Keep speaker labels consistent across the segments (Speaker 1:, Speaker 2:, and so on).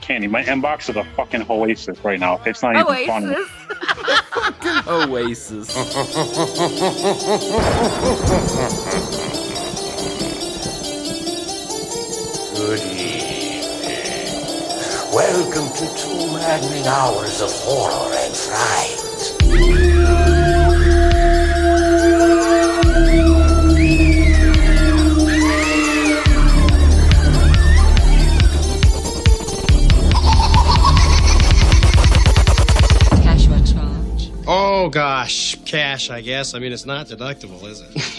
Speaker 1: I, I told Candy my inbox is a fucking oasis right now. It's not even funny.
Speaker 2: Oasis.
Speaker 3: Good evening. Welcome to two maddening hours of horror and fright.
Speaker 4: Oh gosh, cash, I guess. I mean, it's not deductible, is it?
Speaker 5: Listen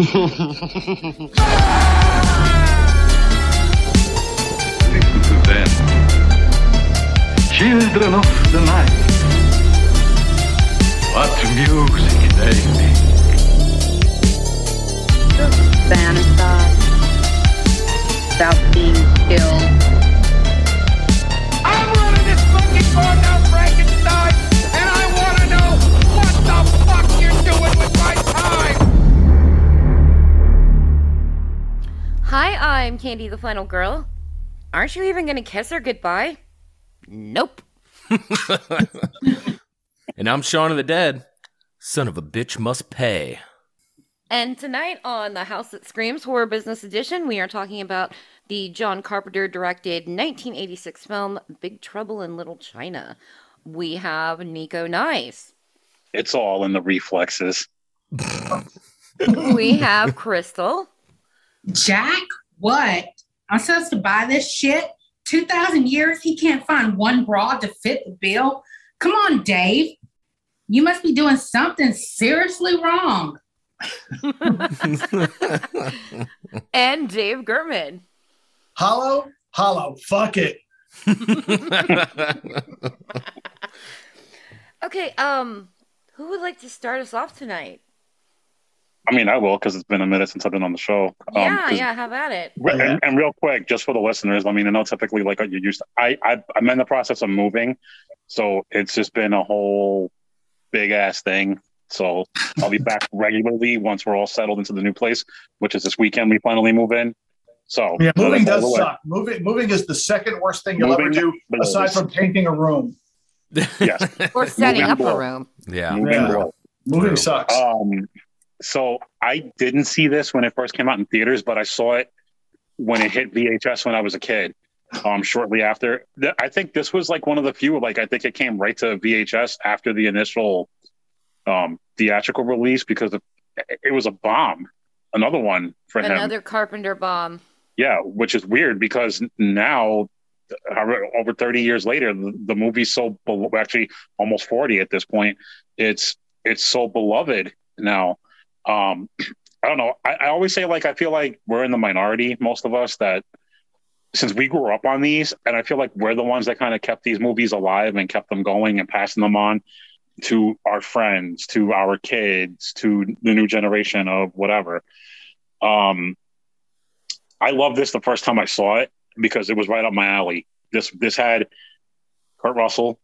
Speaker 5: to them. Children of the night. What music they make.
Speaker 6: fantasize about being killed.
Speaker 7: I'm running this fucking cornell
Speaker 8: Hi, I'm Candy the Final Girl. Aren't you even gonna kiss her goodbye? Nope.
Speaker 2: and I'm Shaun of the Dead. Son of a bitch must pay.
Speaker 8: And tonight on the House That Screams Horror Business Edition, we are talking about the John Carpenter directed 1986 film Big Trouble in Little China. We have Nico Nice.
Speaker 1: It's all in the reflexes.
Speaker 8: we have Crystal.
Speaker 9: Jack, what? I'm supposed to buy this shit? 2,000 years, he can't find one broad to fit the bill? Come on, Dave. You must be doing something seriously wrong.
Speaker 8: and Dave Gherman.
Speaker 10: Hollow? Hollow. Fuck it.
Speaker 8: Okay, um, who would like to start us off tonight?
Speaker 1: I mean, I will because it's been a minute since I've been on the show. Um,
Speaker 8: yeah,
Speaker 1: 'cause-
Speaker 8: yeah, have at it.
Speaker 1: Re- And, and real quick, just for the listeners, I mean, I know typically like you used to, I, I, I'm in the process of moving. So it's just been a whole big ass thing. So I'll be back regularly once we're all settled into the new place, which is this weekend we finally move in. So
Speaker 10: Yeah, moving does suck. Moving moving is the second worst thing you'll ever do,
Speaker 1: blows.
Speaker 10: aside from painting a room.
Speaker 1: Yes.
Speaker 8: Or setting
Speaker 1: Moving
Speaker 8: up a room.
Speaker 2: Yeah.
Speaker 1: Moving
Speaker 10: Yeah.
Speaker 1: blows.
Speaker 10: Moving sucks.
Speaker 1: Um, so I didn't see this when it first came out in theaters, but I saw it when it hit VHS when I was a kid. Um, shortly after, Th- I think this was like one of the few. Like I think it came right to VHS after the initial um, theatrical release because of, it was a bomb. Another one for him.
Speaker 8: Another Carpenter bomb.
Speaker 1: Yeah, which is weird because now, over 30 years later, the, movie's so actually almost 40 at this point. It's it's so beloved now. Um, I don't know. I, I always say like I feel like we're in the minority, most of us that since we grew up on these, and I feel like we're the ones that kind of kept these movies alive and kept them going and passing them on to our friends, to our kids, to the new generation of whatever. Um, I love this the first time I saw it because it was right up my alley. This this had Kurt Russell,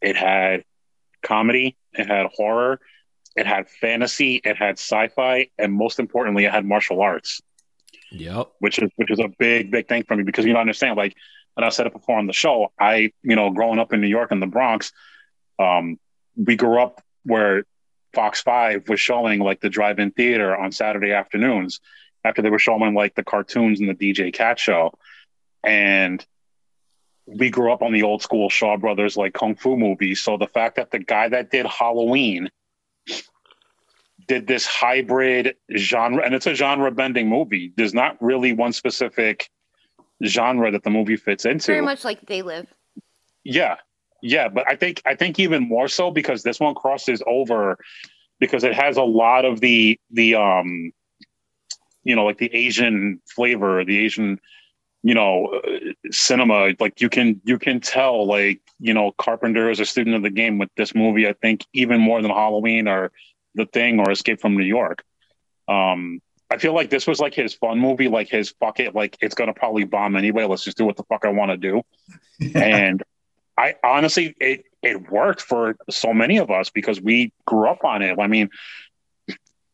Speaker 1: it had comedy, it had horror, it had fantasy, it had sci-fi, and most importantly, it had martial arts,
Speaker 2: Yep.
Speaker 1: which is which is a big big thing for me because you don't understand. Like, and I said it before on the show. I you know growing up in New York in the Bronx, um, we grew up where Fox Five was showing like the drive-in theater on Saturday afternoons after they were showing like the cartoons and the DJ Kat show. And we grew up on the old school Shaw Brothers like kung fu movies. So the fact that the guy that did Halloween did this hybrid genre, and it's a genre bending movie. There's not really one specific genre that the movie fits into.
Speaker 8: Very much like They Live.
Speaker 1: Yeah, yeah, but I think I think even more so because this one crosses over because it has a lot of the the um you know like the Asian flavor, the Asian you know cinema. Like you can you can tell like you know Carpenter is a student of the game with this movie. I think even more than Halloween or The Thing or Escape from New York. Um, I feel like this was like his fun movie, like his fuck it, like it's gonna probably bomb anyway. Let's just do what the fuck I want to do. And I honestly, it it worked for so many of us because we grew up on it. I mean,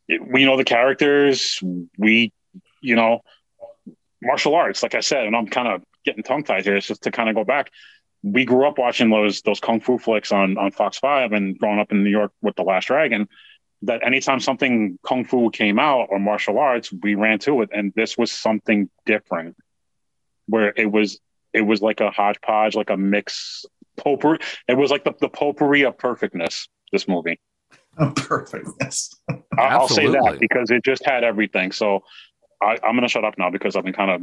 Speaker 1: it, we know the characters. We, you know, martial arts, like I said, and I'm kind of getting tongue tied here. It's just to kind of go back. We grew up watching those those kung fu flicks on on Fox Five, and growing up in New York with the Last Dragon. That anytime something kung fu came out or martial arts, we ran to it, and this was something different, where it was it was like a hodgepodge, like a mix potpourri. It was like the, the potpourri of perfectness. This movie.
Speaker 10: Perfectness.
Speaker 1: I- I'll say that because it just had everything. So I, I'm going to shut up now because I've been kind of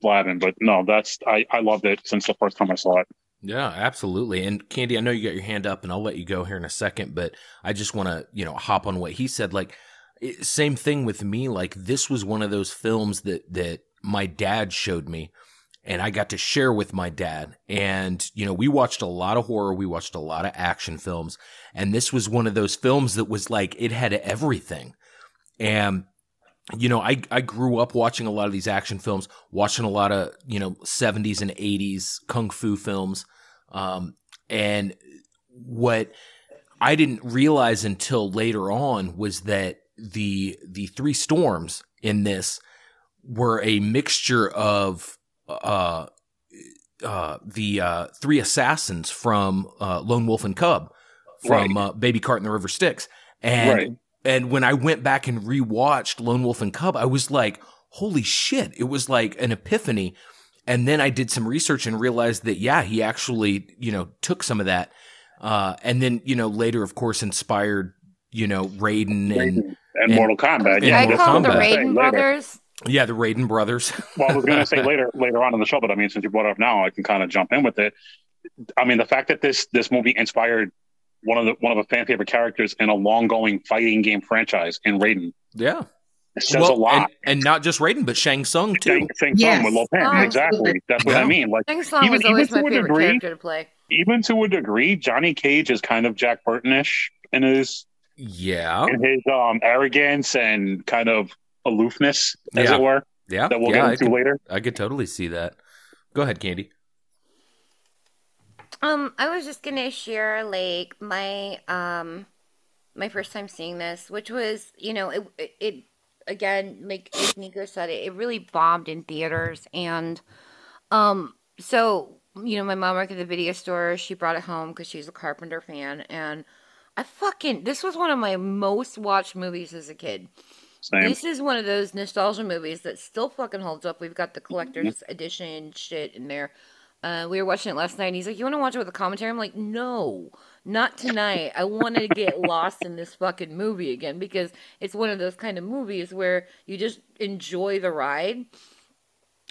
Speaker 1: blabbing. But no, that's I, I loved it since the first time I saw it.
Speaker 2: Yeah, absolutely. And Candy, I know you got your hand up, and I'll let you go here in a second, but I just want to, you know, hop on what he said. Like, it, same thing with me. Like, this was one of those films that that my dad showed me, and I got to share with my dad. And you know, we watched a lot of horror, we watched a lot of action films, and this was one of those films that was like it had everything. And you know, I I grew up watching a lot of these action films, watching a lot of you know '70s and '80s kung fu films, um, and what I didn't realize until later on was that the the three storms in this were a mixture of uh, uh, the uh, three assassins from uh, Lone Wolf and Cub from uh, Baby Cart and the River Styx, and
Speaker 1: Right.
Speaker 2: And when I went back and rewatched Lone Wolf and Cub, I was like, holy shit! It was like an epiphany. And then I did some research and realized that yeah, he actually you know took some of that, uh, and then you know later, of course, inspired you know Raiden and
Speaker 1: And, Mortal Kombat.
Speaker 2: and
Speaker 1: Yeah,
Speaker 8: I
Speaker 2: Mortal
Speaker 8: call them the Raiden brothers.
Speaker 2: yeah the Raiden brothers.
Speaker 1: well, I was going to say later later on in the show, but I mean, since you brought it up now, I can kind of jump in with it. I mean, the fact that this this movie inspired one of the one of the fan favorite characters in a long going fighting game franchise in Raiden
Speaker 2: yeah,
Speaker 1: it says
Speaker 2: Well,
Speaker 1: a lot.
Speaker 2: and, and not just Raiden, but Shang Tsung too.
Speaker 1: Shang, Shang
Speaker 9: Yes.
Speaker 1: Tsung with Lo Pan,
Speaker 8: Oh,
Speaker 1: exactly.
Speaker 9: absolutely.
Speaker 1: That's what
Speaker 2: Yeah.
Speaker 1: I mean. Like
Speaker 8: Shang Tsung
Speaker 1: Even-
Speaker 8: was always
Speaker 1: even
Speaker 8: my
Speaker 1: to a
Speaker 8: favorite
Speaker 1: degree-
Speaker 8: character to play.
Speaker 1: even to a degree, Johnny Cage is kind of Jack Burtonish in his
Speaker 2: Yeah,
Speaker 1: in his um, arrogance and kind of aloofness, as
Speaker 2: Yeah.
Speaker 1: it were,
Speaker 2: yeah,
Speaker 1: that we'll
Speaker 2: yeah.
Speaker 1: get
Speaker 2: I
Speaker 1: into
Speaker 2: could,
Speaker 1: later.
Speaker 2: I could totally see that. Go ahead, Candy.
Speaker 8: Um, I was just gonna share like my um my first time seeing this, which was you know it it, it again like as Nico said it it really bombed in theaters and um so you know my mom worked at the video store she brought it home because she's a Carpenter fan and I fucking this was one of my most watched movies as a kid.
Speaker 1: Same.
Speaker 8: This is one of those nostalgia movies that still fucking holds up. We've got the collector's edition shit in there. Uh, we were watching it last night, and he's like, "You want to watch it with a commentary?" I'm like, "No, not tonight. I want to get lost in this fucking movie again because it's one of those kind of movies where you just enjoy the ride.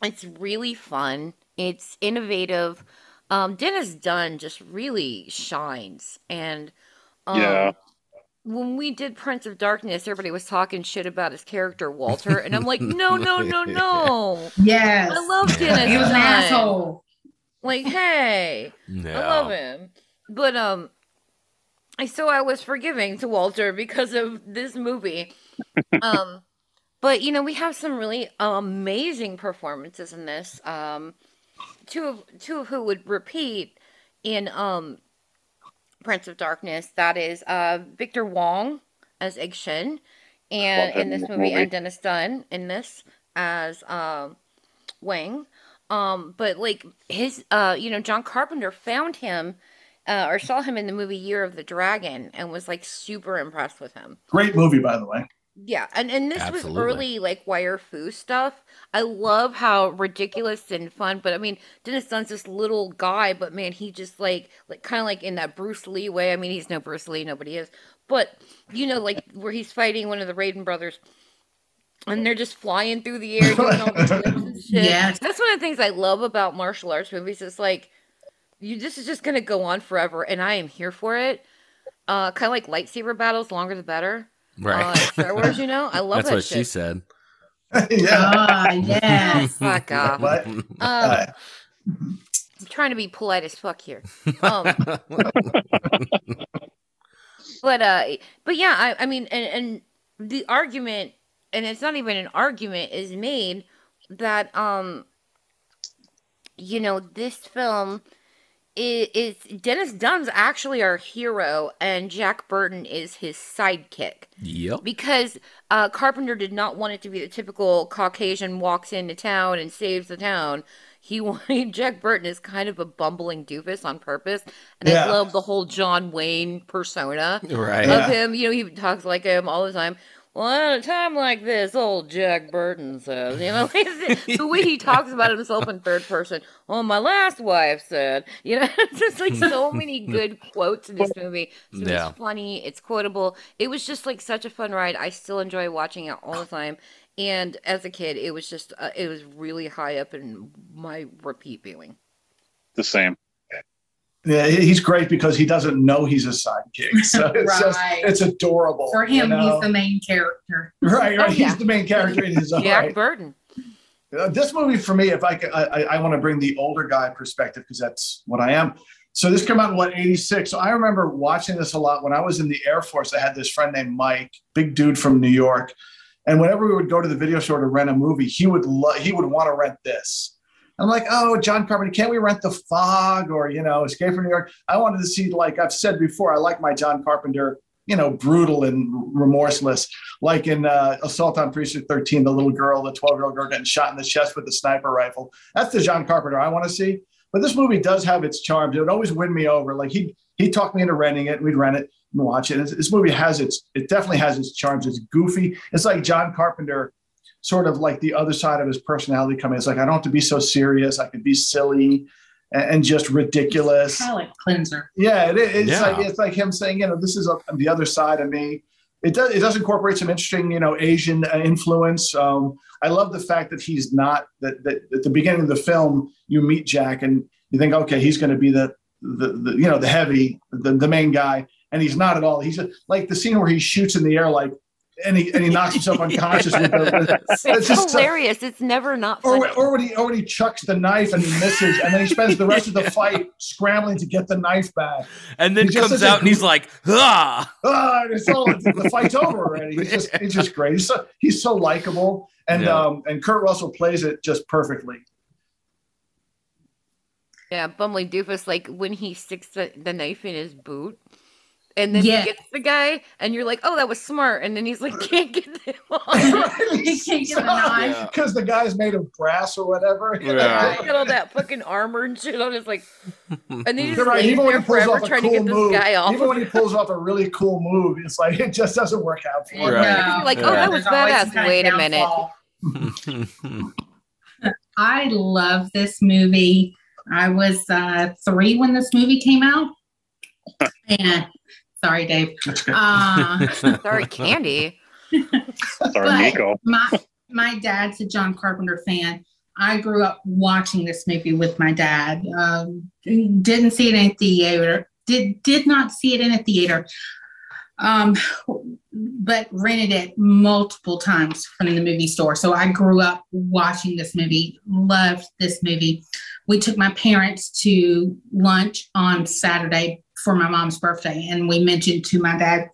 Speaker 8: It's really fun. It's innovative. Um, Dennis Dun just really shines, and um,
Speaker 1: Yeah.
Speaker 8: when we did Prince of Darkness, everybody was talking shit about his character Walter, and I'm like, no, no, no, no.
Speaker 9: Yes.
Speaker 8: I love Dennis.
Speaker 9: He was an asshole.
Speaker 8: Like, hey,
Speaker 2: No.
Speaker 8: I love him, but um, I so I was forgiving to Walter because of this movie. um, but you know, we have some really amazing performances in this. Um, two of two of who would repeat in um Prince of Darkness. That is uh Victor Wong as Egg Shen, and in this
Speaker 1: in this
Speaker 8: movie,
Speaker 1: movie.
Speaker 8: and Dennis Dun in this as um Wang. Um, but like his uh, you know, John Carpenter found him uh, or saw him in the movie Year of the Dragon and was like super impressed with him.
Speaker 10: Great movie, by the way.
Speaker 8: Yeah, and and this
Speaker 2: Absolutely.
Speaker 8: was early like wire fu stuff. I love how ridiculous and fun, but I mean, Dennis Dun's this little guy, but man, he just like like kind of like in that Bruce Lee way. I mean, he's no Bruce Lee, nobody is, but you know, like where he's fighting one of the Raiden brothers. And they're just flying through the air doing all the flips and shit.
Speaker 9: Yes.
Speaker 8: That's one of the things I love about martial arts movies. It's like you this is just gonna go on forever and I am here for it. Uh kinda like lightsaber battles, longer the better.
Speaker 2: Right.
Speaker 8: Uh, Star Wars, you know? I love that.
Speaker 2: That's
Speaker 8: that
Speaker 2: what
Speaker 8: shit.
Speaker 2: she said.
Speaker 10: yeah.
Speaker 9: Ah, yes.
Speaker 8: Fuck off.
Speaker 10: What?
Speaker 8: Um,
Speaker 10: Uh,
Speaker 8: I'm trying to be polite as fuck here. Um, but uh, but yeah, I, I mean, and, and the argument, and it's not even an argument, is made that um, you know, this film is, is Dennis Dun's actually our hero, and Jack Burton is his sidekick.
Speaker 2: Yep.
Speaker 8: Because uh, Carpenter did not want it to be the typical Caucasian walks into town and saves the town. He wanted Jack Burton is kind of a bumbling doofus on purpose, and I love the whole John Wayne persona
Speaker 2: Right.
Speaker 8: of
Speaker 10: Yeah.
Speaker 8: him. You know, he talks like him all the time. Well, at a time like this, old Jack Burton says, you know, the way he talks about himself in third person. Well, my last wife said, you know, it's just like so many good quotes in this movie. So
Speaker 2: Yeah.
Speaker 8: It's funny, it's quotable. It was just like such a fun ride. I still enjoy watching it all the time. And as a kid, it was just, uh, it was really high up in my repeat viewing.
Speaker 1: The same.
Speaker 10: Yeah, he's great because he doesn't know he's a sidekick. So it's just
Speaker 9: Right.
Speaker 10: it's adorable.
Speaker 9: For him,
Speaker 10: you know?
Speaker 9: he's the main character.
Speaker 10: right, right.
Speaker 8: Oh, yeah.
Speaker 10: He's the main character in his own
Speaker 8: Jack
Speaker 10: right.
Speaker 8: Burton.
Speaker 10: Uh, this movie for me, if I could, I, I, I want to bring the older guy perspective because that's what I am. So this came out in what '86. So I remember watching this a lot when I was in the Air Force. I had this friend named Mike, big dude from New York, and whenever we would go to the video store to rent a movie, he would lo- he would want to rent this. I'm like, oh, John Carpenter, can't we rent The Fog or you know Escape from New York? I wanted to see, like I've said before, I like my John Carpenter, you know, brutal and remorseless like in uh, Assault on Precinct 13, the little girl, the 12 year old girl getting shot in the chest with a sniper rifle. That's the John Carpenter I want to see. But this movie does have its charms. It would always win me over. Like he he talked me into renting it. We'd rent it and watch it. This, this movie has its it definitely has its charms. It's goofy. It's like John Carpenter, sort of like the other side of his personality coming. It's like I don't have to be so serious. I can be silly and, and just ridiculous.
Speaker 9: Palate cleanser.
Speaker 10: Yeah, it, it's
Speaker 2: Yeah.
Speaker 10: like it's like him saying, you know, this is a, the other side of me. It does it does incorporate some interesting, you know, Asian uh, influence. Um, I love the fact that he's not that, that at the beginning of the film you meet Jack and you think, okay, he's going to be the, the the you know the heavy the, the main guy, and he's not at all. He's a, like the scene where he shoots in the air like. And he, and he knocks himself unconscious with the,
Speaker 8: It's,
Speaker 10: it's just so-
Speaker 8: hilarious. it's never not
Speaker 10: or,
Speaker 8: funny.
Speaker 10: when- or when he or when he chucks the knife and he misses, and then he spends the rest of the fight scrambling to get the knife back.
Speaker 2: And then
Speaker 10: He just
Speaker 2: comes
Speaker 10: says a
Speaker 2: out and he's like, ah.
Speaker 10: ah, and it's all the fight's over already. He's just he's just great. He's so he's so likable, and
Speaker 2: Yeah.
Speaker 10: um and Kurt Russell plays it just perfectly.
Speaker 8: Yeah, bumbling doofus, like when he sticks the, the knife in his boot. And then
Speaker 9: Yeah.
Speaker 8: he gets the guy, and you're like, "Oh, that was smart." And then he's like, "Can't get them off."
Speaker 9: He the
Speaker 10: because the guy's made of brass or whatever.
Speaker 2: Yeah.
Speaker 8: He's got all that fucking armor and shit on. It's like, and then he
Speaker 10: right. Even when he pulls off a
Speaker 8: trying
Speaker 10: cool
Speaker 8: to get this
Speaker 10: move,
Speaker 8: guy off.
Speaker 10: even when he pulls off a really cool move, it's like it just doesn't work out for him.
Speaker 2: Right.
Speaker 8: You're like,
Speaker 2: Yeah.
Speaker 8: "Oh, that was
Speaker 9: There's always some
Speaker 8: badass."
Speaker 9: kind of
Speaker 8: Wait a minute.
Speaker 9: I love this movie. I was uh, three when this movie came out. and sorry, Dave.
Speaker 10: That's good.
Speaker 9: Uh,
Speaker 8: Sorry, Candy.
Speaker 1: Sorry,
Speaker 9: But-
Speaker 1: Nico.
Speaker 9: my my dad's a John Carpenter fan. I grew up watching this movie with my dad. Um, didn't see it in a theater. Did did not see it in a theater. Um, but rented it multiple times from the movie store. So I grew up watching this movie. Loved this movie. We took my parents to lunch on Saturday for my mom's birthday, and we mentioned to my dad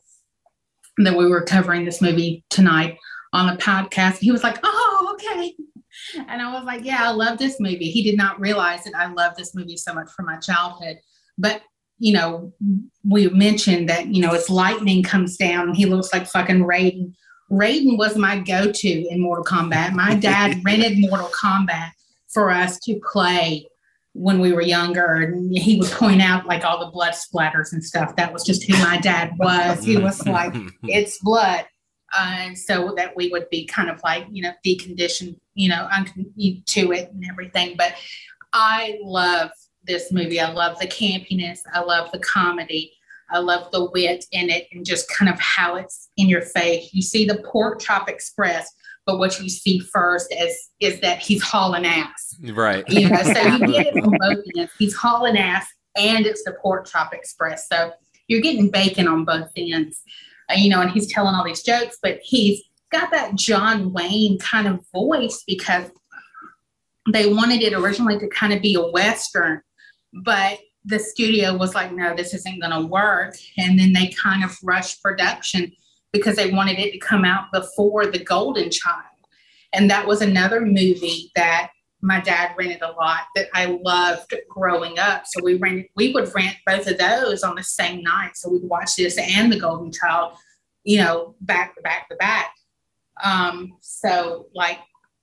Speaker 9: that we were covering this movie tonight on the podcast. He was like, "Oh, okay." And I was like, "Yeah, I love this movie." He did not realize that I love this movie so much from my childhood. But you know, we mentioned that you know, as lightning comes down, he looks like fucking Raiden. Raiden was my go-to in Mortal Kombat. My dad rented Mortal Kombat for us to play when we were younger, and he would point out like all the blood splatters and stuff. That was just who my dad was. He was like, it's blood. Uh, and so that we would be kind of like, you know, deconditioned, you know, un- to it and everything. But I love this movie. I love the campiness. I love the comedy. I love the wit in it and just kind of how it's in your face. You see the Pork Chop Express, but what you see first is is that he's hauling ass.
Speaker 2: right.
Speaker 9: You know, so you get it from both ends. He's hauling ass and it's the Pork Chop Express. So you're getting bacon on both ends. Uh, you know, and he's telling all these jokes, but he's got that John Wayne kind of voice because they wanted it originally to kind of be a Western, but the studio was like, no, this isn't going to work. And then they kind of rushed production because they wanted it to come out before The Golden Child. And that was another movie that my dad rented a lot that I loved growing up. So we rented, we would rent both of those on the same night. So we'd watch this and The Golden Child, you know, back to back to back. Um, so like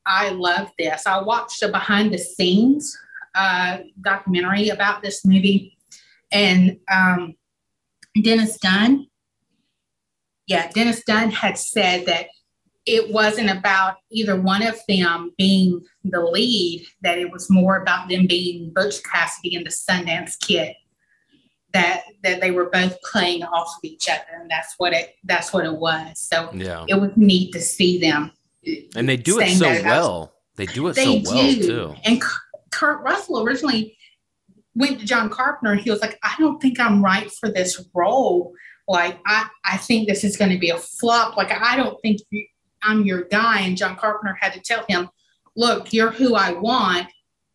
Speaker 9: I love this. I watched a behind the scenes uh, documentary about this movie, and um, Dennis Dun. Yeah, Dennis Dun had said that it wasn't about either one of them being the lead, that it was more about them being Butch Cassidy and the Sundance Kid. That that they were both playing off of each other, and that's what it that's what it was. So
Speaker 2: Yeah.
Speaker 9: it was neat to see them.
Speaker 2: And they do it so well. They do it
Speaker 9: They
Speaker 2: so well
Speaker 9: do.
Speaker 2: too.
Speaker 9: And Kurt Russell originally went to John Carpenter and he was like, I don't think I'm right for this role. Like, I, I think this is going to be a flop. Like, I don't think you, I'm your guy. And John Carpenter had to tell him, look, you're who I want.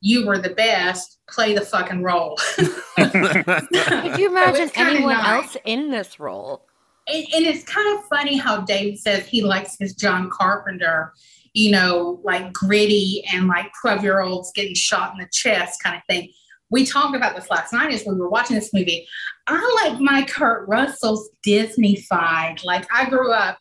Speaker 9: You were the best. Play the fucking role.
Speaker 8: Could you imagine anyone
Speaker 9: nice.
Speaker 8: else in this role?
Speaker 9: and, and it's kind of funny how Dave says he likes his John Carpenter, you know, like gritty and like 12 year olds getting shot in the chest kind of thing. We talked about this last night as we were watching this movie. I like my Kurt Russell's Disney-fied. Like I grew up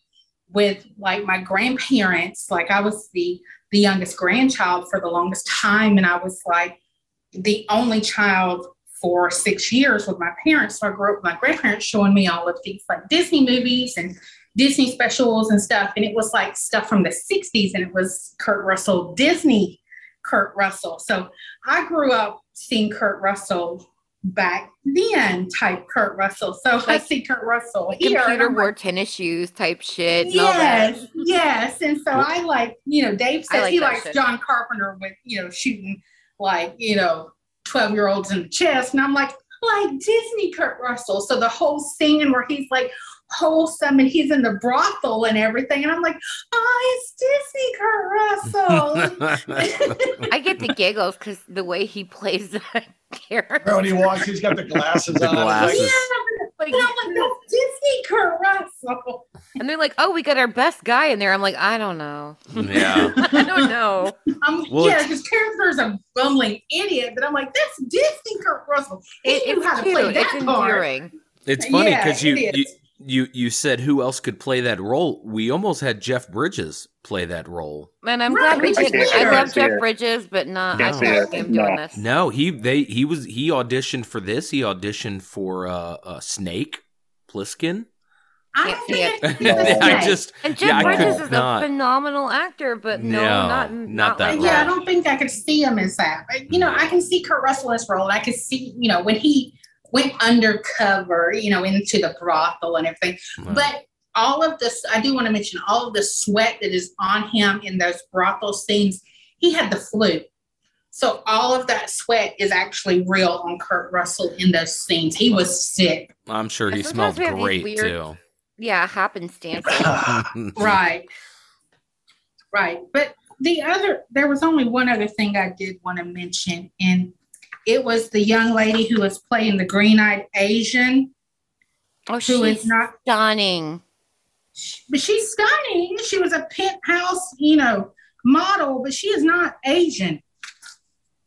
Speaker 9: with like my grandparents, like I was the the youngest grandchild for the longest time, and I was like the only child for six years with my parents. So I grew up with my grandparents showing me all of these like Disney movies and Disney specials and stuff. And it was like stuff from the 60s and it was Kurt Russell, Disney Kurt Russell. So I grew up seeing Kurt Russell back then type Kurt Russell. So I see Kurt Russell here. and
Speaker 8: Computer wore
Speaker 9: like,
Speaker 8: tennis shoes type shit.
Speaker 9: Yes, yes. And so I like, you know, Dave says
Speaker 8: like
Speaker 9: he likes
Speaker 8: shit.
Speaker 9: John Carpenter with, you know, shooting like, you know, 12 year olds in the chest. And I'm like, like Disney Kurt Russell. So the whole scene where he's like wholesome and he's in the brothel and everything. And I'm like, oh, it's Disney Kurt Russell.
Speaker 8: I get the giggles because the way he plays that character.
Speaker 10: When he walks, he's got the glasses
Speaker 2: The
Speaker 10: on. It's like,
Speaker 2: glasses.
Speaker 9: Like, and I'm like, that's Disney Kurt Russell.
Speaker 8: And they're like, "Oh, we got our best guy in there." I'm like, "I don't know.
Speaker 2: Yeah.
Speaker 8: I don't know."
Speaker 9: I'm,
Speaker 2: Well,
Speaker 9: yeah,
Speaker 2: it's-
Speaker 9: his character's a bumbling idiot, but I'm like, that's Disney Kurt Russell. He
Speaker 8: It,
Speaker 9: knew
Speaker 8: it's
Speaker 9: how to
Speaker 8: cute.
Speaker 9: play
Speaker 8: It's
Speaker 9: that part.
Speaker 8: endearing.
Speaker 2: It's funny
Speaker 9: Yeah,
Speaker 2: because you, you
Speaker 9: is.
Speaker 2: You you said who else could play that role. We almost had Jeff Bridges play that role.
Speaker 8: And I'm
Speaker 9: Right,
Speaker 8: glad we
Speaker 9: which is
Speaker 8: did. I
Speaker 9: weird.
Speaker 8: love
Speaker 1: See
Speaker 8: Jeff
Speaker 1: it.
Speaker 8: Bridges, but not.
Speaker 1: Can't
Speaker 8: I
Speaker 1: see
Speaker 8: can't see him doing
Speaker 1: No.
Speaker 8: this.
Speaker 2: No, he they he was he auditioned for this. He auditioned for uh, uh Snake Plissken.
Speaker 9: I
Speaker 8: Can't
Speaker 9: don't
Speaker 8: see
Speaker 9: think
Speaker 8: it.
Speaker 9: I can
Speaker 2: I just
Speaker 8: And Jeff
Speaker 2: yeah,
Speaker 8: Bridges is
Speaker 2: not.
Speaker 8: a phenomenal actor, but no,
Speaker 2: No,
Speaker 8: not
Speaker 2: not
Speaker 8: not,
Speaker 2: that
Speaker 8: like.
Speaker 9: Yeah, I don't think I could see him as that. But, you know, I can see Kurt Russell as role. And I could see, you know, when he went undercover, you know, into the brothel and everything.
Speaker 2: Wow.
Speaker 9: But all of this, I do want to mention all of the sweat that is on him in those brothel scenes. He had the flu. So all of that sweat is actually real on Kurt Russell in those scenes. He was sick.
Speaker 2: I'm sure he
Speaker 8: Sometimes
Speaker 2: smelled
Speaker 8: we have these
Speaker 2: great
Speaker 8: weird-
Speaker 2: too.
Speaker 8: Yeah, happenstance.
Speaker 9: Right. Right. But the other, there was only one other thing I did want to mention, and it was the young lady who was playing the green eyed Asian,
Speaker 8: Oh,
Speaker 9: who
Speaker 8: she's
Speaker 9: is not,
Speaker 8: stunning.
Speaker 9: but she's stunning. She was a penthouse, you know, model, but she is not Asian.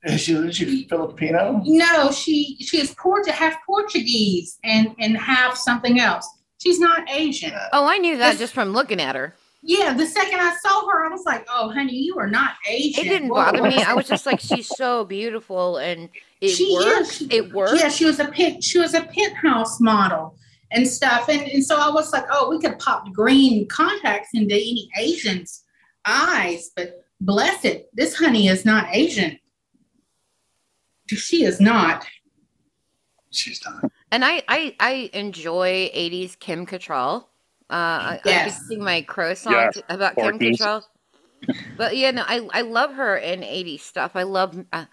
Speaker 10: Is she, is she Filipino?
Speaker 9: No, she she is Port half Portuguese and and half something else. She's not Asian.
Speaker 8: Oh, I knew that
Speaker 9: This-
Speaker 8: just from looking at her.
Speaker 9: Yeah, the second I saw her, I was like, "Oh, honey, you are not Asian."
Speaker 8: It didn't
Speaker 9: Whoa.
Speaker 8: bother me. I was just like, she's so beautiful, and it
Speaker 9: She
Speaker 8: works.
Speaker 9: is.
Speaker 8: It works.
Speaker 9: Yeah, she was a pent, she was a penthouse model and stuff. And, and so I was like, oh, we could pop green contacts into any Asian's eyes, but bless it, this honey is not Asian. She is not.
Speaker 10: She's not.
Speaker 8: And I, I, I enjoy 80s Kim Cattrall. Uh, I, I
Speaker 9: Yes.
Speaker 8: could sing my crow song
Speaker 1: Yes,
Speaker 8: about Kim
Speaker 1: Porkies.
Speaker 8: Cattrall. But yeah, no, I, I love her in 80s stuff. I love, uh,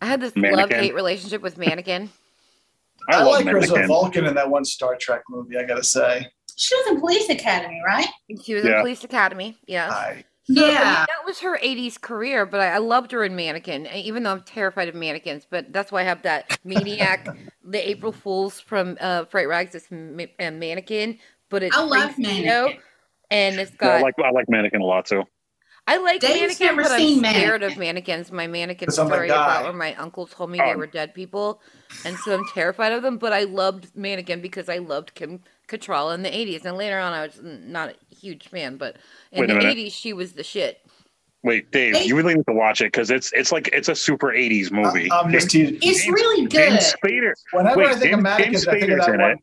Speaker 8: I had this love hate relationship with Mannequin.
Speaker 1: I,
Speaker 10: I,
Speaker 1: love
Speaker 10: like her as a Vulcan in that one Star Trek movie. I gotta say.
Speaker 9: She was in Police Academy, right?
Speaker 8: She was in Police Academy. Yeah.
Speaker 10: I,
Speaker 8: So, I mean,
Speaker 9: Yeah.
Speaker 8: that was her 80s career, but I, I loved her in Mannequin, even though I'm terrified of mannequins. But that's why I have that Maniac, the April Fools from uh, Fright Rags, this ma- uh, mannequin, but it's
Speaker 9: I love
Speaker 8: Frank Zito,
Speaker 9: Mannequin.
Speaker 8: and it's
Speaker 1: Yeah, I
Speaker 8: got.
Speaker 1: like I like Mannequin a lot too.
Speaker 8: I like
Speaker 9: Dave's
Speaker 8: mannequin,
Speaker 9: never
Speaker 8: but I'm
Speaker 9: seen
Speaker 8: scared of mannequins. My mannequin
Speaker 10: I'm
Speaker 8: story about where my uncle told me they
Speaker 1: Oh.
Speaker 8: were dead people, and so I'm terrified of them. But I loved mannequin because I loved Kim Cattrall in the '80s, and later on I was not a huge fan, but in the
Speaker 1: minute.
Speaker 8: '80s she was the shit.
Speaker 1: Wait, Dave,
Speaker 9: Hey.
Speaker 1: you really need to watch it because it's it's like it's a super '80s movie.
Speaker 10: I'm just teasing.
Speaker 9: It's
Speaker 1: James-
Speaker 9: really good.
Speaker 1: James Spader.
Speaker 10: Whenever
Speaker 1: Wait,
Speaker 10: I think
Speaker 1: James-
Speaker 10: of mannequins, I think of
Speaker 1: Spader's
Speaker 10: that
Speaker 1: in
Speaker 10: one,
Speaker 1: it.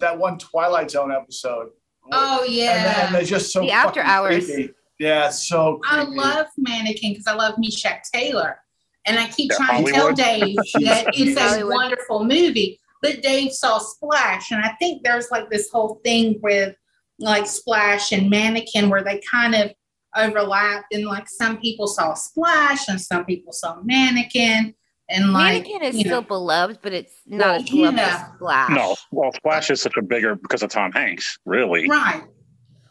Speaker 10: That one Twilight Zone episode.
Speaker 9: Oh yeah.
Speaker 10: and they're just so
Speaker 8: The After Hours.
Speaker 10: creepy. Yeah, it's so
Speaker 9: I love Mannequin because I love Meshach Taylor. And I keep
Speaker 1: Yeah,
Speaker 9: trying to tell Dave that it's a
Speaker 8: Hollywood.
Speaker 9: wonderful movie. But Dave saw Splash. And I think there's like this whole thing with like Splash and Mannequin where they kind of overlapped. And like some people saw Splash and some people saw Mannequin. And like,
Speaker 8: mannequin is still
Speaker 9: know,
Speaker 8: beloved, but it's not
Speaker 9: Well,
Speaker 8: as beloved
Speaker 9: yeah.
Speaker 8: as Splash.
Speaker 1: No, well, Splash is such a bigger because of Tom Hanks, really.
Speaker 9: right.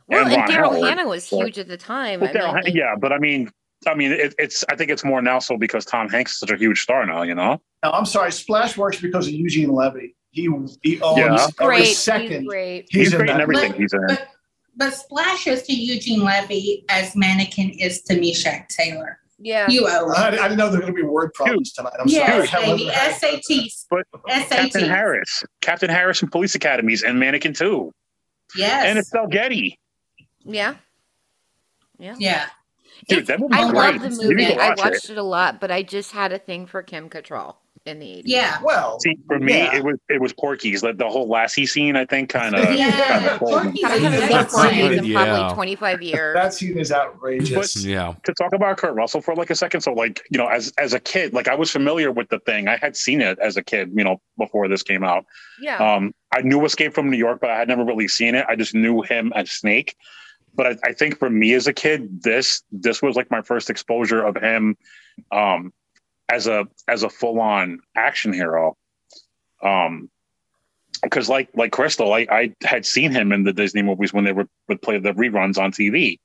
Speaker 8: well,
Speaker 1: and
Speaker 8: and,
Speaker 1: Ron
Speaker 8: Daryl Hannah was
Speaker 1: but-
Speaker 8: huge at the time.
Speaker 1: Well,
Speaker 8: I
Speaker 1: Daryl
Speaker 8: mean,
Speaker 1: yeah, but I mean, I mean, it, it's. I think it's more now so because Tom Hanks is such a huge star now. You know.
Speaker 10: No, I'm sorry. Splash works because of Eugene Levy. He he owns
Speaker 1: Yeah.
Speaker 10: every
Speaker 8: great. He's
Speaker 10: second.
Speaker 8: great.
Speaker 1: He's,
Speaker 10: He's, in
Speaker 1: great in
Speaker 10: that.
Speaker 1: everything
Speaker 9: But-
Speaker 1: he's in.
Speaker 9: But but Splash is to Eugene Levy as Mannequin is to Meshach Taylor.
Speaker 8: Yeah.
Speaker 9: You owe
Speaker 10: I, I didn't know there were going to be word problems tonight. I'm
Speaker 9: Yes,
Speaker 10: sorry.
Speaker 9: baby. SATs.
Speaker 1: But Captain Harris, Captain Harris from Police Academies and Mannequin 2.
Speaker 9: Yes.
Speaker 1: and it's Del Getty.
Speaker 8: Yeah. Yeah.
Speaker 9: yeah.
Speaker 1: Dude, that movie's
Speaker 8: I
Speaker 1: great.
Speaker 8: love the movie. I watched
Speaker 1: it.
Speaker 8: it. a lot, but I just had a thing for Kim Cattrall in the 80s.
Speaker 9: Yeah.
Speaker 10: well,
Speaker 1: See, for me,
Speaker 10: Yeah.
Speaker 1: it was it was Porky's. Like the whole Lassie scene, I think, kind of.
Speaker 9: Yeah. Porky's
Speaker 8: I haven't
Speaker 9: is
Speaker 8: seen
Speaker 10: That's
Speaker 8: Porky's
Speaker 10: good,
Speaker 8: in
Speaker 2: yeah.
Speaker 8: probably 25 years.
Speaker 10: that scene is outrageous.
Speaker 2: Yeah.
Speaker 1: to talk about Kurt Russell for like a second. So, like, you know, as as a kid, like I was familiar with the thing. I had seen it as a kid, you know, before this came out.
Speaker 8: yeah.
Speaker 1: Um, I knew Escape from New York, but I had never really seen it. I just knew him as Snake. But I, I think for me as a kid, this this was like my first exposure of him um, as a as a full on action hero. Um, because like like Crystal, I, I had seen him in the Disney movies when they would, would play the reruns on TV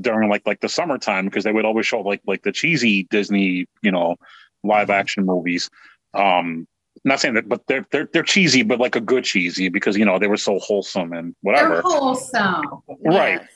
Speaker 1: during like like the summertime because they would always show like like the cheesy Disney you know live action movies. Um, not saying that, but they're they're they're cheesy, but like a good cheesy because you know they were so wholesome and whatever.
Speaker 9: They're wholesome.
Speaker 1: Right.
Speaker 8: Yes.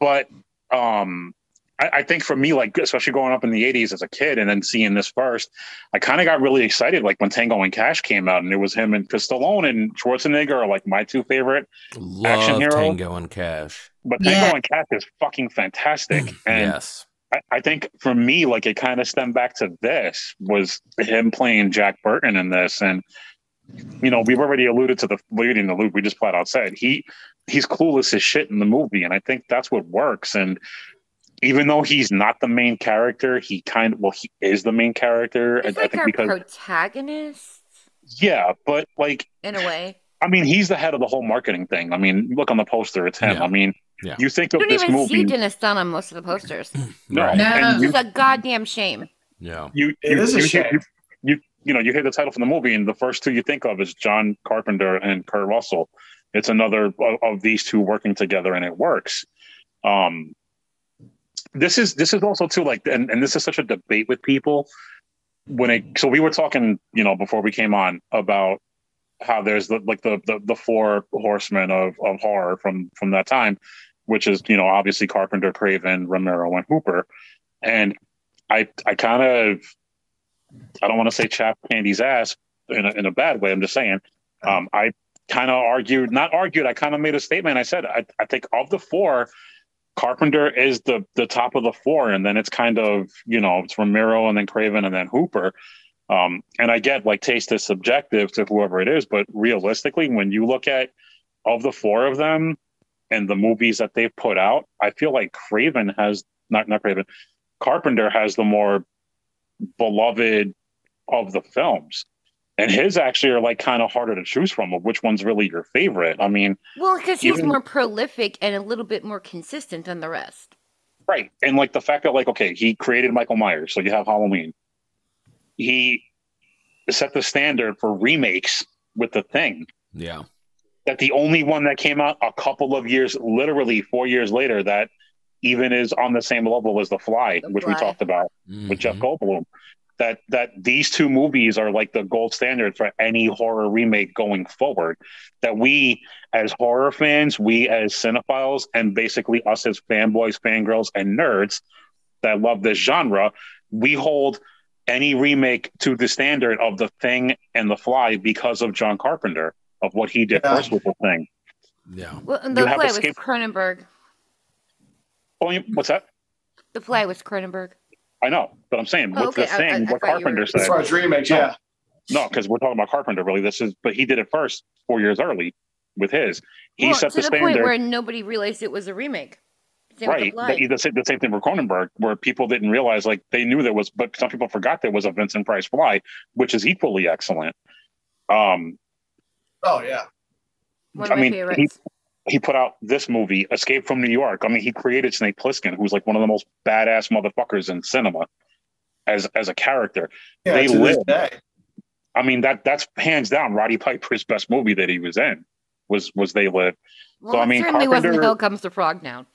Speaker 1: But um, I, I think for me, like especially growing up in the '80s as a kid and then seeing this first, I kind of got really excited. Like when Tango and Cash came out, and it was him and because Stallone and Schwarzenegger are like my two favorite.
Speaker 2: Love
Speaker 1: hero.
Speaker 2: Tango and Cash.
Speaker 1: But Tango and Cash is fucking fantastic, mm, and
Speaker 2: yes.
Speaker 1: I, I think for me, like it kind of stemmed back to this was him playing Jack Burton in this, and you know we've already alluded to the leading the loop. We just flat out said he he's clueless as shit in the movie, and I think that's what works. And even though he's not the main character, he kind of well he is the main character.
Speaker 8: He's
Speaker 1: I, I
Speaker 8: like
Speaker 1: think
Speaker 8: our
Speaker 1: because
Speaker 8: protagonist
Speaker 1: yeah, but like
Speaker 8: in a way.
Speaker 1: I mean he's the head of the whole marketing thing. I mean look on the poster, it's him.
Speaker 2: Yeah.
Speaker 1: I mean
Speaker 2: Yeah.
Speaker 1: you think
Speaker 8: You
Speaker 1: of
Speaker 8: don't
Speaker 1: this
Speaker 8: even
Speaker 1: movie.
Speaker 8: see Dennis Dun on most of the posters.
Speaker 1: no,
Speaker 2: Right.
Speaker 9: No.
Speaker 1: and you
Speaker 8: It's a goddamn shame.
Speaker 2: Yeah.
Speaker 1: you
Speaker 10: It
Speaker 1: you,
Speaker 10: is a shame.
Speaker 1: You, you you know you hear the title from the movie and the first two you think of is John Carpenter and Kurt Russell. It's another of, of these two working together and it works. Um, this is this is also too like and, and this is such a debate with people. When it so we were talking you know before we came on about how there's the like the the, the four horsemen of, of horror from from that time which is you know obviously carpenter craven romero and hooper. And i i kind of i don't want to say chap candy's ass in a, in a bad way i'm just saying. Um i kind of argued not argued i kind of made a statement. I said I, I think of the four Carpenter is the the top of the four, and then it's kind of you know it's Romero and then Craven and then Hooper. Um, and I get like taste is subjective to whoever it is, but realistically, when you look at of the four of them and the movies that they've put out, I feel like Craven has not not Craven, Carpenter has the more beloved of the films. And his actually are like kind of harder to choose from of which one's really your favorite. I mean,
Speaker 8: Well, because he's
Speaker 1: Even-
Speaker 8: more prolific and a little bit more consistent than the rest.
Speaker 1: Right. And like the fact that like, okay, he created Michael Myers, so you have Halloween. He set the standard for remakes with the thing.
Speaker 2: Yeah.
Speaker 1: That the only one that came out a couple of years, literally four years later, that even is on the same level as The Fly,
Speaker 8: The
Speaker 1: which we talked about with Jeff mm-hmm. Goldblum. That that these two movies are like the gold standard for any horror remake going forward. That we as horror fans, we as cinephiles, and basically us as fanboys, fangirls, and nerds that love this genre, we hold any remake to the standard of the Thing and the Fly because of John Carpenter of what he did
Speaker 10: Yeah.
Speaker 1: first with the Thing.
Speaker 2: Yeah.
Speaker 8: Well, and
Speaker 1: You
Speaker 8: the
Speaker 1: have
Speaker 8: play was Cronenberg.
Speaker 1: Oh, what's that?
Speaker 8: The play was Cronenberg.
Speaker 1: I know, but I'm saying
Speaker 8: Oh,
Speaker 1: with
Speaker 8: okay.
Speaker 1: the
Speaker 8: I-
Speaker 1: Thing,
Speaker 8: I- I
Speaker 1: what
Speaker 8: thought
Speaker 1: Carpenter
Speaker 8: were-
Speaker 1: said.
Speaker 10: As far as remakes,
Speaker 1: No.
Speaker 10: yeah.
Speaker 1: No, because we're talking about Carpenter. Really, this is, but he did it first, four years early, with his. He
Speaker 8: well,
Speaker 1: set
Speaker 8: to
Speaker 1: the
Speaker 8: the,
Speaker 1: standard.
Speaker 8: point where nobody realized it was a remake. Same
Speaker 1: right. The, the, same- the same thing for Cronenberg, where people didn't realize, like they knew there was, but some people forgot there was a Vincent Price Fly, which is equally excellent. Um,
Speaker 10: Oh yeah.
Speaker 8: One of
Speaker 1: I
Speaker 8: my
Speaker 1: mean,
Speaker 8: favorites.
Speaker 1: He put out this movie, Escape from New York. I mean, he created Snake Plissken, who's like one of the most badass motherfuckers in cinema as as a character.
Speaker 10: Yeah,
Speaker 1: They
Speaker 10: to this
Speaker 1: live. I mean, that that's hands down Roddy Piper's best movie that he was in was was They Live.
Speaker 8: well,
Speaker 1: I mean,
Speaker 8: it certainly wasn't
Speaker 1: Carpenter-
Speaker 8: Hill Comes the Frog now.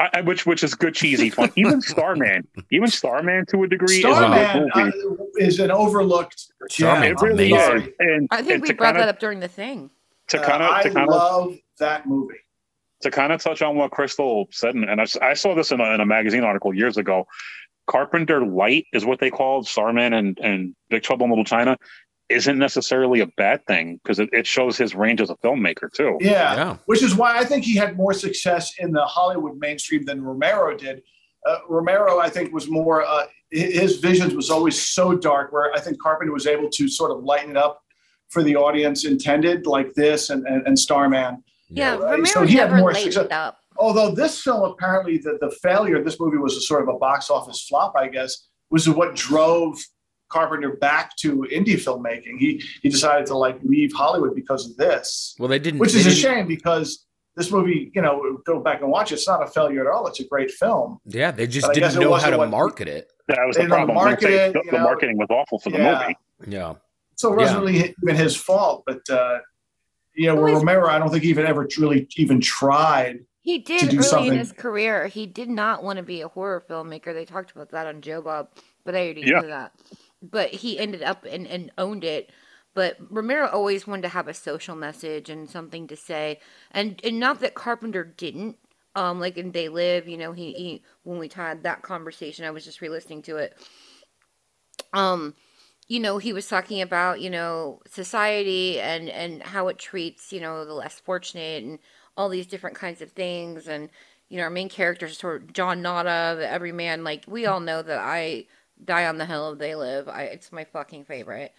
Speaker 1: I, I- which which is good cheesy fun. Even Starman, even Starman to a degree is a
Speaker 10: Starman
Speaker 1: good
Speaker 10: uh, is an overlooked.
Speaker 2: Starman's
Speaker 1: it really
Speaker 2: amazing.
Speaker 1: is. And,
Speaker 8: I think
Speaker 1: and
Speaker 8: we brought
Speaker 1: kinda,
Speaker 8: that up during the thing.
Speaker 1: To
Speaker 10: Uh,
Speaker 1: kind of
Speaker 10: I
Speaker 1: to kind of
Speaker 10: love that movie.
Speaker 1: to kind of touch on what Crystal said, and and I, s- I saw this in a, in a magazine article years ago. Carpenter Light is what they called Starman and, and Big Trouble in Little China. Isn't necessarily a bad thing because it, it shows his range as a filmmaker too.
Speaker 10: Yeah.
Speaker 2: Yeah.
Speaker 10: which is why I think he had more success in the Hollywood mainstream than Romero did. Uh, Romero, I think, was more uh, his visions was always so dark, where I think Carpenter was able to sort of lighten it up for the audience intended, like this and and, and Starman.
Speaker 8: Yeah,
Speaker 10: right.
Speaker 8: Romero
Speaker 10: So he had more
Speaker 8: laid
Speaker 10: success.
Speaker 8: it up.
Speaker 10: Although this film, apparently, the, the failure of this movie was a sort of a box office flop, I guess, was what drove Carpenter back to indie filmmaking. He he decided to like leave Hollywood because of this
Speaker 2: Well, they didn't.
Speaker 10: which
Speaker 2: they
Speaker 10: is a
Speaker 2: didn't-
Speaker 10: shame because this movie, you know, go back and watch it. It's not a failure at all. It's a great film.
Speaker 2: Yeah, they just
Speaker 10: But
Speaker 2: didn't know how to
Speaker 10: what-
Speaker 2: market it.
Speaker 1: That was
Speaker 10: They
Speaker 1: the problem.
Speaker 10: market
Speaker 1: Like,
Speaker 10: it,
Speaker 1: the,
Speaker 10: you
Speaker 1: the marketing was awful for the movie.
Speaker 2: Yeah.
Speaker 10: So it wasn't
Speaker 2: Yeah.
Speaker 10: really even his fault. But uh, you know, where Romero, I don't think he even ever really even tried.
Speaker 8: He did
Speaker 10: to
Speaker 8: did
Speaker 10: do
Speaker 8: early
Speaker 10: something.
Speaker 8: in his career. He did not want to be a horror filmmaker. They talked about that on Joe Bob, but I already
Speaker 1: Yeah.
Speaker 8: knew that. But he ended up and, and owned it. But Romero always wanted to have a social message and something to say, and and not that Carpenter didn't. Um, like in They Live, you know, he, he when we had that conversation, I was just re-listening to it. Um, you know, he was talking about you know society and and how it treats you know the less fortunate and all these different kinds of things and you know our main character is sort of John Nada, the everyman. Like we all know that I die on the hill of They Live. I it's my fucking favorite.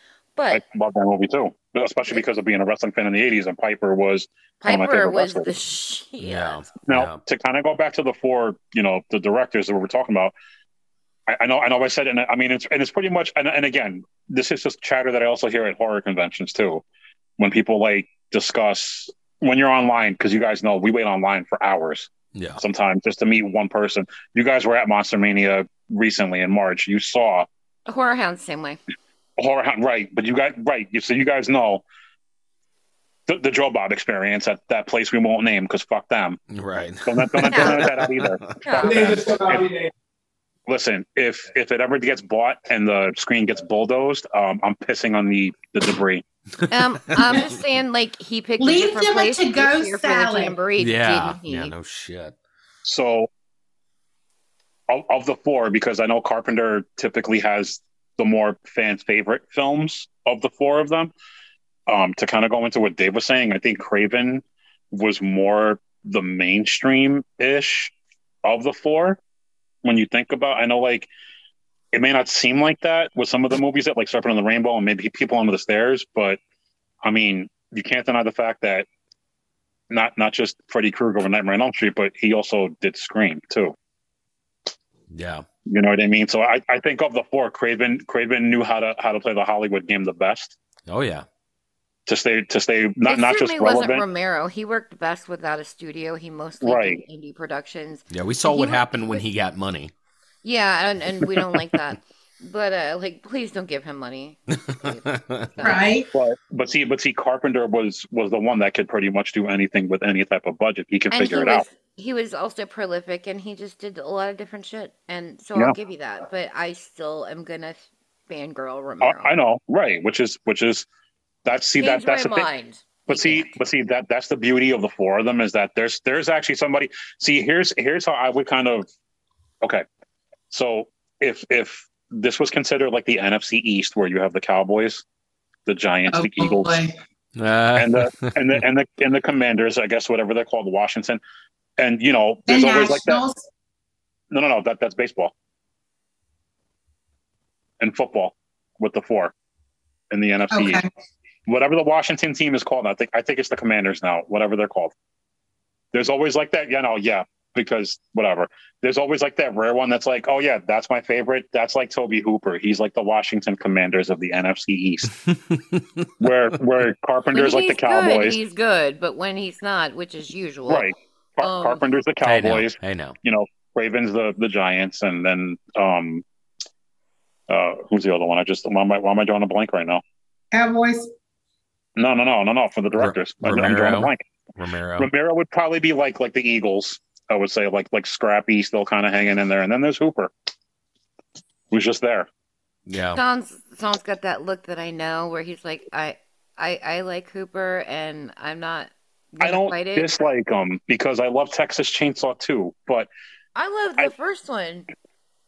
Speaker 1: I
Speaker 8: But
Speaker 1: love that movie too, especially because of being a wrestling fan in the '80s, and Piper was one of my
Speaker 8: Piper
Speaker 1: favorite
Speaker 8: was
Speaker 1: wrestlers.
Speaker 8: the shit.
Speaker 2: Yeah.
Speaker 1: Now,
Speaker 2: Yeah.
Speaker 1: to kind of go back to the four, you know, the directors that we were talking about, I, I know, I know, I said, and I mean, it's and it's pretty much, and, and again, this is just chatter that I also hear at horror conventions too, when people like discuss when you're online, because you guys know we wait online for hours
Speaker 2: Yeah.
Speaker 1: sometimes just to meet one person. You guys were at Monster Mania recently in March. You saw
Speaker 8: Horror Hounds same way.
Speaker 1: horror, Hunt, right? But you guys, right? You so you guys know. The, the Joe Bob experience at that place we won't name because fuck them.
Speaker 2: Right.
Speaker 1: Don't let, don't let, don't let that out either.
Speaker 8: Yeah.
Speaker 1: Listen, if if it ever gets bought and the screen gets bulldozed, um, I'm pissing on the the debris.
Speaker 8: Um, I'm just saying, like he picked
Speaker 9: Leave
Speaker 8: a different
Speaker 9: them a
Speaker 8: place
Speaker 9: to-go
Speaker 8: this year
Speaker 9: salad.
Speaker 8: jamboree,
Speaker 2: Yeah.
Speaker 8: didn't he?
Speaker 2: Yeah. No shit.
Speaker 1: So, of, of the four, because I know Carpenter typically has the more fans' favorite films of the four of them. Um, to kind of go into what Dave was saying, I think Craven was more the mainstream ish of the four. When you think about, I know like it may not seem like that with some of the movies that like Serpent on the Rainbow and maybe People Under the Stairs, but I mean, you can't deny the fact that not not just Freddy Krueger or Nightmare on Elm Street, but he also did Scream too.
Speaker 2: Yeah.
Speaker 1: You know what I mean? So I, I think of the four, Craven Craven knew how to how to play the Hollywood game the best
Speaker 2: Oh yeah.
Speaker 1: To stay to stay not
Speaker 8: it
Speaker 1: not just
Speaker 8: certainly wasn't. Romero. He worked best without a studio. He mostly
Speaker 1: Right.
Speaker 8: did indie productions.
Speaker 2: Yeah. We saw
Speaker 8: He
Speaker 2: what
Speaker 8: wa-
Speaker 2: happened when he got money.
Speaker 8: Yeah, and, and we don't like that. But uh, like, please don't give him money.
Speaker 9: Right?
Speaker 1: But but see but see Carpenter was was the one that could pretty much do anything with any type of budget. He could
Speaker 8: And
Speaker 1: figure
Speaker 8: he
Speaker 1: it
Speaker 8: was
Speaker 1: out.
Speaker 8: he was also prolific, and he just did a lot of different shit. And so
Speaker 1: Yeah.
Speaker 8: I'll give you that. But I still am gonna fangirl
Speaker 1: I,
Speaker 8: Romero.
Speaker 1: I know, right? Which is which is that's see that that's
Speaker 8: my
Speaker 1: the thing.
Speaker 8: mind.
Speaker 1: But
Speaker 8: You
Speaker 1: see,
Speaker 8: can't.
Speaker 1: but see that that's the beauty of the four of them is that there's there's actually somebody. See, here's here's how I would kind of okay. So if if this was considered like the NFC East, where you have the Cowboys, the Giants,
Speaker 9: Oh,
Speaker 1: the Eagles,
Speaker 9: boy.
Speaker 1: And the ah. and the and the and the Commanders, I guess whatever they're called, Washington, and you know,
Speaker 9: The
Speaker 1: there's always like that. No, no, no, that that's baseball and football with the four in the NFC. East.
Speaker 9: Okay.
Speaker 1: Whatever the Washington team is called, I think I think it's the Commanders now. Whatever they're called, there's always like that. You know, yeah, because whatever. There's always like that rare one that's like, oh yeah, that's my favorite. That's like Tobe Hooper. He's like the Washington Commanders of the NFC East, where where Carpenter's like the
Speaker 8: he's good,
Speaker 1: Cowboys,
Speaker 8: he's good, but when he's not, which is usual,
Speaker 1: right? Car-
Speaker 8: Um,
Speaker 1: Carpenter's the
Speaker 2: I know.
Speaker 1: Cowboys.
Speaker 2: I know.
Speaker 1: you know, Ravens the the Giants, and then um, uh, who's the other one? I just why am I why am I drawing a blank right now?
Speaker 9: Cowboys.
Speaker 1: No, no, no, no, no. For the directors, I- I'm drawing a
Speaker 2: Romero.
Speaker 1: blank.
Speaker 2: Romero.
Speaker 1: Romero would probably be like like the Eagles. I would say like like Scrappy, still kind of hanging in there, and then there's Hooper, who's just there.
Speaker 2: Yeah.
Speaker 8: Sean's Sean's got that look that I know where he's like, I I I like Hooper and I'm not
Speaker 1: I don't
Speaker 8: fight it.
Speaker 1: dislike him because I love Texas Chainsaw too, but
Speaker 8: I love the
Speaker 1: I-
Speaker 8: first one.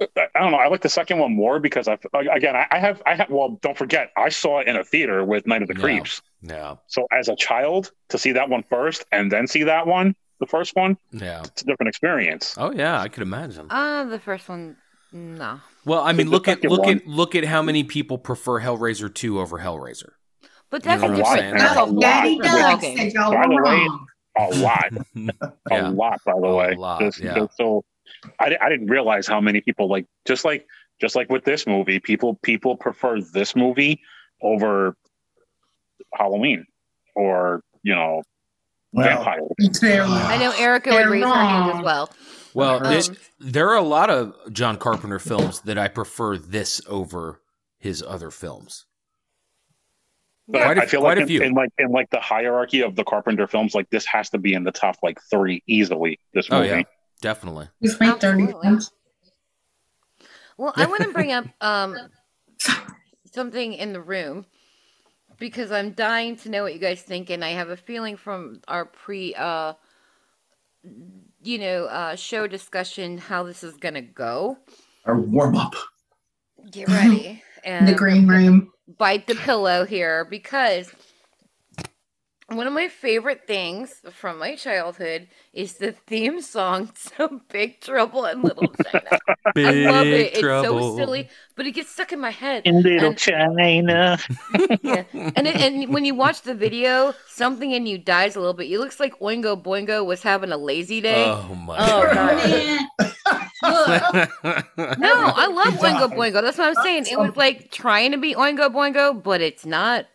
Speaker 1: I I don't know. I like the second one more because I again I I have I have well don't forget I saw it in a theater with Night of the Creeps.
Speaker 2: Yeah.
Speaker 1: So as a child to see that one first and then see that one, the first one,
Speaker 2: Yeah.
Speaker 1: it's a different experience.
Speaker 2: Oh yeah, I could imagine.
Speaker 8: Uh the first one, no.
Speaker 2: Well, I mean,
Speaker 1: The
Speaker 2: look at look
Speaker 1: one.
Speaker 2: at look at how many people prefer Hellraiser two over Hellraiser.
Speaker 8: But
Speaker 2: You
Speaker 8: that's
Speaker 2: know
Speaker 8: a
Speaker 2: what I'm
Speaker 8: different.
Speaker 2: saying?
Speaker 8: That's a
Speaker 9: Daddy
Speaker 8: different
Speaker 9: Doug
Speaker 8: ballgame.
Speaker 9: said y'all
Speaker 1: By
Speaker 9: were
Speaker 1: the way. A lot,
Speaker 2: yeah.
Speaker 1: a lot. By the
Speaker 2: A
Speaker 1: way,
Speaker 2: lot,
Speaker 1: Just-
Speaker 2: yeah.
Speaker 1: just so I, I didn't realize how many people like just like just like with this movie, people people prefer this movie over Halloween or you know
Speaker 10: Well,
Speaker 1: vampires.
Speaker 8: I know Erica would raise her hand as well.
Speaker 2: Well,
Speaker 8: Um,
Speaker 2: this- there are a lot of John Carpenter films that I prefer this over his other films.
Speaker 1: But
Speaker 2: Quite
Speaker 1: I,
Speaker 2: a-
Speaker 1: I feel
Speaker 2: quite
Speaker 1: like
Speaker 2: a
Speaker 1: in,
Speaker 2: few.
Speaker 1: in like in like the hierarchy of the Carpenter films, like this has to be in the top like three easily. This
Speaker 2: Oh
Speaker 1: movie.
Speaker 2: yeah, definitely.
Speaker 9: He's made 30
Speaker 8: Absolutely. Well, I want to bring up um something in the room because I'm dying to know what you guys think, and I have a feeling from our pre uh you know uh show discussion how this is gonna go.
Speaker 10: Our warm up.
Speaker 8: Get ready and
Speaker 9: The green room.
Speaker 8: bite the pillow here because one of my favorite things from my childhood is the theme song to Big Trouble in Little China. I love it. It's so silly, but it gets stuck in my head.
Speaker 1: In Little
Speaker 8: And-
Speaker 1: China.
Speaker 8: yeah. And it, and when you watch the video, something in you dies a little bit. It looks like Oingo Boingo was having a lazy day.
Speaker 2: Oh my
Speaker 8: Oh,
Speaker 2: god.
Speaker 9: Look,
Speaker 8: no, I love Oingo. Boingo. That's what I'm saying. It was like trying to be Oingo Boingo, but it's not.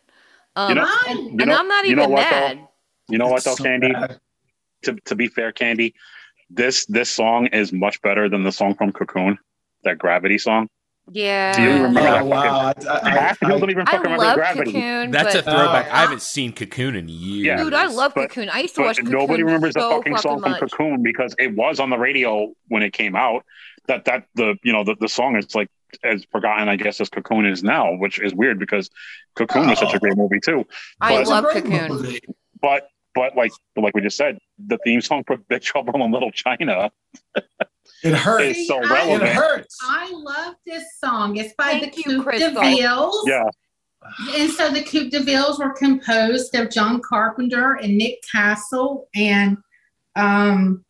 Speaker 8: Um,
Speaker 1: You know-
Speaker 8: and,
Speaker 1: you
Speaker 8: and I'm not
Speaker 1: you know
Speaker 8: even
Speaker 1: what, though?
Speaker 8: mad.
Speaker 1: You know what though,
Speaker 10: so
Speaker 1: Candy?
Speaker 10: bad.
Speaker 1: To to be fair, Candy, this this song is much better than the song from Cocoon, that Gravity song.
Speaker 8: Yeah.
Speaker 1: Do you remember
Speaker 10: Oh,
Speaker 1: that
Speaker 10: wow.
Speaker 1: fucking-
Speaker 10: I, I,
Speaker 1: Half the
Speaker 10: I,
Speaker 1: don't even
Speaker 8: I
Speaker 1: fucking remember
Speaker 8: love
Speaker 1: Gravity.
Speaker 8: Cocoon,
Speaker 2: That's a throwback.
Speaker 9: Oh.
Speaker 2: I haven't seen Cocoon in years.
Speaker 1: Yeah.
Speaker 8: dude, I love
Speaker 1: But-
Speaker 8: Cocoon. I used to
Speaker 1: But
Speaker 8: watch Cocoon
Speaker 1: nobody remembers
Speaker 8: so
Speaker 1: the fucking song
Speaker 8: much.
Speaker 1: from Cocoon because it was on the radio when it came out. That that the you know the, the song is like as forgotten I guess as Cocoon is now, which is weird because Cocoon was such a great movie too.
Speaker 8: I
Speaker 1: But-
Speaker 8: love
Speaker 10: It's a great
Speaker 8: Cocoon.
Speaker 10: movie.
Speaker 1: But but like like we just said, the theme song for Big Trouble in Little China
Speaker 10: It hurts.
Speaker 1: is so
Speaker 9: I-
Speaker 10: It hurts.
Speaker 9: I love this song. It's by
Speaker 8: Thank
Speaker 9: the
Speaker 8: you,
Speaker 9: Coupe
Speaker 8: Crystal.
Speaker 9: de Villes.
Speaker 1: Yeah,
Speaker 9: And so the Coupe de Villes were composed of John Carpenter and Nick Castle and um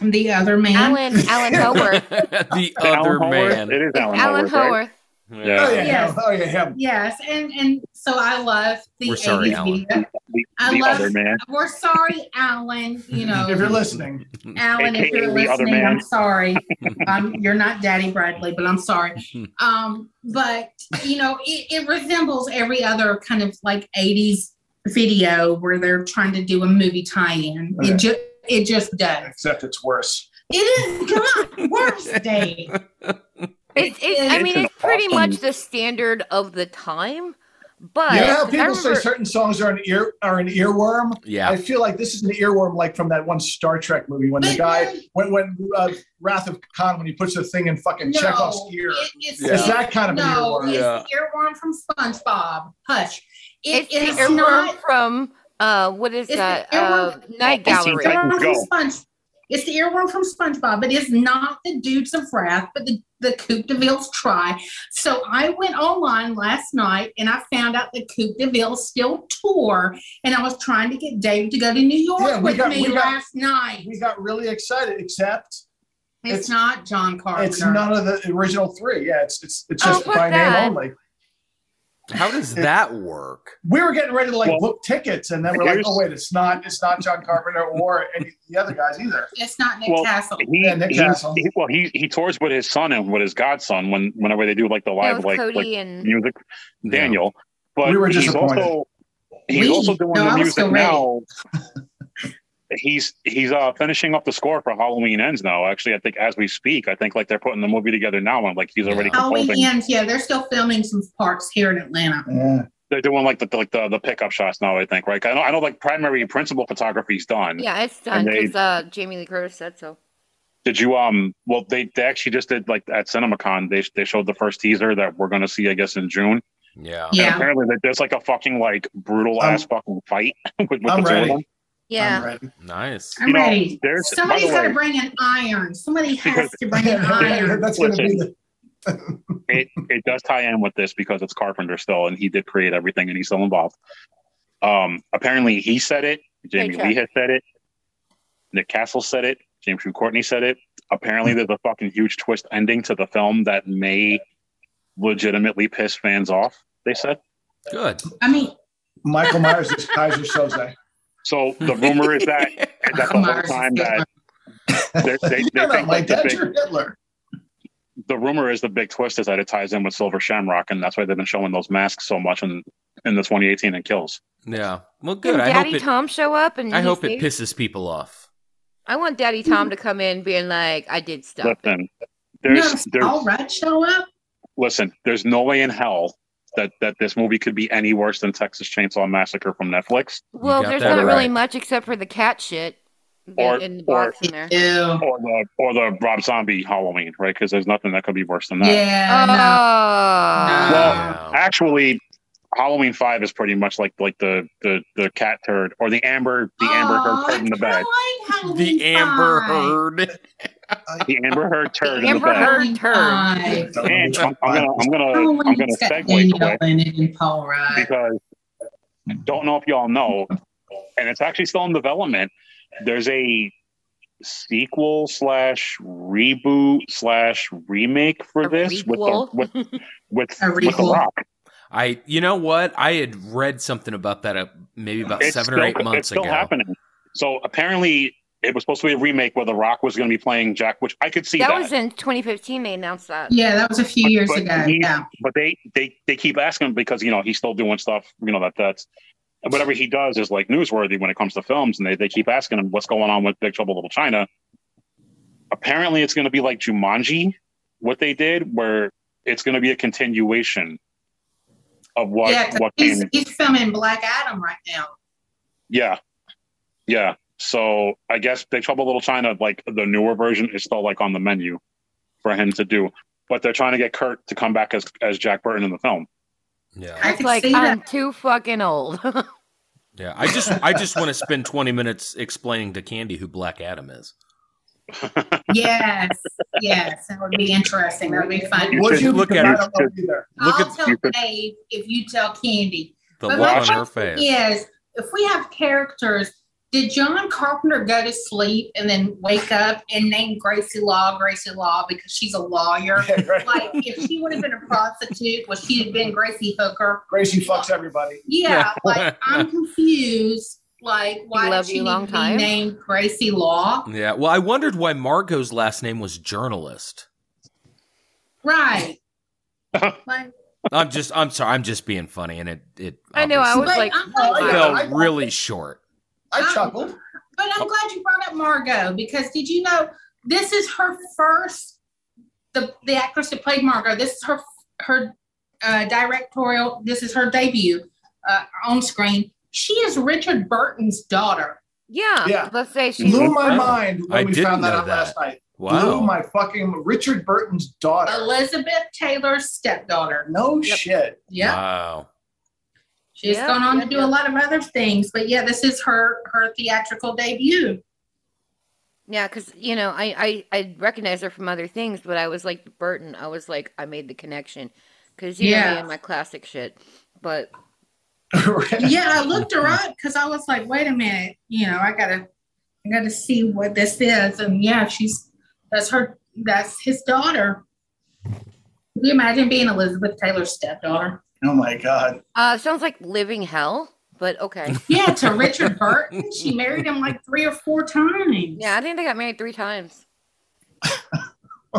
Speaker 9: the other man.
Speaker 8: Alan Alan Howarth.
Speaker 2: the
Speaker 1: Alan
Speaker 2: other
Speaker 1: Howarth?
Speaker 2: man.
Speaker 1: It is Alan,
Speaker 8: Alan
Speaker 1: Howarth, right?
Speaker 8: Howarth.
Speaker 10: Oh
Speaker 1: Yeah.
Speaker 10: yeah,
Speaker 9: Yes.
Speaker 10: oh yeah, him.
Speaker 9: Yes, and and so I love the
Speaker 2: We're sorry,
Speaker 9: 80s
Speaker 2: Alan.
Speaker 9: video.
Speaker 1: The,
Speaker 9: I
Speaker 1: the
Speaker 9: love-
Speaker 1: other man.
Speaker 9: We're sorry, Alan. You know,
Speaker 10: If you're listening,
Speaker 9: Alan, if you're listening, I'm sorry. um, you're not Daddy Bradley, but I'm sorry. Um, but you know, it, it resembles every other kind of like '80s video where they're trying to do a movie tie-in.
Speaker 10: Okay.
Speaker 9: It just it just does.
Speaker 10: except it's worse.
Speaker 9: It is come on, worse Dave.
Speaker 8: It's, it's, I mean,
Speaker 1: an
Speaker 8: it's pretty much the standard of the time. But
Speaker 10: You know how
Speaker 8: I
Speaker 10: people say certain songs are an ear are an earworm?
Speaker 2: Yeah.
Speaker 10: I feel like this is an earworm, like from that one Star Trek movie when the guy when when uh, Wrath of Khan when he puts the thing in fucking
Speaker 9: No,
Speaker 10: Chekhov's ear.
Speaker 9: it- it's,
Speaker 2: Yeah.
Speaker 10: It's that kind of an
Speaker 9: no,
Speaker 10: earworm.
Speaker 9: it's
Speaker 2: Yeah.
Speaker 9: earworm from SpongeBob. Hush. It
Speaker 8: it's the earworm
Speaker 9: not.
Speaker 8: from uh, what is
Speaker 9: It's
Speaker 8: that?
Speaker 9: the
Speaker 8: Uh, Night
Speaker 1: I've seen
Speaker 8: Gallery.
Speaker 1: Titans
Speaker 9: Earworm from Sponge. It's the earworm from SpongeBob. It is not the Dudes of Wrath, but the, the Coupe de Ville's try. So I went online last night and I found out that Coupe de Ville still tour. And I was trying to get Dave to go to New York
Speaker 10: Yeah,
Speaker 9: with
Speaker 10: got-
Speaker 9: me
Speaker 10: we got-
Speaker 9: last night.
Speaker 10: We got really excited, except
Speaker 9: It's,
Speaker 10: it's-
Speaker 9: not John Carpenter.
Speaker 10: it's none of the original three. Yeah, it's it's it's
Speaker 8: Oh,
Speaker 10: just
Speaker 8: fuck
Speaker 10: by
Speaker 8: that.
Speaker 10: name only.
Speaker 2: How does that work?
Speaker 10: We were getting ready to like
Speaker 1: Well,
Speaker 10: book tickets, and then we're like, oh wait, it's not it's not John Carpenter or any of the other guys either.
Speaker 9: It's not Nick
Speaker 1: Well,
Speaker 9: Castle.
Speaker 1: He,
Speaker 10: Yeah, Nick
Speaker 1: he-
Speaker 10: Castle.
Speaker 1: he- well, he he tours with his son and with his godson when whenever they do like the live like
Speaker 8: Cody
Speaker 1: like
Speaker 8: and
Speaker 1: music. Daniel, but
Speaker 10: We were
Speaker 1: he's
Speaker 10: disappointed.
Speaker 1: also he's
Speaker 9: We-
Speaker 1: also doing
Speaker 9: no,
Speaker 1: the music now. He's he's uh finishing up the score for Halloween Ends now. Actually, I think as we speak, I think like they're putting the movie together now, and like he's already
Speaker 2: Yeah.
Speaker 9: Halloween
Speaker 1: composing.
Speaker 9: ends. Yeah, they're still filming some parts here in Atlanta.
Speaker 10: Yeah.
Speaker 1: They're doing like the like the, the pickup shots now. I think right. I know I know like primary principal photography's done.
Speaker 8: Yeah, it's done
Speaker 1: And
Speaker 8: because uh, Jamie Lee Curtis said so.
Speaker 1: Did you um? Well, they they actually just did like at CinemaCon. They they showed the first teaser that we're going to see, I guess, in June.
Speaker 2: Yeah.
Speaker 1: And
Speaker 9: Yeah.
Speaker 1: apparently, there's like a fucking like brutal ass fucking fight with, with
Speaker 10: I'm
Speaker 1: the two of
Speaker 10: ready.
Speaker 1: Them.
Speaker 8: Yeah.
Speaker 10: I'm ready.
Speaker 2: Nice.
Speaker 9: I'm
Speaker 1: You know,
Speaker 9: ready.
Speaker 1: there's- by
Speaker 9: Somebody's
Speaker 1: the
Speaker 9: got to
Speaker 1: way-
Speaker 9: bring an iron. Somebody has to bring an iron.
Speaker 10: That's going to be the
Speaker 1: It it does tie in with this because it's Carpenter still, and he did create everything, and he's still involved. Um, apparently, he said it. Jamie
Speaker 8: Great
Speaker 1: Lee has said it. Nick Castle said it. James Jude Courtney said it. Apparently, there's a fucking huge twist ending to the film that may legitimately piss fans off. They said.
Speaker 2: Good.
Speaker 9: I mean,
Speaker 10: Michael Myers is Keyser Soze.
Speaker 1: So the rumor is that is that the whole time that they, they, they
Speaker 10: You're not
Speaker 1: think
Speaker 10: my
Speaker 1: like the
Speaker 10: dad,
Speaker 1: big,
Speaker 10: you're Hitler.
Speaker 1: the rumor is the big twist is that it ties in with Silver Shamrock, and that's why they've been showing those masks so much in in the 2018 and kills.
Speaker 2: Yeah. Well,
Speaker 8: Can
Speaker 2: good. I
Speaker 8: Daddy
Speaker 2: hope it.
Speaker 8: Tom show up and
Speaker 2: I
Speaker 8: he's
Speaker 2: hope it
Speaker 8: safe?
Speaker 2: pisses people off.
Speaker 8: I want Daddy Tom to come in being like, I did stuff.
Speaker 1: Listen,
Speaker 9: no,
Speaker 1: there's there's
Speaker 9: all right, show up.
Speaker 1: listen, there's no way in hell that that this movie could be any worse than Texas Chainsaw Massacre from Netflix
Speaker 8: Well, there's
Speaker 2: that
Speaker 8: not really much except for the cat shit
Speaker 1: Or-
Speaker 8: in the
Speaker 1: or-
Speaker 8: box in there.
Speaker 9: Ew.
Speaker 1: or the or the Rob Zombie Halloween, right? Because there's nothing that could be worse than that.
Speaker 9: Yeah. no.
Speaker 8: Oh.
Speaker 1: Well, actually, Halloween Five is pretty much like like the the the cat turd or the amber the amber
Speaker 9: Aw,
Speaker 1: heard turd in the
Speaker 9: I
Speaker 1: bed.
Speaker 9: like Halloween
Speaker 2: The Amber
Speaker 9: Five.
Speaker 2: Heard.
Speaker 1: The amber heard turd in the
Speaker 8: Amber
Speaker 1: bed.
Speaker 8: Heard
Speaker 9: Halloween
Speaker 8: turd.
Speaker 1: And I'm, I'm gonna I'm gonna I'm gonna
Speaker 9: got
Speaker 1: segue
Speaker 9: Daniel
Speaker 1: quick
Speaker 9: it Paul Rudd.
Speaker 1: because I don't know if y'all know, and it's actually still in development. There's a sequel slash reboot slash remake for
Speaker 8: A
Speaker 1: this with the with with,
Speaker 9: A
Speaker 1: with the
Speaker 9: requel.
Speaker 1: rock.
Speaker 2: I, you know what? I had read something about that uh, maybe about
Speaker 1: It's
Speaker 2: seven
Speaker 1: still,
Speaker 2: or eight months
Speaker 1: it's still
Speaker 2: ago.
Speaker 1: happening. So apparently, it was supposed to be a remake where the Rock was going to be playing Jack, which I could see
Speaker 8: that
Speaker 1: that.
Speaker 8: was in 2015. They announced that.
Speaker 9: yeah, that was a few years
Speaker 1: But
Speaker 9: ago.
Speaker 1: he-
Speaker 9: Yeah.
Speaker 1: but they they they keep asking him because you know he's still doing stuff you know that that's whatever he does is like newsworthy when it comes to films and they, they keep asking him what's going on with big trouble in little china apparently it's going to be like jumanji what they did where it's going to be a continuation of what
Speaker 9: yeah, 'cause
Speaker 1: what
Speaker 9: he's,
Speaker 1: came
Speaker 9: he's filming Black Adam right now.
Speaker 1: yeah yeah so i guess big trouble little china like the newer version is still like on the menu for him to do but they're trying to get kurt to come back as as jack burton in the film
Speaker 2: Yeah.
Speaker 9: I
Speaker 8: it's like I'm
Speaker 9: that.
Speaker 8: too fucking old.
Speaker 2: Yeah. I just, I just want to spend 20 minutes explaining to Candy who Black Adam is.
Speaker 9: Yes, yes, that would be interesting. That would be fun.
Speaker 10: Would you?
Speaker 2: Look at
Speaker 10: I
Speaker 2: her.
Speaker 10: don't know either.
Speaker 2: Look
Speaker 9: I'll
Speaker 2: at
Speaker 9: tell Dave if you tell Candy.
Speaker 2: the
Speaker 9: But
Speaker 2: look on her face.
Speaker 9: Is if we have characters, did John Carpenter go to sleep and then wake up and name Gracie Law Gracie Law because she's a lawyer?
Speaker 10: Yeah, right.
Speaker 9: like if she would have been a prostitute, would she have been Gracie Hooker?
Speaker 10: Gracie fucks everybody.
Speaker 9: Yeah,
Speaker 2: Yeah.
Speaker 9: like I'm confused. Like why
Speaker 8: love
Speaker 9: did she
Speaker 8: you
Speaker 9: need
Speaker 8: long
Speaker 9: to
Speaker 8: time?
Speaker 9: be named Gracie Law?
Speaker 2: Yeah. Well, I wondered why Margot's last name was journalist.
Speaker 9: Right. like,
Speaker 2: I'm just, I'm sorry. I'm just being funny. And it, it,
Speaker 8: I know, I was
Speaker 9: but
Speaker 8: like,
Speaker 9: I'm glad
Speaker 10: yeah.
Speaker 2: fell
Speaker 10: I-
Speaker 2: really short.
Speaker 10: I chuckled.
Speaker 9: But I'm glad you brought up Margot because did you know this is her first the the actress that played Margot. This is her her uh, directorial. This is her debut uh, on screen. She is Richard Burton's daughter.
Speaker 8: yeah,
Speaker 10: Yeah.
Speaker 8: let's say she
Speaker 10: Blew my mind when
Speaker 2: I
Speaker 10: we
Speaker 2: didn't
Speaker 10: found that out
Speaker 2: that.
Speaker 10: last night.
Speaker 2: Wow.
Speaker 10: Blew my fucking Richard Burton's daughter.
Speaker 9: Elizabeth Taylor's stepdaughter.
Speaker 10: No
Speaker 8: Yep.
Speaker 10: shit.
Speaker 9: Yeah,
Speaker 2: Wow.
Speaker 9: She's
Speaker 8: Yep,
Speaker 9: gone on
Speaker 8: yep,
Speaker 9: to do
Speaker 8: yep.
Speaker 9: a lot of other things, but yeah, this is her her theatrical debut.
Speaker 8: Yeah, because you know, I, I I recognize her from other things, but I was like Burton. I was like, I made the connection because you know
Speaker 9: Yeah.
Speaker 8: me and my classic shit. But
Speaker 9: yeah, I looked her up because I was like, wait a minute, you know, I gotta, I gotta see what this is, and yeah, she's that's her, that's his daughter. Can you imagine being Elizabeth Taylor's stepdaughter?
Speaker 10: Oh my God.
Speaker 8: uh, sounds like living hell. But okay.
Speaker 9: Yeah, to Richard Burton, she married him like three or four times.
Speaker 8: Yeah, I think they got married three times.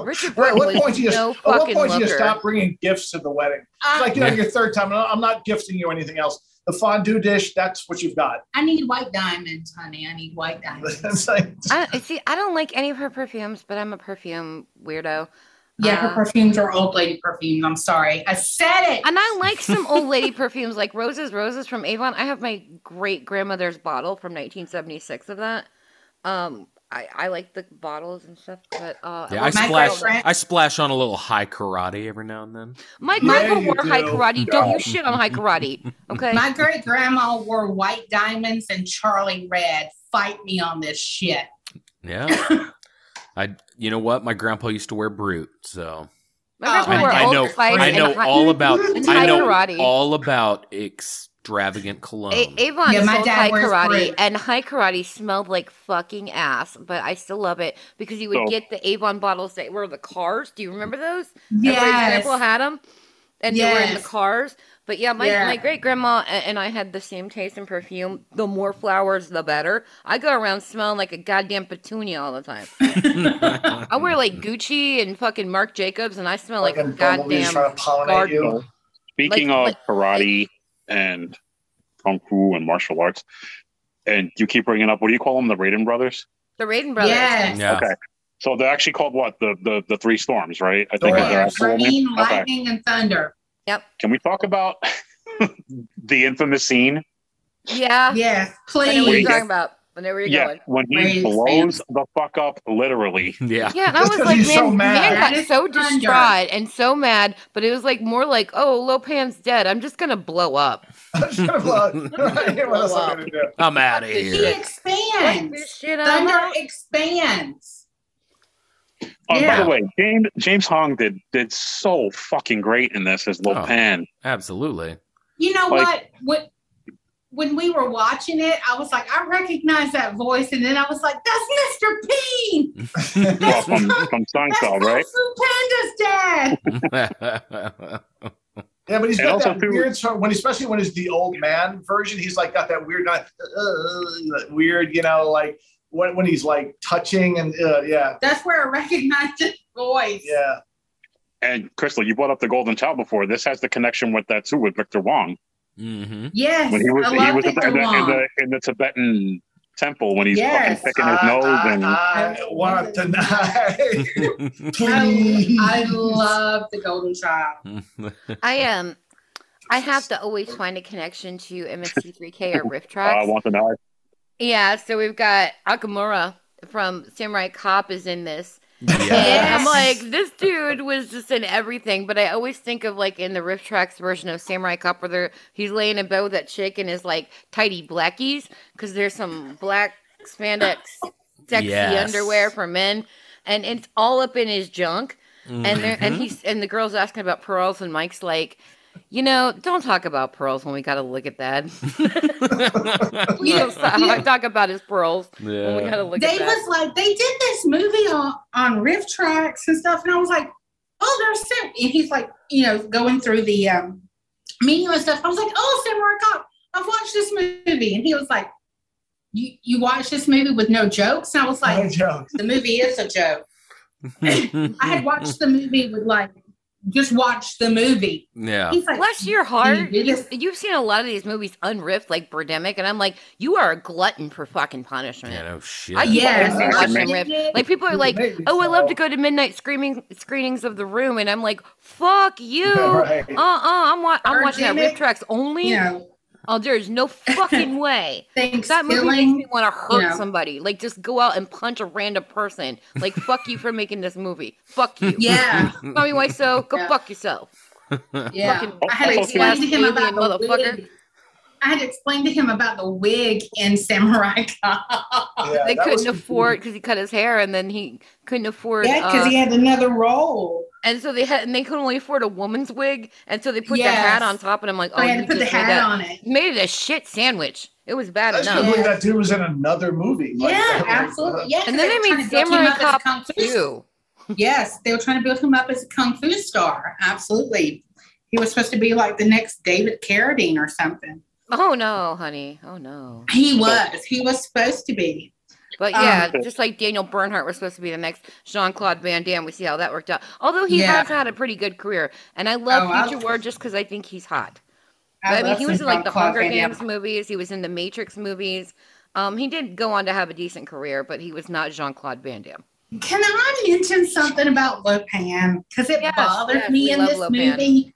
Speaker 8: Richard
Speaker 10: Well, at
Speaker 8: Burton
Speaker 10: what point do you
Speaker 8: no
Speaker 10: at what point do you
Speaker 8: looker.
Speaker 10: stop bringing gifts to the wedding?
Speaker 9: Uh,
Speaker 10: It's like you know
Speaker 2: Yeah.
Speaker 10: your third time. I'm not gifting you anything else. The fondue dish, that's what you've got.
Speaker 9: I need white diamonds, honey. I need white diamonds.
Speaker 10: Like-
Speaker 8: I, I see. I don't like any of her perfumes, but I'm a perfume weirdo.
Speaker 9: Yeah, her
Speaker 8: Uh,
Speaker 9: perfumes are old lady perfumes. I'm sorry. I said it.
Speaker 8: And I like some old lady perfumes, like Roses, Roses from Avon. I have my great grandmother's bottle from 1976 of that. Um, I, I like the bottles and stuff, but uh,
Speaker 2: Yeah, I
Speaker 8: like
Speaker 2: splash.
Speaker 9: girlfriend-
Speaker 2: I splash on a little Hai Karate every now and then.
Speaker 8: My
Speaker 10: Yeah,
Speaker 8: grandpa
Speaker 10: you
Speaker 8: wore high
Speaker 10: do.
Speaker 8: karate. Don't
Speaker 10: Yeah.
Speaker 8: you shit on Hai Karate, okay?
Speaker 9: My great grandma wore white diamonds and Charlie Red. Fight me on this shit.
Speaker 2: Yeah. I. You know what? My grandpa used to wear Brut, so
Speaker 8: My grandpa
Speaker 9: I-
Speaker 8: wore
Speaker 2: I
Speaker 8: Old
Speaker 2: know.
Speaker 8: Spice
Speaker 2: I know
Speaker 8: high-
Speaker 2: all about. I know
Speaker 8: karate.
Speaker 2: all about extravagant cologne.
Speaker 8: A- Avon
Speaker 9: Yeah, my
Speaker 8: sold
Speaker 9: dad
Speaker 8: high
Speaker 9: wears
Speaker 8: karate,
Speaker 9: Brut.
Speaker 8: and Hai Karate smelled like fucking ass, but I still love it because you would
Speaker 1: So-
Speaker 8: get the Avon bottles that were the cars. Do you remember those? Every
Speaker 9: Yes.
Speaker 8: example had them, and they were in the cars. But yeah, my,
Speaker 9: Yeah.
Speaker 8: my great grandma and I had the same taste in perfume. The more flowers, the better. I go around smelling like a goddamn petunia all the time. I wear like Gucci and fucking Marc Jacobs, and I smell like a goddamn
Speaker 10: trying
Speaker 8: garden.
Speaker 10: you.
Speaker 1: Speaking
Speaker 8: Like-
Speaker 1: of karate and kung fu and martial arts, and you keep bringing up what do you call them? The Raiden brothers.
Speaker 8: The Raiden brothers.
Speaker 9: Yes.
Speaker 2: yeah.
Speaker 1: Okay, so they're actually called what? The the the three storms, right? I think is their actual name. Okay.
Speaker 9: lightning, and thunder.
Speaker 1: Can we talk about the infamous scene?
Speaker 8: Yeah.
Speaker 9: Yes,
Speaker 8: I know what you're
Speaker 9: please.
Speaker 8: talking about. I know where you're
Speaker 1: Yeah,
Speaker 8: going.
Speaker 1: when he
Speaker 9: Raiden
Speaker 1: blows
Speaker 9: stands.
Speaker 1: the fuck up, literally.
Speaker 2: Yeah.
Speaker 8: Yeah, and I was like, man,
Speaker 10: so mad.
Speaker 8: man got
Speaker 9: is
Speaker 8: so distraught and so mad, but it was like more like, oh, Lo Pan's dead. I'm just gonna blow up.
Speaker 10: I'm just gonna blow it. what else I gonna do?
Speaker 2: I'm out of here.
Speaker 8: Like
Speaker 9: expands.
Speaker 8: shit
Speaker 9: Thunder
Speaker 8: out.
Speaker 9: Expands.
Speaker 1: Uh, By the way, James James Hong did did so fucking great in this as Lo Pan.
Speaker 2: Absolutely.
Speaker 9: You know
Speaker 1: Like-
Speaker 9: what? When when we were watching it, I was like, I recognize that voice, and then I was like, that's Mr. Bean.
Speaker 1: Well, from from
Speaker 9: That's
Speaker 1: Seinfeld, right?
Speaker 9: Kung Fu Panda's dad.
Speaker 10: Yeah, but he's
Speaker 1: And
Speaker 10: got that
Speaker 1: too-
Speaker 10: weird sort when especially when it's the old man version, he's like got that weird uh, uh, weird, you know, like when, when he's like touching and uh, yeah,
Speaker 9: That's where I recognized his voice.
Speaker 10: yeah.
Speaker 1: And Crystal, you brought up the Golden Child before. This has the connection with that too, with Victor Wong.
Speaker 2: hmm
Speaker 9: Yes,
Speaker 1: When he was
Speaker 9: I
Speaker 1: he was in the, in, the, in, the, in the Tibetan temple when he's
Speaker 9: Yes.
Speaker 1: fucking picking his nose and
Speaker 10: I, I want tonight.
Speaker 9: I,
Speaker 10: Please.
Speaker 9: I love the Golden Child.
Speaker 8: I um, I have to always find a connection to MST3K or Rift
Speaker 1: uh,
Speaker 8: I
Speaker 1: want to know.
Speaker 8: Yeah, so we've got Okamura from Samurai Cop is in this. And I'm like, this dude was just in everything. But I always think of like in the RiffTrax version of Samurai Cop where they're, he's laying in bed with that chick in his like tidy blackies because there's some black spandex sexy
Speaker 2: Yes.
Speaker 8: underwear for men, and it's all up in his junk. And there, and
Speaker 2: Mhm.
Speaker 8: he's and the girl's asking about pearls, and Mike's like, you know, don't talk about pearls when we got to look at that. we don't talk, talk about his pearls when we
Speaker 2: Yeah.
Speaker 8: got to look
Speaker 9: They
Speaker 8: at that.
Speaker 9: was like, they did this movie on, on RiffTrax and stuff, and I was like, oh, there's Sam. And he's like, you know, going through the um, menu and stuff. I was like, oh, Samurai Cop, I've watched this movie, and he was like, you you watched this movie with no jokes, and I was like,
Speaker 10: No
Speaker 9: like,
Speaker 10: jokes.
Speaker 9: the movie is a joke. I had watched the movie with like, just watch the movie.
Speaker 2: yeah.
Speaker 9: He's like,
Speaker 8: Bless your heart.
Speaker 9: you
Speaker 8: You,
Speaker 9: just-
Speaker 8: you've seen a lot of these movies unriffed, like Birdemic, and I'm like, you are a glutton for fucking punishment.
Speaker 2: Yeah, no shit.
Speaker 8: I
Speaker 9: Yes,
Speaker 8: fucking watch them
Speaker 9: yes.
Speaker 8: Like people are like, oh, I love to go to midnight screaming screenings of The Room, and I'm like, fuck you.
Speaker 10: Right.
Speaker 8: Uh uh-uh, uh, I'm, wa- I'm watching that RiffTrax only.
Speaker 9: you know,
Speaker 8: Oh, there's no fucking way.
Speaker 9: things
Speaker 8: That movie makes me want to hurt
Speaker 9: you know.
Speaker 8: somebody. Like, just go out and punch a random person. Like, fuck you for making this movie. Fuck you.
Speaker 9: Yeah,
Speaker 8: Tommy Wiseau, go
Speaker 9: Yeah.
Speaker 8: fuck yourself.
Speaker 9: yeah.
Speaker 8: Fucking
Speaker 9: I had to explain to him about the
Speaker 8: motherfucker.
Speaker 9: wig. I had to explain to him about the wig in Samurai Cop.
Speaker 10: Yeah,
Speaker 8: they couldn't afford because he cut his hair, and then he couldn't afford.
Speaker 9: Yeah, because
Speaker 8: uh,
Speaker 9: he had another role.
Speaker 8: And so they had, and they couldn't only afford a woman's wig, and so they put the hat on top, and I'm like, oh,
Speaker 9: I had
Speaker 8: you
Speaker 9: to put the
Speaker 8: just made
Speaker 9: hat
Speaker 8: that-
Speaker 9: on it.
Speaker 8: Made it a shit sandwich. It was bad
Speaker 10: I just
Speaker 8: enough.
Speaker 10: couldn't that dude was in another movie. Like,
Speaker 9: Yeah,
Speaker 10: like,
Speaker 9: absolutely.
Speaker 10: uh,
Speaker 9: Yeah, 'cause
Speaker 8: And then
Speaker 9: were
Speaker 8: they made
Speaker 9: to him
Speaker 8: Samurai
Speaker 9: up as a
Speaker 8: Cop
Speaker 9: kung fu
Speaker 8: too.
Speaker 9: Yes, they were trying to build him up as a kung fu star. Absolutely. He was supposed to be like the next David Carradine or something.
Speaker 8: Oh no, honey. Oh no.
Speaker 9: He was. He was supposed to be.
Speaker 8: But
Speaker 9: Um,
Speaker 8: yeah, just like Daniel Bernhardt was supposed to be the next Jean Claude Van Damme. We see how that worked out. Although he
Speaker 9: Yeah.
Speaker 8: has had a pretty good career, and I love
Speaker 9: Oh,
Speaker 8: Future War just because I think he's hot.
Speaker 9: I,
Speaker 8: I, mean, he was in like the
Speaker 9: Jean-Claude
Speaker 8: Hunger
Speaker 9: Van Damme.
Speaker 8: Games movies. He was in the Matrix movies. Um, he did go on to have a decent career, but he was not Jean Claude Van Damme.
Speaker 9: Can I mention something about Lo Pan? Because it
Speaker 8: Yes,
Speaker 9: bothered
Speaker 8: yes,
Speaker 9: me in this
Speaker 8: Lo Pan.
Speaker 9: movie.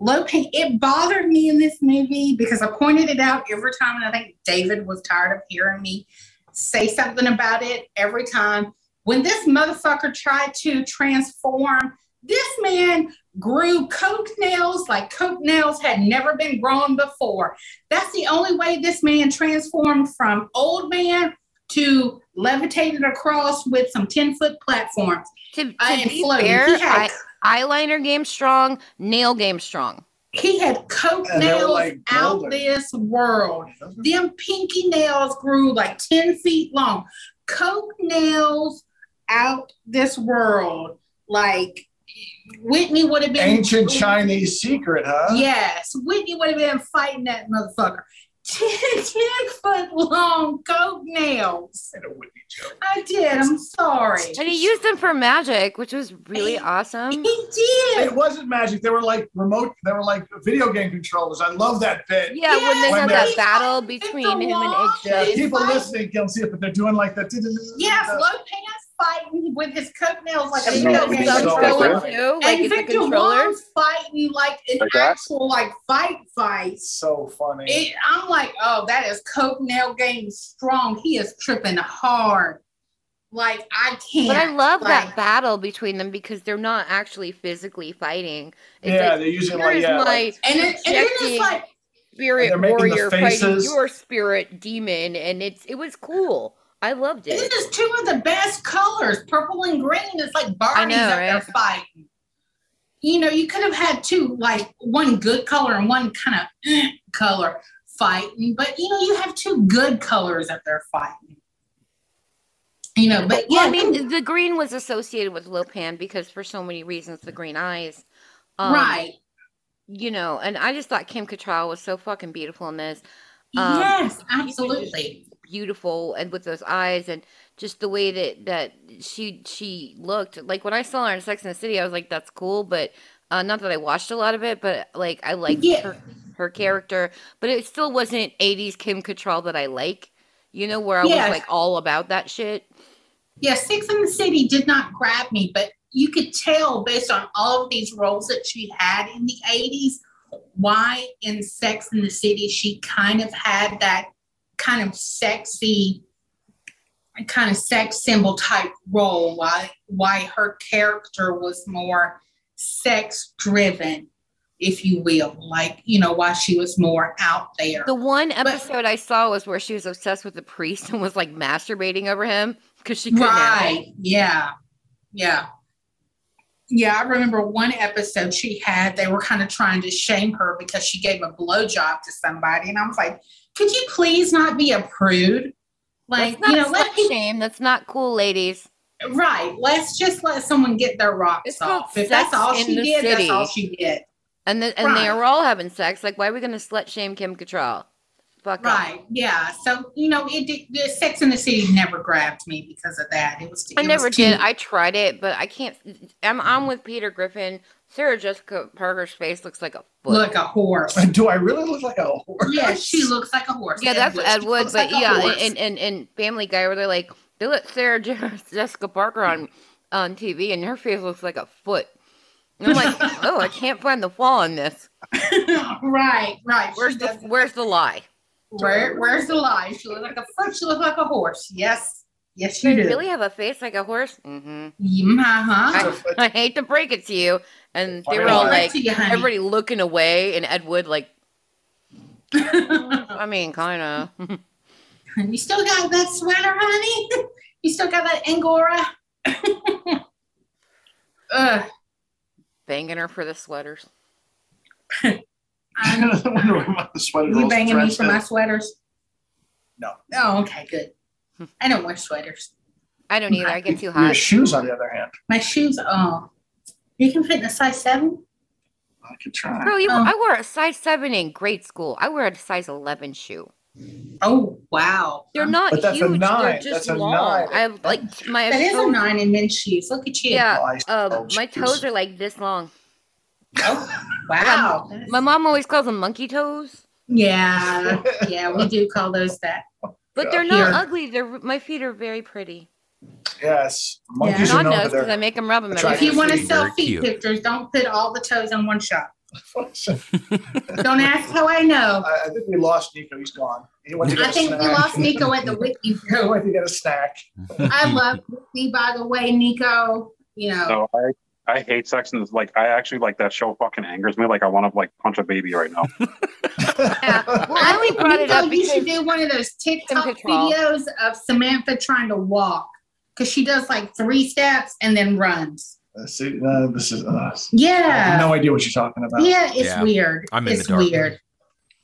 Speaker 9: Lo Pan, it bothered me in this movie because I pointed it out every time, and I think David was tired of hearing me say something about it every time. When this motherfucker tried to transform, this man grew coke nails like coke nails had never been grown before. That's the only way this man transformed from old man to levitated across with some 10 foot platforms.
Speaker 8: To, to be
Speaker 9: floating.
Speaker 8: fair,
Speaker 9: He had-
Speaker 8: eyeliner game strong, nail game strong.
Speaker 9: He had coke
Speaker 10: And
Speaker 9: nails
Speaker 10: like,
Speaker 9: out this world. Them pinky nails grew like 10 feet long. Coke nails out this world. Like Whitney would have been
Speaker 10: Ancient Chinese secret, huh?
Speaker 9: Yes, Whitney would have been fighting that motherfucker. 10, 10 foot long coke nails.
Speaker 10: Had a Whitney joke.
Speaker 9: I did. I'm sorry.
Speaker 8: And he used them for magic, which was really awesome.
Speaker 9: He did.
Speaker 10: It wasn't magic. They were like remote. They were like video game controllers. I love that bit.
Speaker 8: Yeah, when they
Speaker 9: Yes,
Speaker 8: had that battle between
Speaker 9: a
Speaker 8: him and
Speaker 9: wall.
Speaker 8: Egg
Speaker 10: Yeah, people
Speaker 9: fight-
Speaker 10: listening can see it, but they're doing like that.
Speaker 9: Yes, low pants fighting with his coke nails like a
Speaker 8: And he
Speaker 9: video
Speaker 8: had
Speaker 1: No,
Speaker 9: game.
Speaker 8: thumbs
Speaker 1: so
Speaker 8: going
Speaker 1: good.
Speaker 8: too, like
Speaker 9: and
Speaker 8: it's a
Speaker 9: Victor. Wong's fighting like an
Speaker 1: Like that?
Speaker 9: actual like fight fight.
Speaker 10: So funny.
Speaker 9: It, I'm like, oh, that is coke nail game strong. He is tripping hard. Like I can't.
Speaker 8: But I love that battle between them because they're not actually physically fighting. It's
Speaker 10: yeah,
Speaker 8: like,
Speaker 10: they're using like yeah,
Speaker 8: my
Speaker 10: like,
Speaker 9: And, it, and then it's like,
Speaker 8: spirit
Speaker 10: they're
Speaker 8: warrior fighting your spirit demon, and it's it was cool. I loved it.
Speaker 9: this is two of the best colors, purple and green. It's like Barney's
Speaker 8: know,
Speaker 9: up there fighting. You know, you could have had two, like one good color and one kind of eh, color fighting, but you know, you have two good colors up there fighting. You know, but yeah,
Speaker 8: I mean, the green was associated with Lo Pan because for so many reasons, the green eyes. Um,
Speaker 9: right.
Speaker 8: You know, and I just thought Kim Cattrall was so fucking beautiful in this. um,
Speaker 9: yes, absolutely.
Speaker 8: Beautiful and with those eyes and just the way that that she she looked like when I saw her in Sex and the City I was like that's cool but uh, not that I watched a lot of it but like I liked
Speaker 9: Yeah.
Speaker 8: her her character but it still wasn't 80s Kim Cattrall that I like you know where I
Speaker 9: Yes.
Speaker 8: was like all about that shit
Speaker 9: Yeah, Sex in the City did not grab me, but you could tell based on all of these roles that she had in the 80s why in Sex in the City she kind of had that kind of sexy kind of sex symbol type role why why her character was more sex driven if you will like you know why she was more out there
Speaker 8: the one episode I saw was where she was obsessed with the priest and was like masturbating over him because she couldn't.
Speaker 9: Right. Yeah. Yeah. Yeah, I remember one episode she had, they were kind of trying to shame her because she gave a blowjob to somebody. And I was like, could you please not be a prude? Like, you know, let people,
Speaker 8: shame that's not cool ladies
Speaker 9: right. Let's just let someone get their rocks
Speaker 8: It's
Speaker 9: off. If that's all she did,
Speaker 8: City.
Speaker 9: that's all she did.
Speaker 8: and the, and they are all having sex like why are we gonna slut shame Kim Cattrall fuck off.
Speaker 9: Right. Yeah. So, you know, it the Sex in the City never grabbed me because of that. It was
Speaker 8: I never
Speaker 9: was too-
Speaker 8: did. I tried it, but I can't. I'm I'm with Peter Griffin. Sarah Jessica Parker's face looks like a foot.
Speaker 9: look a horse.
Speaker 10: do I really look like a horse?
Speaker 9: Yeah, she looks like a horse.
Speaker 8: yeah, that's
Speaker 9: She
Speaker 8: Ed Wood. But
Speaker 9: like
Speaker 8: yeah,
Speaker 9: horse.
Speaker 8: and, and and Family Guy, where they're like, they let Sarah Je- Jessica Parker on on TV, and her face looks like a foot. And I'm like, oh, I can't find the flaw in this.
Speaker 9: right, right.
Speaker 8: Where's
Speaker 9: She
Speaker 8: the
Speaker 9: does-
Speaker 8: Where's the lie?
Speaker 9: where, where's the lie? She looks like a foot. She looks like a horse. Yes, yes, you
Speaker 8: They
Speaker 9: do.
Speaker 8: really have a face like a horse. Mm-hmm.
Speaker 9: Mm, uh-huh.
Speaker 8: I, I hate to break it to you, and they were all like,
Speaker 9: you,
Speaker 8: everybody looking away, and Ed Wood like I mean, kind of.
Speaker 9: You still got that sweater, honey? You still got that Angora? Ugh.
Speaker 8: Banging her for the sweaters.
Speaker 10: I wonder what the sweater
Speaker 9: You banging me for
Speaker 10: in.
Speaker 9: my sweaters?
Speaker 10: No.
Speaker 9: Oh, okay, good. I don't wear sweaters.
Speaker 8: I don't either. I get too hot.
Speaker 10: Your
Speaker 8: hot.
Speaker 10: shoes, on the other hand,
Speaker 9: My shoes, oh. You can fit in a size seven?
Speaker 10: I could try.
Speaker 8: Bro, you,
Speaker 9: Oh.
Speaker 8: I wore a size seven in grade school. I wear a size eleven shoe.
Speaker 9: Oh, wow.
Speaker 8: They're not
Speaker 10: But that's a
Speaker 8: huge. They're just
Speaker 10: That's a
Speaker 8: long.
Speaker 10: nine.
Speaker 8: I like my
Speaker 9: That is a nine in men's shoes. Look at you.
Speaker 8: Yeah,
Speaker 10: Oh,
Speaker 8: uh,
Speaker 10: suppose
Speaker 8: my toes are like this long.
Speaker 9: Oh, wow.
Speaker 8: My mom always calls them monkey toes,
Speaker 9: Yeah, yeah, we do call those that.
Speaker 8: But they're not
Speaker 9: Here.
Speaker 8: ugly. They're my feet are very pretty.
Speaker 10: Yes, monkeys
Speaker 8: John
Speaker 10: are known
Speaker 8: knows because I make them rub them.
Speaker 10: That's.
Speaker 9: If you want to sell feet
Speaker 2: cute.
Speaker 9: pictures, don't put all the toes in one shot. Don't ask how I know.
Speaker 10: I, I think we lost Nico. He's gone. He went to get
Speaker 9: I
Speaker 10: a
Speaker 9: think we lost Nico at the Whitney.
Speaker 10: He went to get a snack.
Speaker 9: I love Whitney, by the way, Nico. You know,
Speaker 1: So I I hate sex and it's like I actually like that show fucking angers me. Like I want to like punch a baby right now.
Speaker 8: Yeah. Well, I
Speaker 9: I
Speaker 8: only
Speaker 9: think
Speaker 8: brought it
Speaker 9: Nico,
Speaker 8: up
Speaker 9: you should do one of those TikTok videos of Samantha trying to walk because she does like three steps and then runs.
Speaker 10: Uh, See, uh, this is. Uh, I have
Speaker 9: Yeah,
Speaker 10: no idea what you're talking about.
Speaker 9: yeah, it's
Speaker 2: Yeah.
Speaker 9: weird.
Speaker 2: I'm in the
Speaker 9: it's
Speaker 2: dark.
Speaker 9: weird.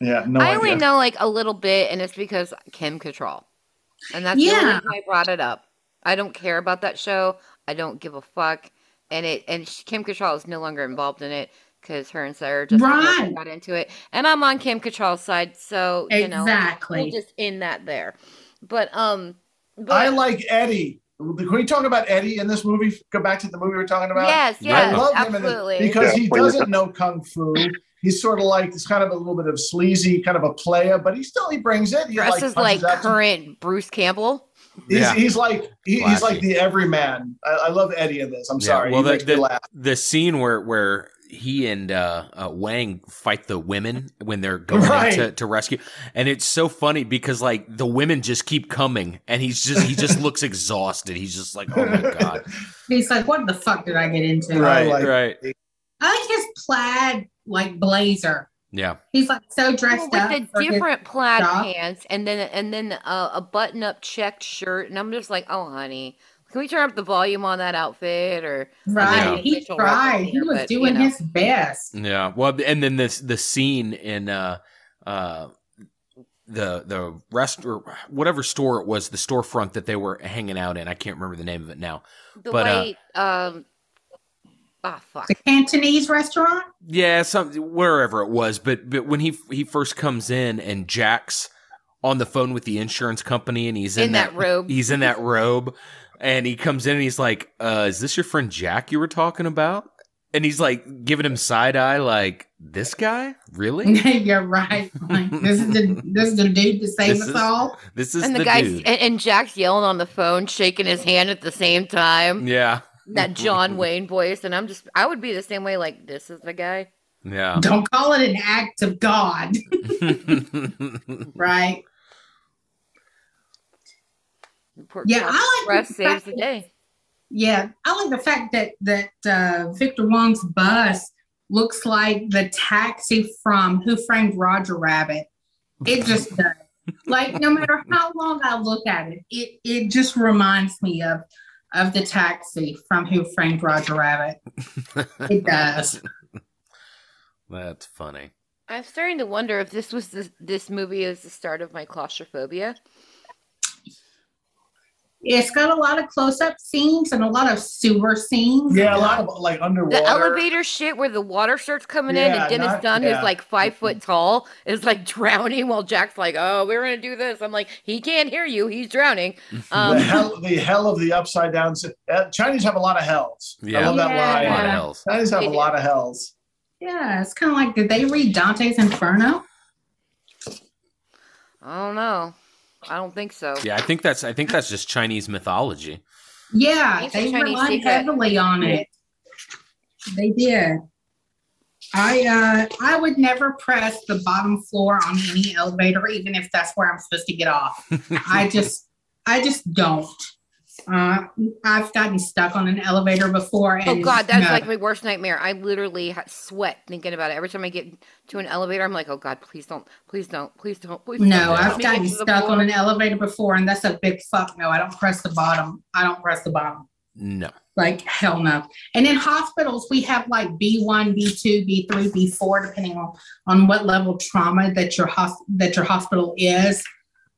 Speaker 10: Yeah, no
Speaker 8: I only
Speaker 10: idea.
Speaker 8: know like a little bit, and it's because Kim Cattrall, and that's the
Speaker 9: Yeah.
Speaker 8: only reason I brought it up. I don't care about that show. I don't give a fuck, and it and sh- Kim Cattrall is no longer involved in it because her and Sarah just
Speaker 9: Right.
Speaker 8: got into it, and I'm on Kim Cattrall's side, so you know
Speaker 9: Exactly.
Speaker 8: we'll just end that there. But um, but
Speaker 10: I like Eddie. Can we talk about Eddie in this movie? Go back to the movie we are talking about.
Speaker 8: yes,
Speaker 2: Yeah.
Speaker 10: I
Speaker 8: yes,
Speaker 10: love him in
Speaker 8: absolutely.
Speaker 10: it because
Speaker 1: Yeah,
Speaker 10: he doesn't know kung fu. He's sort of like it's kind of a little bit of sleazy, kind of a player, but he still he brings it. He
Speaker 8: dresses like,
Speaker 10: punches out
Speaker 8: current Bruce Campbell.
Speaker 10: He's,
Speaker 2: Yeah.
Speaker 10: he's like he, he's like the everyman. I, I love Eddie in this. I'm
Speaker 2: Yeah,
Speaker 10: sorry.
Speaker 2: well,
Speaker 10: he
Speaker 2: the- the-
Speaker 10: laugh.
Speaker 2: the scene where where he and uh, uh, Wang fight the women when they're going
Speaker 10: Right.
Speaker 2: to, to rescue, and it's so funny because like the women just keep coming, and he's just he just looks exhausted. He's just like, oh my god,
Speaker 9: He's like, what the fuck did I get into?
Speaker 10: Right.
Speaker 2: right,
Speaker 10: like-
Speaker 2: right,
Speaker 9: I like his plaid like blazer.
Speaker 2: Yeah,
Speaker 9: He's like so dressed
Speaker 8: Well,
Speaker 9: up.
Speaker 8: with
Speaker 9: for
Speaker 8: the different plaid
Speaker 9: job.
Speaker 8: pants and then and then uh, a button up checked shirt and I'm just like, oh honey, can we turn up the volume on that outfit or
Speaker 9: right.
Speaker 2: Yeah.
Speaker 9: He tried.
Speaker 8: reference
Speaker 9: He was
Speaker 8: but, you
Speaker 9: doing
Speaker 8: know.
Speaker 9: his best.
Speaker 2: yeah. Well, and then this the scene in uh uh the the rest or whatever store it was, the storefront that they were hanging out in. I can't remember the name of it now.
Speaker 8: the
Speaker 2: But, uh,
Speaker 8: um ah fuck.
Speaker 9: The Cantonese restaurant.
Speaker 2: Yeah, some wherever it was, but but when he he first comes in and Jack's on the phone with the insurance company and he's in,
Speaker 8: In that robe.
Speaker 2: he's in that robe, and he comes in and he's like, uh, "Is this your friend Jack you were talking about?" And he's like giving him side eye, like, "This guy, really?
Speaker 9: You're right. Like, this is the this is the dude to save
Speaker 2: This
Speaker 9: us
Speaker 2: is-
Speaker 9: all.
Speaker 2: This is
Speaker 8: and
Speaker 2: the,
Speaker 8: the, guy
Speaker 2: dude."
Speaker 8: and, and Jack's yelling on the phone, shaking his hand at the same time.
Speaker 2: yeah,
Speaker 8: That John Wayne voice, and I'm just I would be the same way, like, this is the guy.
Speaker 2: yeah.
Speaker 9: Don't call it an act of God, right?
Speaker 8: Poor
Speaker 9: Yeah, I like
Speaker 8: Express
Speaker 9: the
Speaker 8: saves
Speaker 9: fact
Speaker 8: the
Speaker 9: that- Yeah, I like the fact that that uh, Victor Wong's bus looks like the taxi from Who Framed Roger Rabbit. It just does. like no matter how long I look at it, it it just reminds me of of the taxi from Who Framed Roger Rabbit. It does.
Speaker 2: That's funny.
Speaker 8: I'm starting to wonder if this was the, this movie is the start of my claustrophobia.
Speaker 9: It's got a lot of close up scenes and a lot of sewer scenes.
Speaker 10: Yeah, a lot of like underwater.
Speaker 8: The elevator shit where the water starts coming in and Dennis
Speaker 10: not-
Speaker 8: Dun,
Speaker 10: yeah.
Speaker 8: who's like five foot tall, is like drowning while Jack's like, "Oh, we're gonna do this." I'm like, "He can't hear you. He's drowning." Um,
Speaker 10: the hell, the hell of the upside down. Uh, Chinese have a lot of hells. I
Speaker 2: Yeah.
Speaker 10: love that
Speaker 2: A
Speaker 9: Yeah.
Speaker 10: line.
Speaker 2: lot of hells.
Speaker 10: Chinese have
Speaker 8: They
Speaker 10: a
Speaker 8: do.
Speaker 10: lot of hells.
Speaker 9: Yeah, it's kind of like did they read Dante's Inferno?
Speaker 8: I don't know. I don't think so.
Speaker 2: Yeah, I think that's I think that's just Chinese mythology.
Speaker 9: Yeah, they
Speaker 8: Chinese
Speaker 9: relied
Speaker 8: secret.
Speaker 9: heavily on it. They did. I uh I would never press the bottom floor on any elevator, even if that's where I'm supposed to get off. I just I just don't. Uh, I've gotten stuck on an elevator before. And
Speaker 8: Oh God, that's
Speaker 9: no.
Speaker 8: like my worst nightmare. I literally sweat thinking about it. Every time I get to an elevator, I'm like, oh God, please don't, please don't, please don't, please
Speaker 9: No,
Speaker 8: don't.
Speaker 9: I've
Speaker 8: Let
Speaker 9: gotten
Speaker 8: get to the
Speaker 9: stuck on an elevator before, and that's a big fuck no. I don't press the bottom. I don't press the bottom.
Speaker 2: No.
Speaker 9: Like hell no. And in hospitals, we have like B1, B2, B3, B4, depending on on what level trauma that your hos- that your hospital is.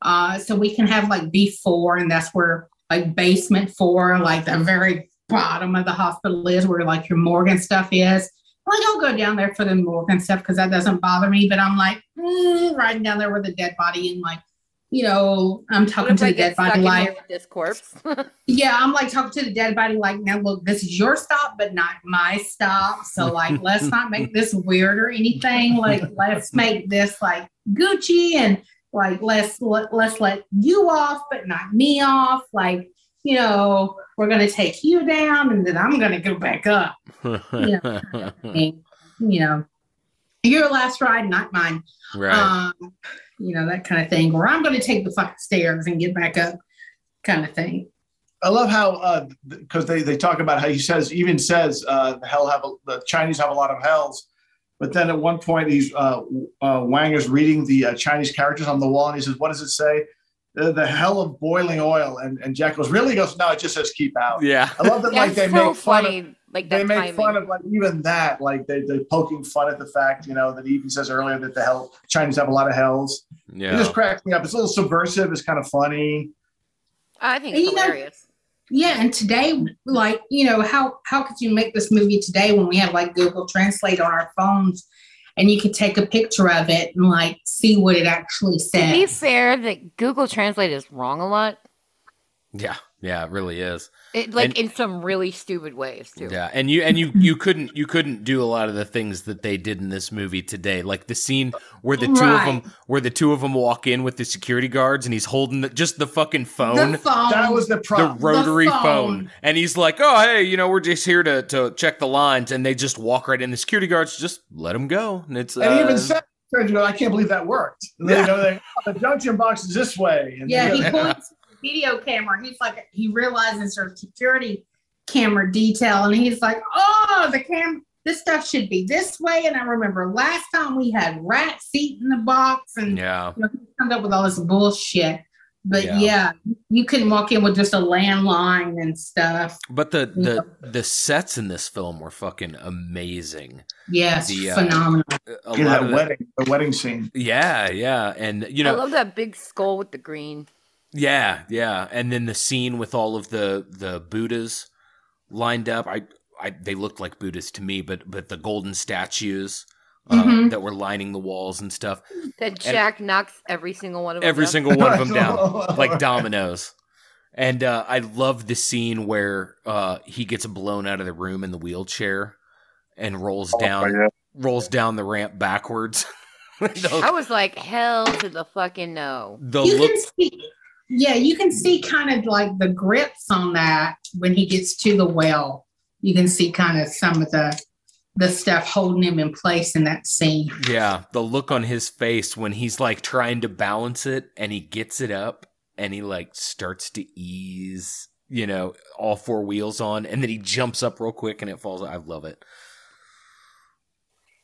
Speaker 9: Uh, so we can have like B4, and that's where like basement four, like the very bottom of the hospital is, where like your morgue and stuff is. Like I'll go down there for the morgue and stuff because that doesn't bother me. But I'm like mm, riding down there with a dead body and like, you know, I'm talking to the dead body like,
Speaker 8: this corpse?
Speaker 9: yeah, I'm like talking to the dead body, like, now look, this is your stop, but not my stop. So, like, let's not make this weird or anything. Like, let's make this like Gucci and like let's let, let's let you off, but not me off. Like, you know, we're gonna take you down and then I'm gonna go back up. And, you know, your last ride, not mine.
Speaker 2: Right.
Speaker 9: Um, you know, that kind of thing. Or I'm gonna take the fucking stairs and get back up, kind of thing.
Speaker 10: I love how because they they talk about how he says even says uh, the hell have a, the Chinese have a lot of hells, but then at one point he's uh, uh, Wang is reading the uh, Chinese characters on the wall and he says, "What does it say?" The, the hell of boiling oil, and and Jack goes, "Really?" He goes, "No, it just says keep out."
Speaker 2: Yeah.
Speaker 10: I love that. like they
Speaker 8: so
Speaker 10: make fun
Speaker 8: funny.
Speaker 10: of
Speaker 8: like
Speaker 10: they make
Speaker 8: timing.
Speaker 10: fun of like even that, like they they poking fun at the fact you know that he even says earlier that the hell Chinese have a lot of hells.
Speaker 2: Yeah, it
Speaker 10: just cracks me up. It's a little subversive. It's kind of funny.
Speaker 8: I think it's
Speaker 9: you know-
Speaker 8: hilarious.
Speaker 9: Yeah, and today, like you know, how how could you make this movie today when we have like Google Translate on our phones, and you could take a picture of it and like see what it actually says?
Speaker 8: To be fair, that Google Translate is wrong a lot.
Speaker 2: Yeah. Yeah, it really is.
Speaker 8: It, like
Speaker 2: And-
Speaker 8: in some really stupid ways too.
Speaker 2: Yeah, and you and you you couldn't you couldn't do a lot of the things that they did in this movie today, like the scene where the two
Speaker 9: Right.
Speaker 2: of them where the two of them walk in with the security guards, and he's holding the, just the fucking phone,
Speaker 9: The phone.
Speaker 10: That was the problem.
Speaker 2: the
Speaker 10: problem.
Speaker 2: rotary
Speaker 9: phone.
Speaker 2: phone. and he's like, "Oh, hey, you know, we're just here to to check the lines," and they just walk right in. The security guards just let him go, and it's
Speaker 10: And
Speaker 2: uh,
Speaker 10: even said, "I can't believe that worked."
Speaker 2: Yeah.
Speaker 10: you know, they, oh, the junction box is this way. And
Speaker 9: yeah, he points to the video camera. He's like, he realizes there's security camera detail, and he's like, oh, the cam. This stuff should be this way. And I remember last time we had rat feet in the box, and
Speaker 2: yeah,
Speaker 9: you know, he comes up with all this bullshit. But
Speaker 2: Yeah.
Speaker 9: yeah. you couldn't walk in with just a landline and stuff.
Speaker 2: but the the the sets in this film were fucking amazing.
Speaker 9: Yes,
Speaker 2: The, uh,
Speaker 9: phenomenal.
Speaker 2: A
Speaker 10: Yeah,
Speaker 2: lot
Speaker 10: that
Speaker 2: of the-
Speaker 10: wedding, the wedding scene.
Speaker 2: yeah, yeah, and you know,
Speaker 8: I love that big skull with the green.
Speaker 2: Yeah, yeah, and then the scene with all of the the Buddhas lined up. I, I they looked like Buddhas to me, but but the golden statues uh,
Speaker 9: Mhm.
Speaker 2: that were lining the walls and stuff.
Speaker 8: That Jack knocks every single one of them.
Speaker 2: Every
Speaker 8: down.
Speaker 2: single one of them down like dominoes. And uh, I love the scene where uh, he gets blown out of the room in the wheelchair and rolls down
Speaker 1: yeah.
Speaker 2: rolls down the ramp backwards. the,
Speaker 8: I was like, hell to the fucking no.
Speaker 2: the
Speaker 9: you
Speaker 2: look
Speaker 9: can see, yeah, you can see kind of like the grips on that when he gets to the well. You can see kind of some of the the stuff holding him in place in that scene.
Speaker 2: Yeah, the look on his face when he's like trying to balance it and he gets it up and he like starts to ease, you know, all four wheels on and then he jumps up real quick and it falls. I love it.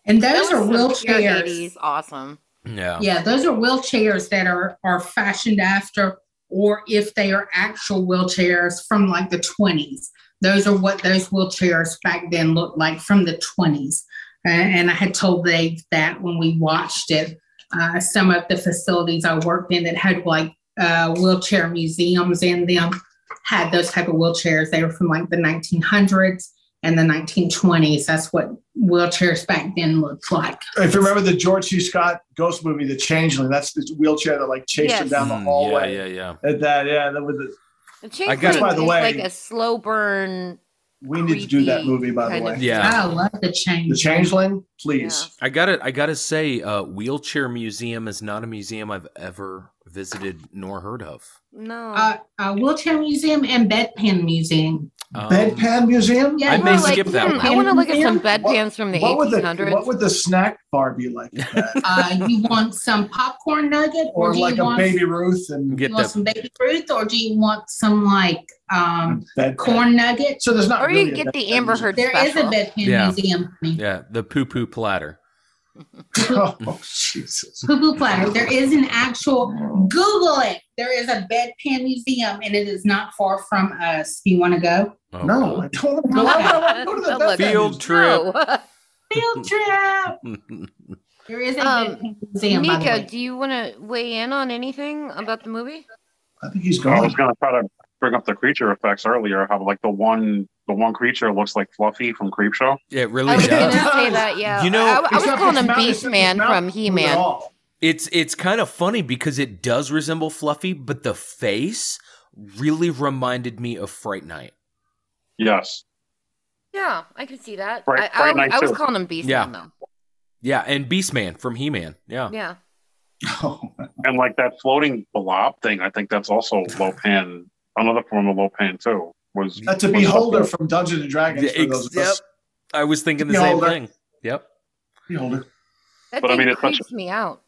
Speaker 9: And
Speaker 8: That
Speaker 9: those are
Speaker 8: was some pure
Speaker 9: wheelchairs.
Speaker 8: 80s awesome.
Speaker 2: Yeah.
Speaker 9: Yeah, those are wheelchairs that are are fashioned after, or if they are actual wheelchairs from like the twenties. Those are what those wheelchairs back then looked like from the twenties. and I had told Dave that when we watched it. Uh, some of the facilities I worked in that had like uh, wheelchair museums in them had those type of wheelchairs. They were from like the 1900s and the 1920s. That's what wheelchairs back then looked like.
Speaker 10: If you remember the George C. Scott ghost movie, The Changeling, that's the wheelchair that like chased him down the
Speaker 2: Mm,
Speaker 10: hallway.
Speaker 2: Yeah, yeah, yeah.
Speaker 10: At that, yeah, that was the,
Speaker 8: The
Speaker 2: I
Speaker 8: Changeling
Speaker 2: got-
Speaker 8: is
Speaker 10: By the way-
Speaker 8: like a slow burn.
Speaker 10: we need to do that movie, by the way.
Speaker 8: of-
Speaker 2: Yeah.
Speaker 9: I love the changeling.
Speaker 10: The Changeling, please.
Speaker 2: I gotta, I gotta say, uh, wheelchair museum is not a museum I've ever visited nor heard of.
Speaker 8: No.
Speaker 9: uh, uh, wheelchair museum and bedpan museum.
Speaker 2: Um,
Speaker 10: Bedpan Museum?
Speaker 9: Yeah,
Speaker 2: I may
Speaker 8: like,
Speaker 2: skip that
Speaker 8: hmm. I want to look at some
Speaker 9: Museum?
Speaker 8: bedpans from the
Speaker 10: what would the
Speaker 8: 1800s.
Speaker 10: what would the snack bar be like?
Speaker 9: Uh, you want some popcorn nugget, or,
Speaker 10: or
Speaker 9: do
Speaker 10: like
Speaker 9: you
Speaker 10: a
Speaker 9: want,
Speaker 10: baby Ruth and
Speaker 2: Get
Speaker 9: you want some baby Ruth, or do you want some like um,
Speaker 10: bedpan.
Speaker 9: corn nuggets?
Speaker 10: So there's not.
Speaker 8: or
Speaker 10: really
Speaker 8: you get the Amber
Speaker 10: museum.
Speaker 8: Heard
Speaker 9: There is a bedpan
Speaker 2: Yeah.
Speaker 9: museum. honey.
Speaker 2: yeah the poo poo platter.
Speaker 10: Oh Jesus!
Speaker 9: Poo poo platter. There is an actual. Google it. There is a bedpan museum, and it is not far from us. Do you want to go?
Speaker 2: Oh,
Speaker 10: No, I don't want to go. I want to go to the
Speaker 8: Look,
Speaker 2: Field trip.
Speaker 8: No.
Speaker 9: Field trip. There is a
Speaker 8: Um,
Speaker 9: museum.
Speaker 8: Mika, do you want to weigh in on anything about the movie?
Speaker 10: I think he's gone.
Speaker 1: I was gonna try to bring up the creature effects earlier. How like the one the one creature looks like Fluffy from Creepshow.
Speaker 2: Yeah, it really
Speaker 8: I was
Speaker 2: does.
Speaker 8: gonna say that. Yeah,
Speaker 2: You know-
Speaker 8: I, I was calling him Beast Man from
Speaker 10: doesn't
Speaker 8: He
Speaker 10: move at
Speaker 8: Man.
Speaker 2: It's it's kind of funny because it does resemble Fluffy, but the face really reminded me of Fright Night.
Speaker 1: Yes.
Speaker 8: Yeah, I could see that.
Speaker 1: Right-
Speaker 8: I, I,
Speaker 1: right
Speaker 8: I was calling him Beast
Speaker 2: Yeah.
Speaker 8: Man though.
Speaker 2: Yeah, and Beastman from He Man. Yeah.
Speaker 8: Yeah.
Speaker 10: Oh,
Speaker 1: And like that floating blob thing, I think that's also Lo Pan. Another form of Lo Pan too. Was
Speaker 10: That's a
Speaker 1: was
Speaker 10: beholder from Dungeons and Dragons.
Speaker 2: Yeah,
Speaker 10: for those
Speaker 2: ex-
Speaker 10: of us.
Speaker 2: I was thinking the same thing. Yep.
Speaker 10: Beholder.
Speaker 8: That
Speaker 1: But I
Speaker 8: thing
Speaker 1: mean, it's such
Speaker 8: me out.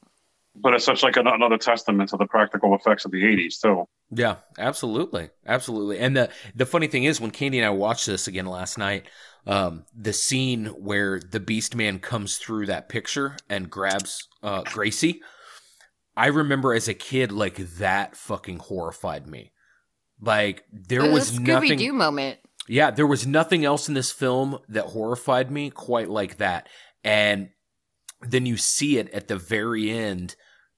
Speaker 1: But it's such like an, another testament to the practical effects of the '80s too.
Speaker 2: Yeah, absolutely, absolutely. And the the funny thing is, when Candy and I watched this again last night, um, the scene where the Beast Man comes through that picture and grabs uh, Gracie, I remember as a kid, like that fucking horrified me. Like there
Speaker 8: It
Speaker 2: was
Speaker 8: Scooby
Speaker 2: nothing.
Speaker 8: Doo moment.
Speaker 2: Yeah, there was nothing else in this film that horrified me quite like that. And then you see it at the very end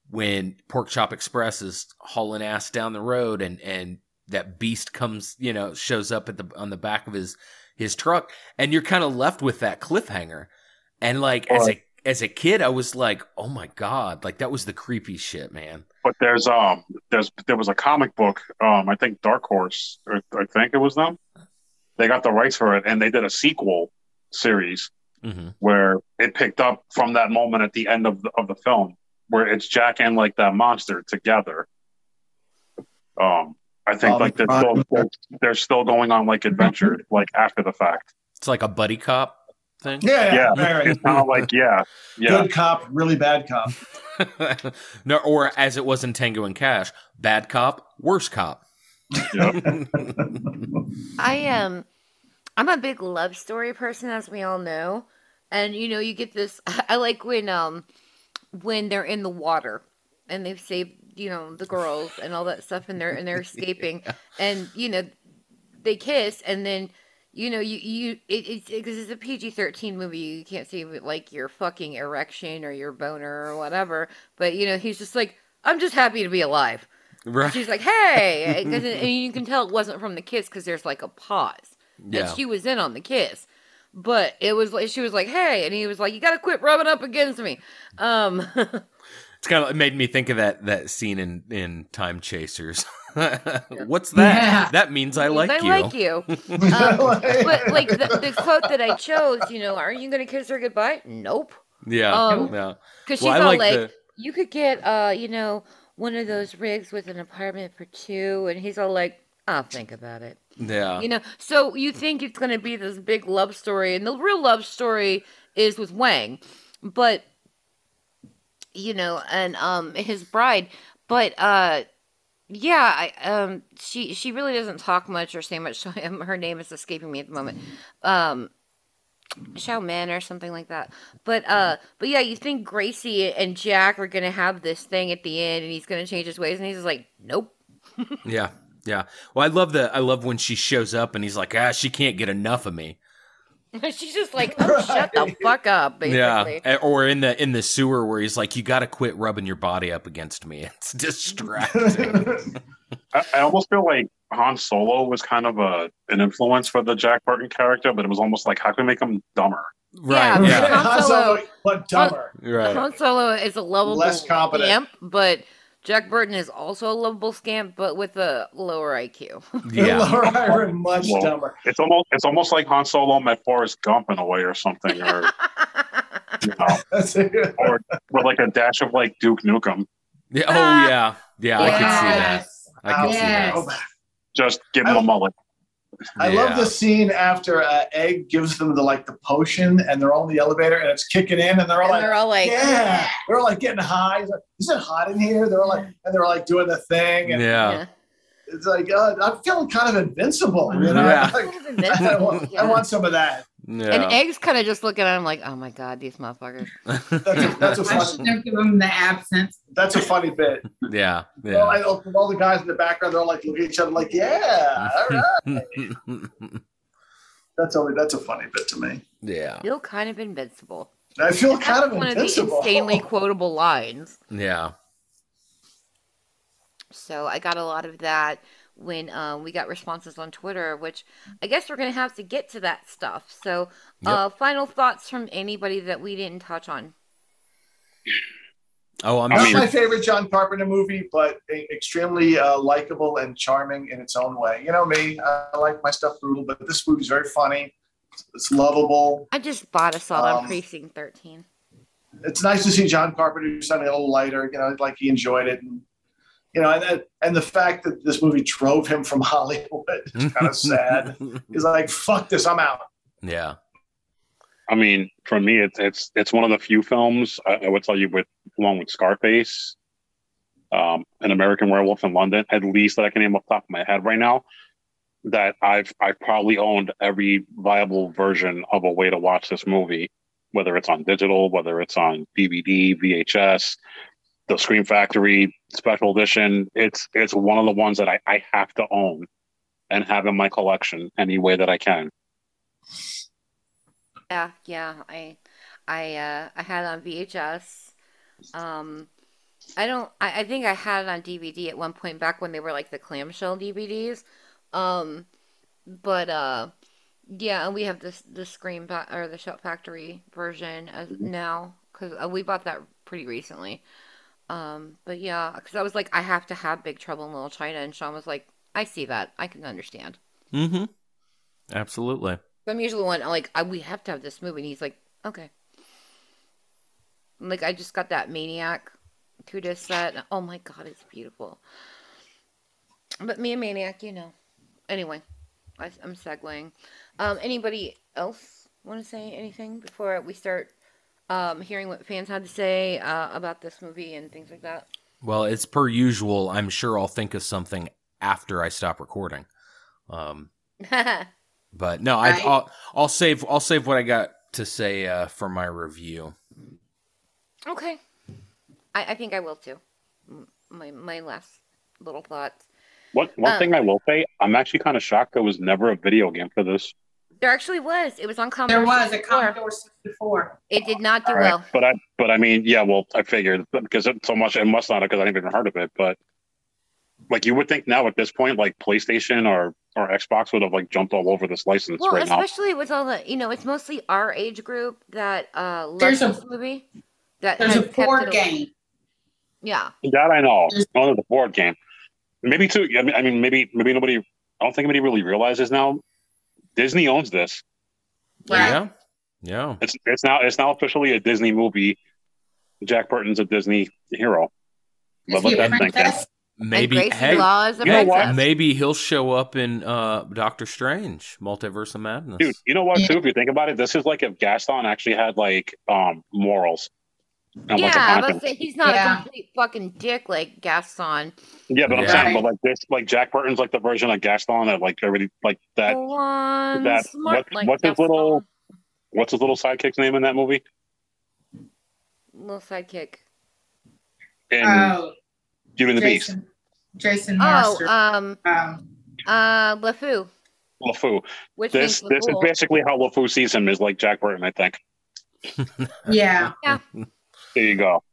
Speaker 2: when Pork Chop Express is hauling ass down the road and and that beast comes, you know, shows up at the on the back of his his truck and you're kind of left with that cliffhanger. And like as a as a kid I was like, "Oh my god, like that was the creepy shit, man."
Speaker 1: But there's um there's there was a comic book um I think Dark Horse or I think it was them. They got the rights for it and they did a sequel series
Speaker 2: Mhm.
Speaker 1: where it picked up from that moment at the end of the, of the film where it's Jack and like that monster together. Um, I think like they're still, they're, they're still going on like adventure like after the fact.
Speaker 2: It's like a buddy cop thing.
Speaker 10: Yeah,
Speaker 1: Yeah,
Speaker 10: yeah. right,
Speaker 1: it's kind of like yeah, yeah.
Speaker 10: Good cop, really bad cop.
Speaker 2: no, or as it was in Tango and Cash, bad cop, worse cop.
Speaker 8: I am. Um, I'm a big love story person, as we all know, and you know, you get this. I like when um when they're in the water and they've saved you know the girls and all that stuff, and they're and they're escaping, and you know they kiss, and then you know you you it, it's because it's a PG thirteen movie. You can't see like your fucking erection or your boner or whatever, but you know he's just like, I'm just happy to be alive.
Speaker 2: Right.
Speaker 8: She's like, hey and you can tell it wasn't from the kiss because there's like a pause.
Speaker 2: Yeah.
Speaker 8: And she was in on the kiss, but it was like she was like, "Hey," and he was like, "You got to quit rubbing up against me." Um,
Speaker 2: It's kind of it made me think of that that scene in in Time Chasers. What's that?
Speaker 9: Yeah.
Speaker 2: That means I like
Speaker 8: I
Speaker 2: you.
Speaker 8: I like you. Um, but like the, the quote that I chose, you know, are you going to kiss her goodbye? Nope.
Speaker 2: Yeah,
Speaker 8: Um,
Speaker 2: yeah.
Speaker 8: Because she's
Speaker 2: Well, I
Speaker 8: all
Speaker 2: like
Speaker 8: like,
Speaker 2: the-
Speaker 8: you could get, uh, you know, one of those rigs with an apartment for two, and he's all like, I'll think about it.
Speaker 2: Yeah.
Speaker 8: You know, so you think it's going to be this big love story, and the real love story is with Wang, but you know, and um his bride, but uh yeah, I um she she really doesn't talk much or say much. So um, her name is escaping me at the moment. Um Xiao Men or something like that. But uh but yeah, you think Gracie and Jack are going to have this thing at the end and he's going to change his ways and he's just like, "Nope."
Speaker 2: Yeah. Yeah. Well, I love the I love when she shows up and he's like, "Ah, she can't get enough of me."
Speaker 8: She's just like, "Oh, shut the fuck up." Basically.
Speaker 2: Yeah. Or in the in the sewer where he's like, "You got to quit rubbing your body up against me. It's distracting."
Speaker 1: I, I almost feel like Han Solo was kind of a an influence for the Jack Burton character, but it was almost like how can we make him dumber?
Speaker 2: right.
Speaker 8: Yeah,
Speaker 2: Yeah.
Speaker 8: Han Solo-
Speaker 10: but dumber.
Speaker 2: Right.
Speaker 8: Han Solo is a lovable
Speaker 10: Less competent.
Speaker 8: scamp, but Jack Burton is also a lovable scamp, but with a lower IQ.
Speaker 2: Yeah.
Speaker 10: Laura Iron, much
Speaker 1: Well,
Speaker 10: dumber.
Speaker 1: It's almost it's almost like Han Solo met Forrest Gump in a way or something, or you know,
Speaker 10: That's
Speaker 1: or with like a dash of like Duke Nukem.
Speaker 2: Yeah. Oh yeah. Yeah, I can see that.
Speaker 9: Yes.
Speaker 2: I could see that.
Speaker 9: Oh,
Speaker 1: Just give him a mullet.
Speaker 10: I love the scene after uh, Egg gives them the like the potion, and they're all in the elevator, and it's kicking in, and they're all
Speaker 8: And
Speaker 10: like,
Speaker 8: they're all like,
Speaker 10: "Yeah!" They're all like getting high. Like, Is it hot in here? They're all like, and they're all like doing the thing, and
Speaker 2: Yeah.
Speaker 10: it's like uh, I'm feeling kind of invincible. You know,
Speaker 2: Yeah.
Speaker 10: Like,
Speaker 8: Kind
Speaker 10: I, want,
Speaker 8: yeah.
Speaker 10: I want some of that.
Speaker 2: Yeah.
Speaker 8: And Egg's kind of just looking at him like, oh my god, these motherfuckers.
Speaker 10: That's a, that's a
Speaker 9: I
Speaker 10: fun,
Speaker 9: should have given him the absence.
Speaker 10: that's a funny bit.
Speaker 2: yeah.
Speaker 10: All,
Speaker 2: Yeah.
Speaker 10: I, all the guys in the background, they're all like looking at each other, like, "Yeah, all right." That's only that's a funny bit to me.
Speaker 2: yeah.
Speaker 8: Feel kind of invincible.
Speaker 10: I feel
Speaker 8: That's
Speaker 10: kind of
Speaker 8: one
Speaker 10: invincible.
Speaker 8: of the insanely quotable lines.
Speaker 2: Yeah.
Speaker 8: So I got a lot of that when um, we got responses on Twitter, which I guess we're gonna have to get to that stuff. So, uh, final thoughts from anybody that we didn't touch on.
Speaker 2: Oh, I'm
Speaker 10: Not
Speaker 1: mean-
Speaker 10: my favorite John Carpenter movie, but extremely uh, likable and charming in its own way. You know me, I like my stuff brutal, but this movie's very funny. It's, it's lovable.
Speaker 8: I just bought Assault on
Speaker 10: Um,
Speaker 8: Precinct 13.
Speaker 10: It's nice to see John Carpenter do something a little lighter. You know, like he enjoyed it, and you know, and and the fact that this movie drove him from Hollywood is kind of sad. He's like, "Fuck this, I'm out."
Speaker 2: yeah.
Speaker 1: I mean, for me, it's it's it's one of the few films I, I would tell you with along with Scarface, um, An American Werewolf in London, at least that I can name off the top of my head right now, that I've I've probably owned every viable version of a way to watch this movie, whether it's on digital, whether it's on DVD, VHS, the Scream Factory special edition. It's it's one of the ones that I, I have to own and have in my collection any way that I can.
Speaker 8: Yeah, yeah. I, I, uh, I had it on VHS. Um, I don't. I, I think I had it on DVD at one point back when they were like the clamshell DVDs. Um, but uh, yeah, and we have this the Scream fa- or the Shout Factory version as now because uh, we bought that pretty recently. Um, but yeah, because I was like, I have to have Big Trouble in Little China, and Sean was like, I see that, I can understand.
Speaker 2: Mm-hmm. Absolutely.
Speaker 8: I'm usually one like I, we have to have this movie, and he's like, okay. Like I just got that Maniac two disc set. and- Oh my god, it's beautiful. But me and Maniac, you know. Anyway, I, I'm segueing. Um, anybody else want to say anything before we start um, hearing what fans had to say uh, about this movie and things like that?
Speaker 2: Well, it's per usual. I'm sure I'll think of something after I stop recording. Um, but no, I,
Speaker 9: Right.
Speaker 2: I'll I'll save I'll save what I got to say uh, for my review.
Speaker 8: okay, I, I think I will too. My my last little thoughts.
Speaker 1: One one
Speaker 8: Um,
Speaker 1: thing I will say, I'm actually kind of shocked there was never a video game for this.
Speaker 8: There actually was. It was on Commodore.
Speaker 9: There was a
Speaker 8: 64.
Speaker 9: Commodore 64.
Speaker 8: It did not do
Speaker 1: All right.
Speaker 8: well.
Speaker 1: But I, but I mean, yeah, well, I figured because it so much, it must not because I didn't even heard of it. But like, you would think now at this point, like PlayStation or or Xbox would have like jumped all over this license
Speaker 8: Well,
Speaker 1: right now.
Speaker 8: especially with all the, you know, it's mostly our age group that uh loves
Speaker 9: There's a-
Speaker 8: movie. That
Speaker 9: There's a board game.
Speaker 8: Yeah,
Speaker 1: That I know.
Speaker 9: There's-
Speaker 1: Oh, the board game. Maybe too. I mean, I mean, maybe maybe nobody. I don't think anybody really realizes now. Disney owns this.
Speaker 9: Right.
Speaker 2: Yeah, yeah.
Speaker 1: It's it's now it's now officially a Disney movie. Jack Burton's a Disney hero.
Speaker 9: Is
Speaker 1: But
Speaker 9: he
Speaker 1: let
Speaker 9: a
Speaker 1: that sink
Speaker 9: princess?
Speaker 2: Maybe hey,
Speaker 8: Law is a
Speaker 1: you know what?
Speaker 2: maybe he'll show up in uh, Doctor Strange, Multiverse of Madness.
Speaker 1: Dude, you know what? Too, if you think about it, this is like if Gaston actually had like um morals. And like a
Speaker 8: Yeah, but he's not
Speaker 9: Yeah.
Speaker 8: a complete fucking dick like Gaston.
Speaker 1: yeah, but I'm
Speaker 2: Yeah.
Speaker 1: saying, but like this, like Jack Burton's like the version of Gaston that like everybody like that.
Speaker 8: One
Speaker 1: that-
Speaker 8: smart
Speaker 1: what-
Speaker 8: like
Speaker 1: what's his little- What's his little sidekick's name in that movie?
Speaker 8: little sidekick?
Speaker 1: In
Speaker 9: Oh,
Speaker 1: Beauty and the Beast,
Speaker 9: Jason, Jason
Speaker 8: Oh, um,
Speaker 9: um,
Speaker 8: uh, LeFou.
Speaker 1: LeFou.
Speaker 8: Which
Speaker 1: This
Speaker 8: means
Speaker 1: this is basically how LeFou sees him is like Jack Burton. I think.
Speaker 9: Yeah. yeah.
Speaker 1: There you go.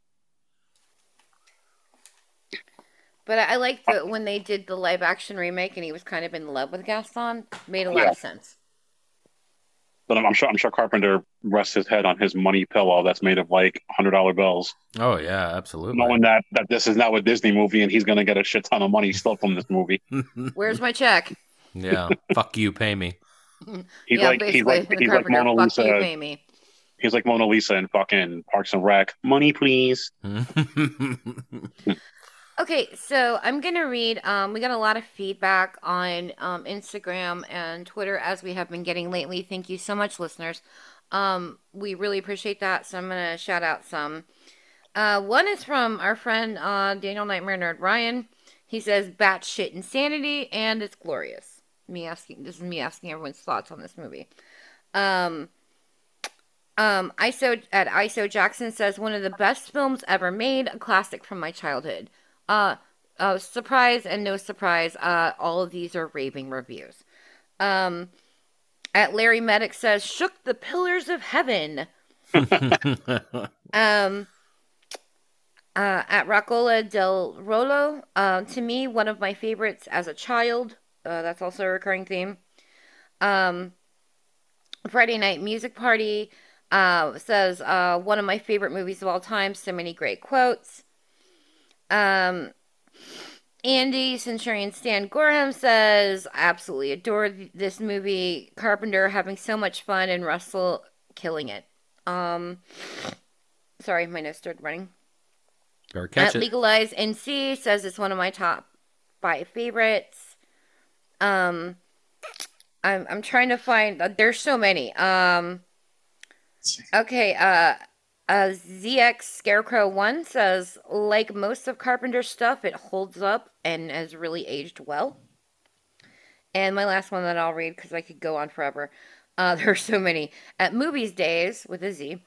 Speaker 8: But I like that uh, when they did the live action remake and he was kind of in love with Gaston. Made a lot
Speaker 1: Yeah.
Speaker 8: of sense.
Speaker 1: But I'm, I'm sure I'm sure Carpenter rests his head on his money pillow that's made of like hundred dollar bills,
Speaker 2: Oh yeah, absolutely.
Speaker 1: knowing that that this is now a Disney movie and he's gonna get a shit ton of money still from this movie.
Speaker 8: Where's my check?
Speaker 2: yeah, fuck you, pay me.
Speaker 1: He's
Speaker 8: yeah,
Speaker 1: like he's
Speaker 8: basically,
Speaker 1: like
Speaker 8: the
Speaker 1: he's like
Speaker 8: Carpenter,
Speaker 1: Mona
Speaker 8: fuck you,
Speaker 1: He's like Mona Lisa in fucking Parks and Rec. Money, please.
Speaker 8: Okay, so I'm gonna read. Um, we got a lot of feedback on um, Instagram and Twitter as we have been getting lately. Thank you so much, listeners. Um, we really appreciate that. So I'm gonna shout out some. Uh, one is from our friend uh, Daniel Nightmare Nerd Ryan. He says batshit insanity and it's glorious. Me asking this is me asking everyone's thoughts on this movie. Um, um, ISO at ISO Jackson says one of the best films ever made, a classic from my childhood. Uh, uh, surprise and no surprise, uh, all of these are raving reviews. Um, at Larry Medic says, shook the pillars of heaven. um, uh, at Racola del Rolo, uh, to me, one of my favorites as a child. Uh, that's also a recurring theme. Um, Friday Night Music Party uh, says, uh, one of my favorite movies of all time. So many great quotes. Um, Andy Centurion Stan Gorham says, absolutely adore th- this movie. Carpenter having so much fun and Russell killing it. Um, sorry, my nose started running.
Speaker 2: Or catch
Speaker 8: At
Speaker 2: it.
Speaker 8: Legalize NC says it's one of my top five favorites. Um, I'm I'm trying to find. Uh, there's so many. Um, okay. Uh, uh, ZX Scarecrow One says like most of Carpenter's stuff, it holds up and has really aged well. And my last one that I'll read because I could go on forever. Uh, there are so many. At Movies Days with a Z.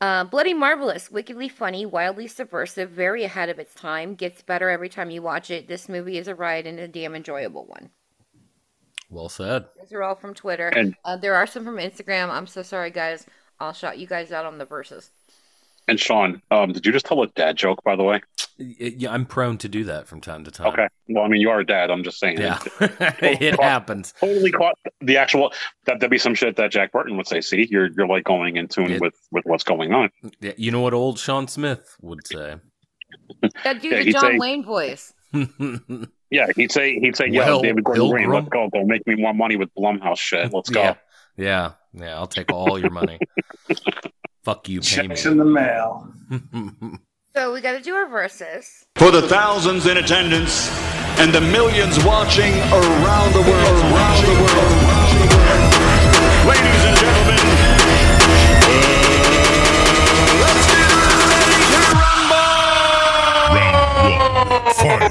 Speaker 8: Uh, Bloody Marvelous, wickedly funny, wildly subversive, very ahead of its time, gets better every time you watch it. This movie is a ride and a damn enjoyable one.
Speaker 2: Well said.
Speaker 8: These are all from Twitter.
Speaker 1: And-
Speaker 8: uh, there are some from Instagram. I'm so sorry, guys. I'll shout you guys out on the verses.
Speaker 1: And Sean, um, did you just tell a dad joke, by the way?
Speaker 2: Yeah, I'm prone to do that from time to time.
Speaker 1: Okay. Well, I mean, you are a dad. I'm just saying.
Speaker 2: Yeah, it happens.
Speaker 1: Totally caught the actual. That that'd be some shit that Jack Burton would say. See, you're you're like going in tune
Speaker 2: It-
Speaker 1: with with what's going on.
Speaker 2: Yeah, you know what old Sean Smith would say.
Speaker 8: That dude,
Speaker 1: Yeah,
Speaker 8: the John
Speaker 1: say-
Speaker 8: Wayne voice.
Speaker 1: Yeah, he'd say he'd say, "Yo,
Speaker 2: Well,
Speaker 1: David Gordon Green, let's go. Go make me more money with Blumhouse shit. Let's go."
Speaker 2: Yeah, yeah, yeah. I'll take all your money. Fuck you, pay me.
Speaker 10: Checks in the mail.
Speaker 8: So we got to do our verses.
Speaker 11: For the thousands in attendance and the millions watching around the world, around the world, around the world. Ladies and gentlemen, uh,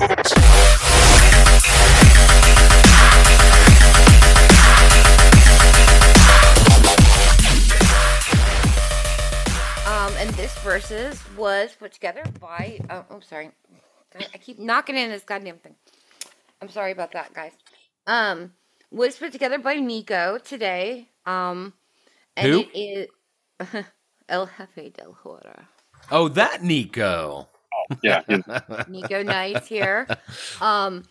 Speaker 8: verses was put together by. Oh, oh sorry. I I keep knocking in this goddamn thing. I'm sorry about that, guys. Um, was put together by Nico today. Um, and
Speaker 2: Who?
Speaker 8: it is El Jefe del Horror.
Speaker 2: Oh, that Nico.
Speaker 1: Yeah,
Speaker 8: Nico Nice here. Um,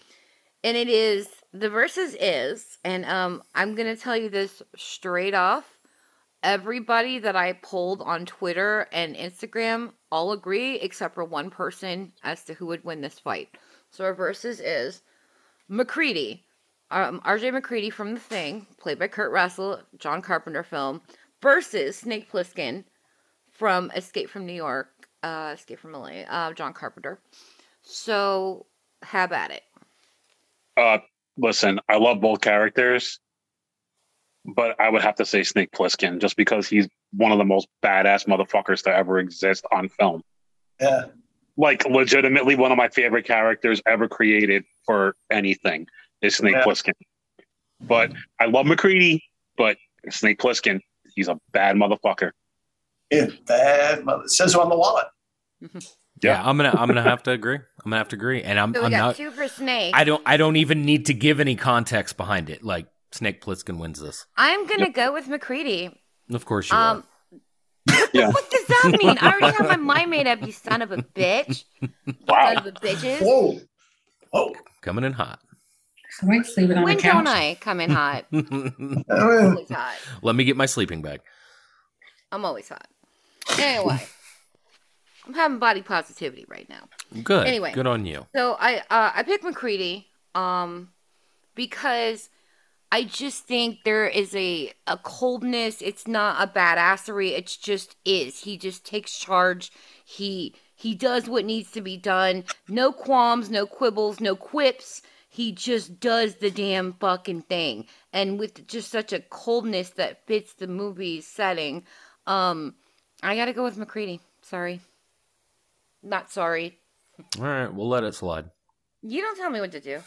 Speaker 8: and it is the verses is, and um, I'm gonna tell you this straight off. Everybody that I polled on Twitter and Instagram all agree except for one person as to who would win this fight. So our verses is MacReady, um, RJ MacReady from The Thing, played by Kurt Russell, John Carpenter film, versus Snake Plissken from Escape from New York, uh, Escape from LA, uh, John Carpenter. So have at it.
Speaker 1: Uh, listen, I love both characters, but I would have to say Snake Plissken just because he's one of the most badass motherfuckers to ever exist on film.
Speaker 10: Yeah.
Speaker 1: Like legitimately one of my favorite characters ever created for anything is Snake
Speaker 10: Yeah.
Speaker 1: Plissken. But I love MacReady, but Snake Plissken, he's a bad motherfucker.
Speaker 10: It's bad. Mother. It says on the wallet.
Speaker 2: Yeah, I'm gonna I'm gonna have to agree. I'm gonna have to agree, and I'm
Speaker 8: So we
Speaker 2: I'm
Speaker 8: got
Speaker 2: not.
Speaker 8: two for Snake.
Speaker 2: I don't I don't even need to give any context behind it. Like Snake Plissken wins this.
Speaker 8: I'm gonna go with MacReady.
Speaker 2: Of course you
Speaker 8: Um,
Speaker 1: Yeah.
Speaker 8: what does that mean? I already have my mind made up. You son of a bitch. Son of a bitches.
Speaker 10: Whoa.
Speaker 2: will. Coming in hot.
Speaker 9: Somebody's sleeping on
Speaker 8: When
Speaker 9: the couch.
Speaker 8: don't I come in hot?
Speaker 10: Uh,
Speaker 8: always hot.
Speaker 2: Let me get my sleeping bag.
Speaker 8: I'm always hot. Anyway, I'm having body positivity right now.
Speaker 2: Good.
Speaker 8: Anyway.
Speaker 2: Good on you.
Speaker 8: So I uh, I picked MacReady um because I just think there is a a coldness. It's not a badassery. It's just is. He just takes charge. He He does what needs to be done. No qualms, no quibbles, no quips. He just does the damn fucking thing. And with just such a coldness that fits the movie's setting, um, I gotta go with MacReady. Sorry. Not sorry.
Speaker 2: All right, we'll let it slide.
Speaker 8: You don't tell me what to do.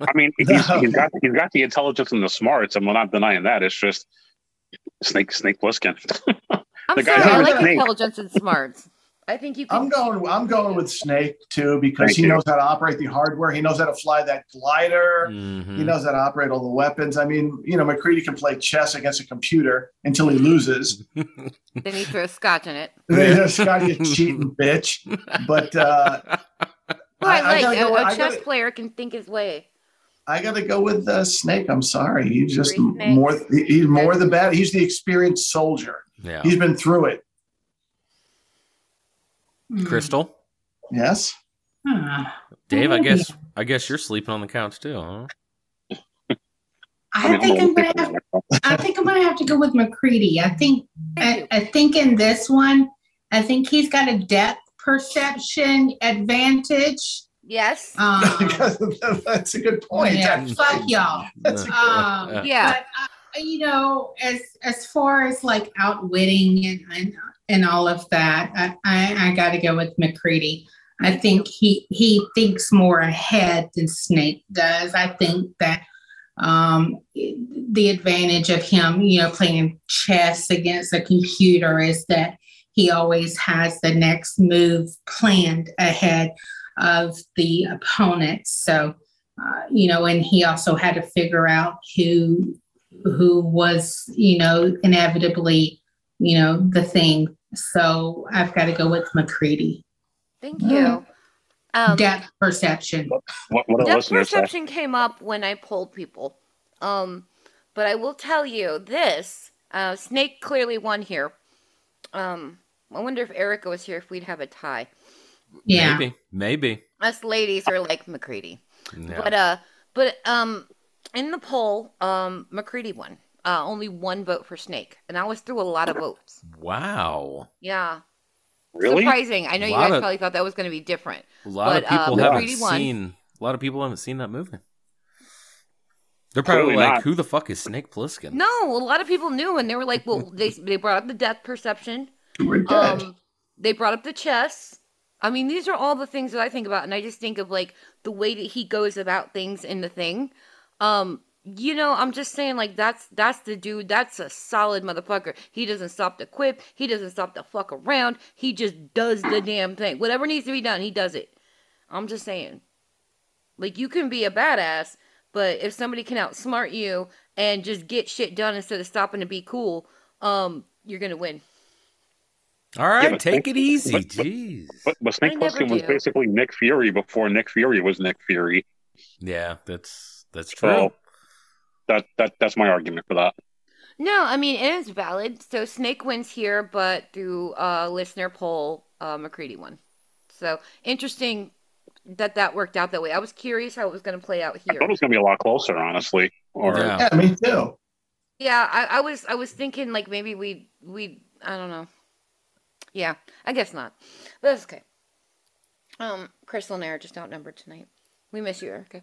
Speaker 1: I mean, he's, he's got he's got the intelligence and the smarts, and we're not denying that. It's just Snake Snake Plissken.
Speaker 8: I'm
Speaker 1: The
Speaker 8: sorry, I like
Speaker 1: Snake.
Speaker 8: intelligence and smarts. I think you can.
Speaker 10: I'm going. I'm going with Snake too because
Speaker 1: Thank
Speaker 10: he
Speaker 1: you.
Speaker 10: knows how to operate the hardware. He knows how to fly that glider.
Speaker 2: Mhm.
Speaker 10: He knows how to operate all the weapons. I mean, you know, MacReady can play chess against a computer until he loses.
Speaker 8: Then he throws scotch in it.
Speaker 10: Scotty a cheating bitch. But uh,
Speaker 8: Well, I,
Speaker 10: I- I
Speaker 8: like
Speaker 10: gotta
Speaker 8: a,
Speaker 10: go-
Speaker 8: a
Speaker 10: I
Speaker 8: chess
Speaker 10: gotta-
Speaker 8: player can think his way.
Speaker 10: I got to go with uh, Snake. I'm sorry. He's just
Speaker 8: Three snakes.
Speaker 10: more. He's more the bad. He's the experienced soldier.
Speaker 2: Yeah.
Speaker 10: He's been through it.
Speaker 2: Crystal,
Speaker 10: Yes.
Speaker 2: Dave, I guess I guess you're sleeping on the couch too, huh?
Speaker 9: I think I'm gonna have, I think I'm gonna have to go with MacReady. I think I, I think in this one, I think he's got a depth perception advantage.
Speaker 8: Yes.
Speaker 9: Um,
Speaker 10: That's a good point.
Speaker 9: yeah, fuck y'all.
Speaker 10: That's a good
Speaker 9: Um,
Speaker 8: Yeah.
Speaker 9: But, uh, you know, as as far as like outwitting and and, and all of that, I, I, I got to go with MacReady. I think he he thinks more ahead than Snake does. I think that um, the advantage of him, you know, playing chess against a computer is that he always has the next move planned ahead of the opponent. So, uh, you know, and he also had to figure out who who was, you know, inevitably, you know, the thing. So I've got to go with MacReady.
Speaker 8: Thank you. Um,
Speaker 9: Depth perception.
Speaker 1: What, what do
Speaker 8: Depth
Speaker 1: listeners say?
Speaker 8: perception came up when I polled people. Um, but I will tell you this: uh, Snake clearly won here. Um, I wonder if Erica was here if we'd have a tie.
Speaker 9: Yeah.
Speaker 2: Maybe. Maybe.
Speaker 8: Us ladies are like MacReady.
Speaker 2: Yeah.
Speaker 8: But uh, but um, in the poll, um, MacReady won. Uh, only one vote for Snake, and I was through a lot of votes.
Speaker 2: Wow.
Speaker 8: Yeah,
Speaker 1: Really?
Speaker 8: surprising. I know you guys
Speaker 2: of-
Speaker 8: probably thought that was going to be different.
Speaker 2: A lot of
Speaker 8: But, uh,
Speaker 2: people haven't
Speaker 8: MacReady won.
Speaker 2: seen. A lot of people haven't seen that movie. They're probably
Speaker 1: Clearly
Speaker 2: like,
Speaker 1: not.
Speaker 2: "Who the fuck is Snake Plissken?"
Speaker 8: No, a lot of people knew, and they were like, "Well, they they brought up the depth perception.
Speaker 10: We're dead.
Speaker 8: Um, they brought up the chess. I mean, these are all the things that I think about, and I just think of like the way that he goes about things in the thing. Um, you know, I'm just saying, like that's that's the dude. That's a solid motherfucker. He doesn't stop to quip. He doesn't stop to fuck around. He just does the damn thing. Whatever needs to be done, he does it. I'm just saying. Like you can be a badass, but if somebody can outsmart you and just get shit done instead of stopping to be cool, um, you're gonna win.
Speaker 2: All right,
Speaker 1: but
Speaker 2: take
Speaker 1: Snake-
Speaker 2: it easy.
Speaker 1: but- but-
Speaker 2: Jeez.
Speaker 1: But, but Snake
Speaker 8: I
Speaker 1: Plissken was basically Nick Fury before Nick Fury was Nick Fury.
Speaker 2: yeah, that's that's true.
Speaker 1: So that that that's my argument for that.
Speaker 8: No, I mean it is valid. So Snake wins here, but through uh listener poll, uh MacReady won. So interesting that that worked out that way. I was curious how it was going to play out here.
Speaker 1: I
Speaker 8: here.
Speaker 1: thought it was going to be a lot closer, honestly. Or
Speaker 2: Yeah.
Speaker 10: Yeah, me too.
Speaker 8: Yeah, I, I was I was thinking like maybe we we I don't know. Yeah, I guess not, but that's okay. Um, Crystal and I are just outnumbered tonight. We miss you, Erica.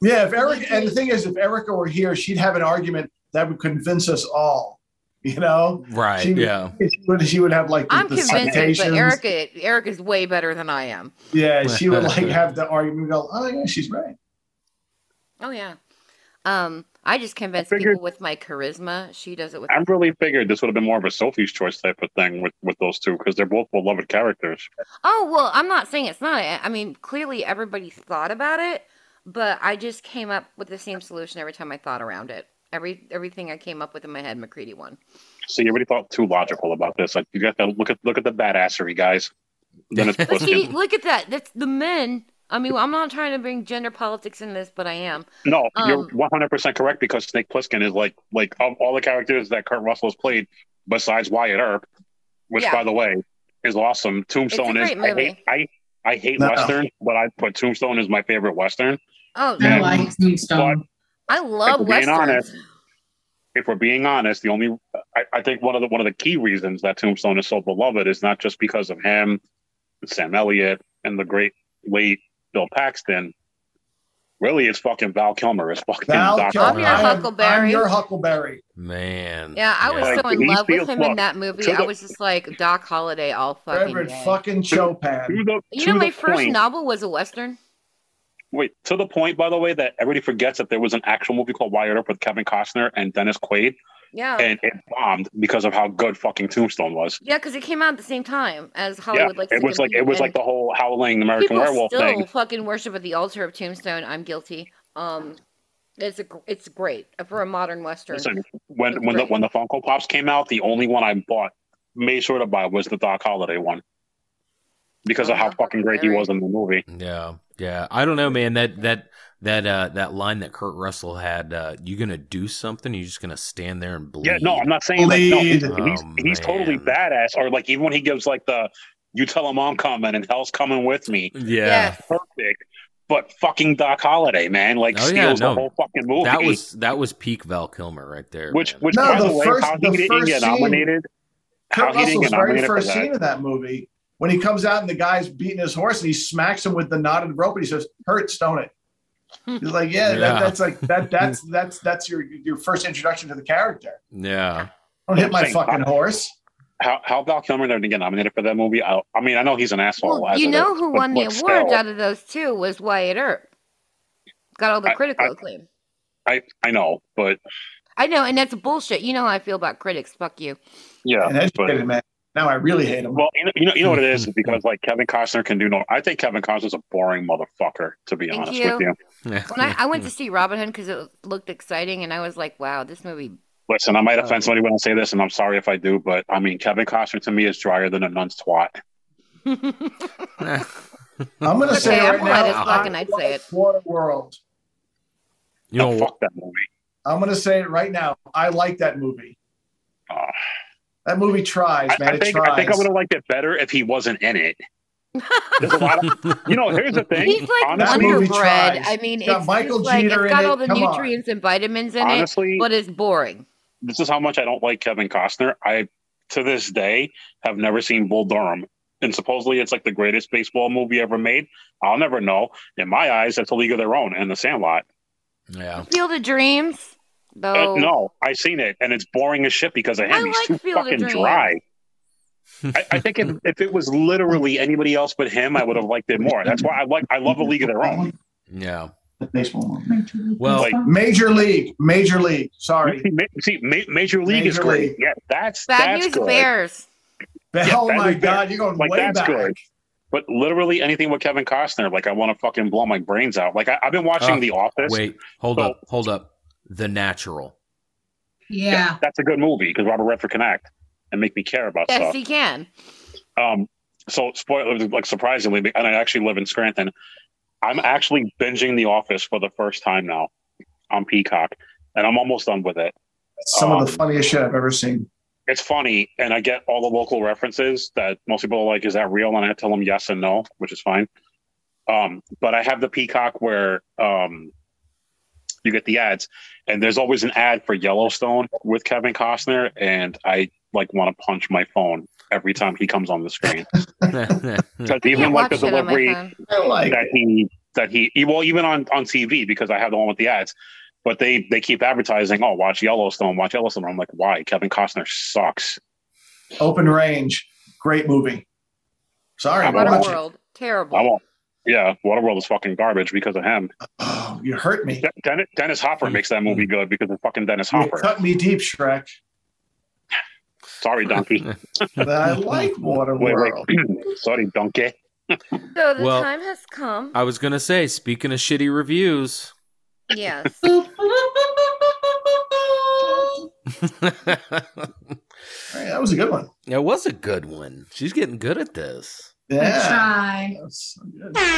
Speaker 10: Yeah, if Eric and the thing is, if Erica were here, she'd have an argument that would convince us all. You know,
Speaker 2: Right,
Speaker 10: She,
Speaker 2: yeah.
Speaker 10: She would, she would have like the,
Speaker 8: I'm
Speaker 10: the
Speaker 8: convincing,
Speaker 10: citations.
Speaker 8: but Erica Erica's way better than I am.
Speaker 10: Yeah, she would like have the argument. Go, oh yeah, she's right.
Speaker 8: Oh yeah. Um, I just convince
Speaker 1: figured-
Speaker 8: people with my charisma. She does it with.
Speaker 1: I really figured this would have been more of a Sophie's choice type of thing with with those two because they're both beloved characters.
Speaker 8: Oh well, I'm not saying it's not. I I mean, clearly everybody thought about it, but I just came up with the same solution every time I thought around it. Every everything I came up with in my head, MacReady won.
Speaker 1: So you already thought too logical about this. Like you got to look at look at the badassery, guys. Then it's
Speaker 8: see, look at that. That's the men. I mean, I'm not trying to bring gender politics in this, but I am.
Speaker 1: No, you're
Speaker 8: Um,
Speaker 1: 100 percent correct because Snake Plissken is like like of all the characters that Kurt Russell has played, besides Wyatt Earp, which
Speaker 8: Yeah.
Speaker 1: by the way is awesome. Tombstone is
Speaker 8: great
Speaker 1: I
Speaker 8: movie.
Speaker 1: hate I, I hate
Speaker 10: No.
Speaker 1: western, but I but Tombstone is my favorite western.
Speaker 8: Oh,
Speaker 9: I
Speaker 1: Yeah.
Speaker 9: like Tombstone.
Speaker 8: I love
Speaker 1: If we're being
Speaker 8: westerns.
Speaker 1: honest, if we're being honest, the only I, I think one of the one of the key reasons that Tombstone is so beloved is not just because of him, Sam Elliott, and the great late Bill Paxton. Really, it's fucking Val Kilmer. It's fucking
Speaker 10: Val
Speaker 1: Doc
Speaker 10: Kilmer.
Speaker 8: I'm your Huckleberry.
Speaker 10: I'm your Huckleberry.
Speaker 2: Man.
Speaker 8: Yeah, I was
Speaker 1: Yeah.
Speaker 8: so in
Speaker 1: He
Speaker 8: love with
Speaker 1: feels-
Speaker 8: him in that movie.
Speaker 1: to
Speaker 8: I
Speaker 1: the-
Speaker 8: was just like Doc Holliday all fucking
Speaker 10: Reverend
Speaker 8: day.
Speaker 10: fucking Chopin.
Speaker 1: To the,
Speaker 8: You know, my first
Speaker 1: point,
Speaker 8: novel was a western.
Speaker 1: Wait, to the point, by the way, that everybody forgets that there was an actual movie called Wyatt Earp with Kevin Costner and Dennis Quaid,
Speaker 8: Yeah,
Speaker 1: and it bombed because of how good fucking Tombstone was.
Speaker 8: yeah, because it came out at the same time as
Speaker 1: Yeah,
Speaker 8: Hollywood. like
Speaker 1: it was like it was like the whole howling American
Speaker 8: people
Speaker 1: Werewolf
Speaker 8: still
Speaker 1: thing.
Speaker 8: fucking worship at the altar of Tombstone. I'm guilty. Um, it's a it's great for a modern western.
Speaker 1: Listen, when
Speaker 8: It's
Speaker 1: when the when the Funko Pops came out, the only one I bought, made sure to buy, was the Doc Holliday one because of
Speaker 8: Oh,
Speaker 1: how fucking great he was in the movie.
Speaker 2: Yeah, yeah. I don't know, man. That that that uh that line that Kurt Russell had. Uh, you gonna do something? You're just gonna stand there and bleed.
Speaker 1: Yeah, no, I'm not saying like no, he's,
Speaker 10: Bleed.
Speaker 1: he's,
Speaker 2: Oh,
Speaker 1: he's totally badass. Or like even when he gives like the "You tell him I'm coming" and "Hell's coming with me,"
Speaker 2: Yeah.
Speaker 8: Yes.
Speaker 1: perfect. But fucking Doc Holliday, man, like
Speaker 2: Oh, yeah,
Speaker 1: steals
Speaker 2: no.
Speaker 1: the whole fucking movie.
Speaker 2: That was that was peak Val Kilmer right there.
Speaker 1: which
Speaker 2: man.
Speaker 1: which
Speaker 10: No,
Speaker 1: by the,
Speaker 10: the
Speaker 1: way,
Speaker 10: first-
Speaker 1: how
Speaker 10: the
Speaker 1: he didn't
Speaker 10: first
Speaker 1: get
Speaker 10: scene-
Speaker 1: nominated. How
Speaker 10: Kurt
Speaker 1: he didn't
Speaker 10: Russell's
Speaker 1: get
Speaker 10: very first scene of that movie when he comes out and the guy's beating his horse and he smacks him with the knotted rope and he says, "Hurts, don't it?" He's like, "Yeah,
Speaker 2: Yeah.
Speaker 10: That, that's like that. That's that's that's your your first introduction to the character.
Speaker 2: yeah.
Speaker 10: Don't hit my
Speaker 1: Same
Speaker 10: fucking
Speaker 1: time.
Speaker 10: horse."
Speaker 1: How how Val Kilmer didn't get nominated for that movie? I, I mean, I know he's an asshole.
Speaker 8: Well, you know
Speaker 1: is,
Speaker 8: who
Speaker 1: but-
Speaker 8: won the awards out of those two was Wyatt Earp. Got all the critical
Speaker 1: I-
Speaker 8: acclaim.
Speaker 1: I I know, but
Speaker 8: I know, and that's bullshit. You know how I feel about critics. Fuck you.
Speaker 1: yeah,
Speaker 10: An
Speaker 1: but
Speaker 10: man. Now I really hate him.
Speaker 1: Well, you know, you know, you know what it is because like Kevin Costner can do no. I think Kevin Costner's a boring motherfucker, to be
Speaker 8: Thank
Speaker 1: honest
Speaker 8: you.
Speaker 1: with you.
Speaker 8: When I, I went to see Robin Hood because it looked exciting, and I was like, "Wow, this movie."
Speaker 1: Listen, I might offend somebody when I say this, and I'm sorry if I do, but I mean, Kevin Costner to me is drier than a nun's twat.
Speaker 10: I'm gonna
Speaker 8: Okay,
Speaker 10: say
Speaker 8: I'm
Speaker 10: right
Speaker 8: gonna
Speaker 10: now,
Speaker 8: his fucking knight say it.
Speaker 10: Waterworld.
Speaker 2: You know,
Speaker 1: fuck that movie.
Speaker 10: I'm gonna say it right now. I like that movie.
Speaker 1: Uh,
Speaker 10: That movie tries, man.
Speaker 1: I
Speaker 10: it
Speaker 1: think
Speaker 10: tries.
Speaker 1: I think I would have liked it better if he wasn't in it. There's a lot of, you know. Here's the thing.
Speaker 8: He's like
Speaker 1: honestly,
Speaker 10: movie
Speaker 8: underbred.
Speaker 10: tries.
Speaker 8: I mean,
Speaker 10: It's got
Speaker 8: it's
Speaker 10: Michael
Speaker 8: just like
Speaker 10: Jeter
Speaker 8: it's got
Speaker 10: in
Speaker 8: all
Speaker 10: it.
Speaker 8: the
Speaker 10: Come on.
Speaker 8: nutrients and vitamins in
Speaker 1: honestly,
Speaker 8: it, but it's boring.
Speaker 1: this is how much I don't like Kevin Costner. I, to this day, have never seen Bull Durham. And supposedly it's like the greatest baseball movie ever made. I'll never know. In my eyes, that's a league of their own and the Sandlot.
Speaker 2: yeah.
Speaker 8: Field of Dreams,
Speaker 1: Uh, no, I've seen it and it's boring as shit because of him.
Speaker 8: I
Speaker 1: He's
Speaker 8: like
Speaker 1: too
Speaker 8: Field
Speaker 1: fucking dry. I, I think if, if it was literally anybody else but him, I would have liked it more. That's why I like I love a league of their own.
Speaker 2: Yeah.
Speaker 10: Baseball.
Speaker 2: Well,
Speaker 1: Like
Speaker 10: Major League. Major League. Sorry.
Speaker 1: see, ma- see, ma- Major League is great.
Speaker 10: League.
Speaker 1: Yeah, that's
Speaker 8: Bad
Speaker 1: that's
Speaker 8: News
Speaker 1: good.
Speaker 8: Bears.
Speaker 1: Yeah,
Speaker 10: oh
Speaker 1: Bad
Speaker 10: my
Speaker 1: News
Speaker 10: God, you're going
Speaker 1: Like
Speaker 10: way
Speaker 1: that's
Speaker 10: back.
Speaker 1: good. But literally anything with Kevin Costner, like I want to fucking blow my brains out. Like I, I've been watching
Speaker 2: Uh,
Speaker 1: The Office.
Speaker 2: wait, hold
Speaker 1: So-
Speaker 2: up, hold up. The Natural.
Speaker 9: Yeah.
Speaker 1: that's a good movie because Robert Redford can act and make me care about
Speaker 8: Yes,
Speaker 1: stuff.
Speaker 8: he can.
Speaker 1: Um, so spoiler, like surprisingly, and I actually live in Scranton. I'm actually binging The Office for the first time now on Peacock, and I'm almost done with it.
Speaker 10: Some of the
Speaker 1: Um,
Speaker 10: funniest shit I've ever seen.
Speaker 1: It's funny, and I get all the local references that most people are like, "Is that real?" And I tell them yes and no, which is fine. Um, but I have the Peacock where um, you get the ads, and there's always an ad for Yellowstone with Kevin Costner, and I like want to punch my phone every time he comes on the screen. Because even like the
Speaker 8: it on my
Speaker 1: delivery
Speaker 10: like
Speaker 1: that he that he well even on on TV because I have the one with the ads, but they they keep advertising. Oh, watch Yellowstone, watch Yellowstone. I'm like, why? Kevin Costner sucks.
Speaker 10: Open Range. Great movie. Sorry,
Speaker 1: Water
Speaker 10: watch it.
Speaker 8: Waterworld, terrible.
Speaker 1: I won't. Yeah, Waterworld is fucking garbage because of him.
Speaker 10: Oh, you hurt me.
Speaker 1: De- Dennis, Dennis Hopper makes that movie good because of fucking Dennis
Speaker 10: You
Speaker 1: Hopper.
Speaker 10: cut me deep, Shrek.
Speaker 1: Sorry, donkey.
Speaker 10: But I like Waterworld.
Speaker 1: wait, wait. Sorry, donkey.
Speaker 8: So the
Speaker 2: Well-
Speaker 8: time has come.
Speaker 2: I was gonna say, speaking of shitty reviews.
Speaker 8: Yes.
Speaker 10: All right, that was a good one.
Speaker 2: It was a good one. She's getting good at this.
Speaker 10: Yeah.
Speaker 9: Try.
Speaker 10: That's so good.
Speaker 7: Shitting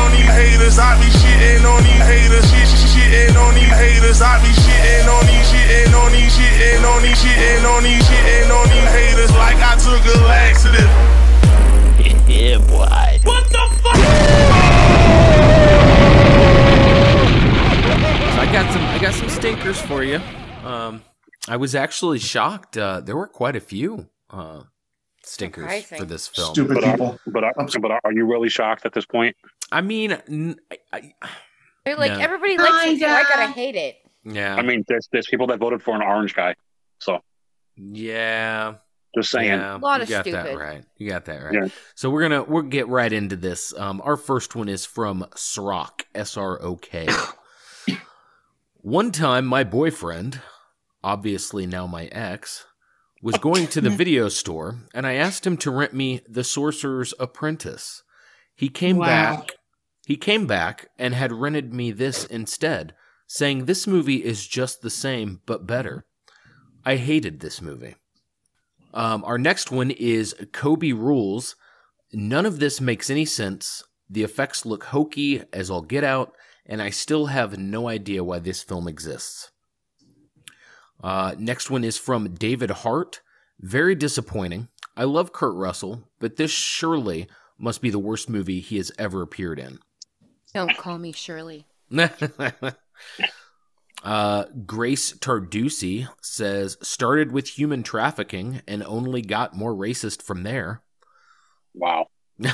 Speaker 7: on these haters, I be shitting on these haters. Shit, shit, shitting on these haters, I be shitting on these, shitting on these, shitting on these, shitting on these, shitting on these haters like I took a laxative. yeah, boy. What the fuck?
Speaker 2: So I got some I got some stinkers for you. Um I was actually shocked. Uh there were quite a few. Uh stinkers
Speaker 8: Surprising.
Speaker 2: for this film.
Speaker 10: Stupid
Speaker 1: But, are,
Speaker 10: people.
Speaker 1: but, are, but are you really shocked at this point?
Speaker 2: I mean, n- I- I-
Speaker 8: They're like
Speaker 2: No.
Speaker 8: everybody likes it, so I gotta hate it.
Speaker 2: yeah,
Speaker 1: I mean, there's there's people that voted for an orange guy. So
Speaker 2: yeah,
Speaker 1: just saying.
Speaker 2: yeah.
Speaker 8: A lot
Speaker 2: you
Speaker 8: of
Speaker 2: got that
Speaker 8: stupid.
Speaker 2: right. You got that right.
Speaker 1: Yeah.
Speaker 2: So we're gonna we'll get right into this. Um, our first one is from Srok, S R O K. One time, my boyfriend, obviously now my ex, was going to the video store, and I asked him to rent me The Sorcerer's Apprentice. He came
Speaker 9: Wow.
Speaker 2: back. He came back and had rented me this instead, saying this movie is just the same but better. I hated this movie. Um, our next one is Kobe Rules. None of this makes any sense. The effects look hokey as all get out, and I still have no idea why this film exists. Uh, next one is from David Hart. Very disappointing. I love Kurt Russell, but this surely must be the worst movie he has ever appeared in.
Speaker 8: Don't call me Shirley.
Speaker 2: uh, Grace Tarducci says started with human trafficking and only got more racist from there.
Speaker 1: Wow.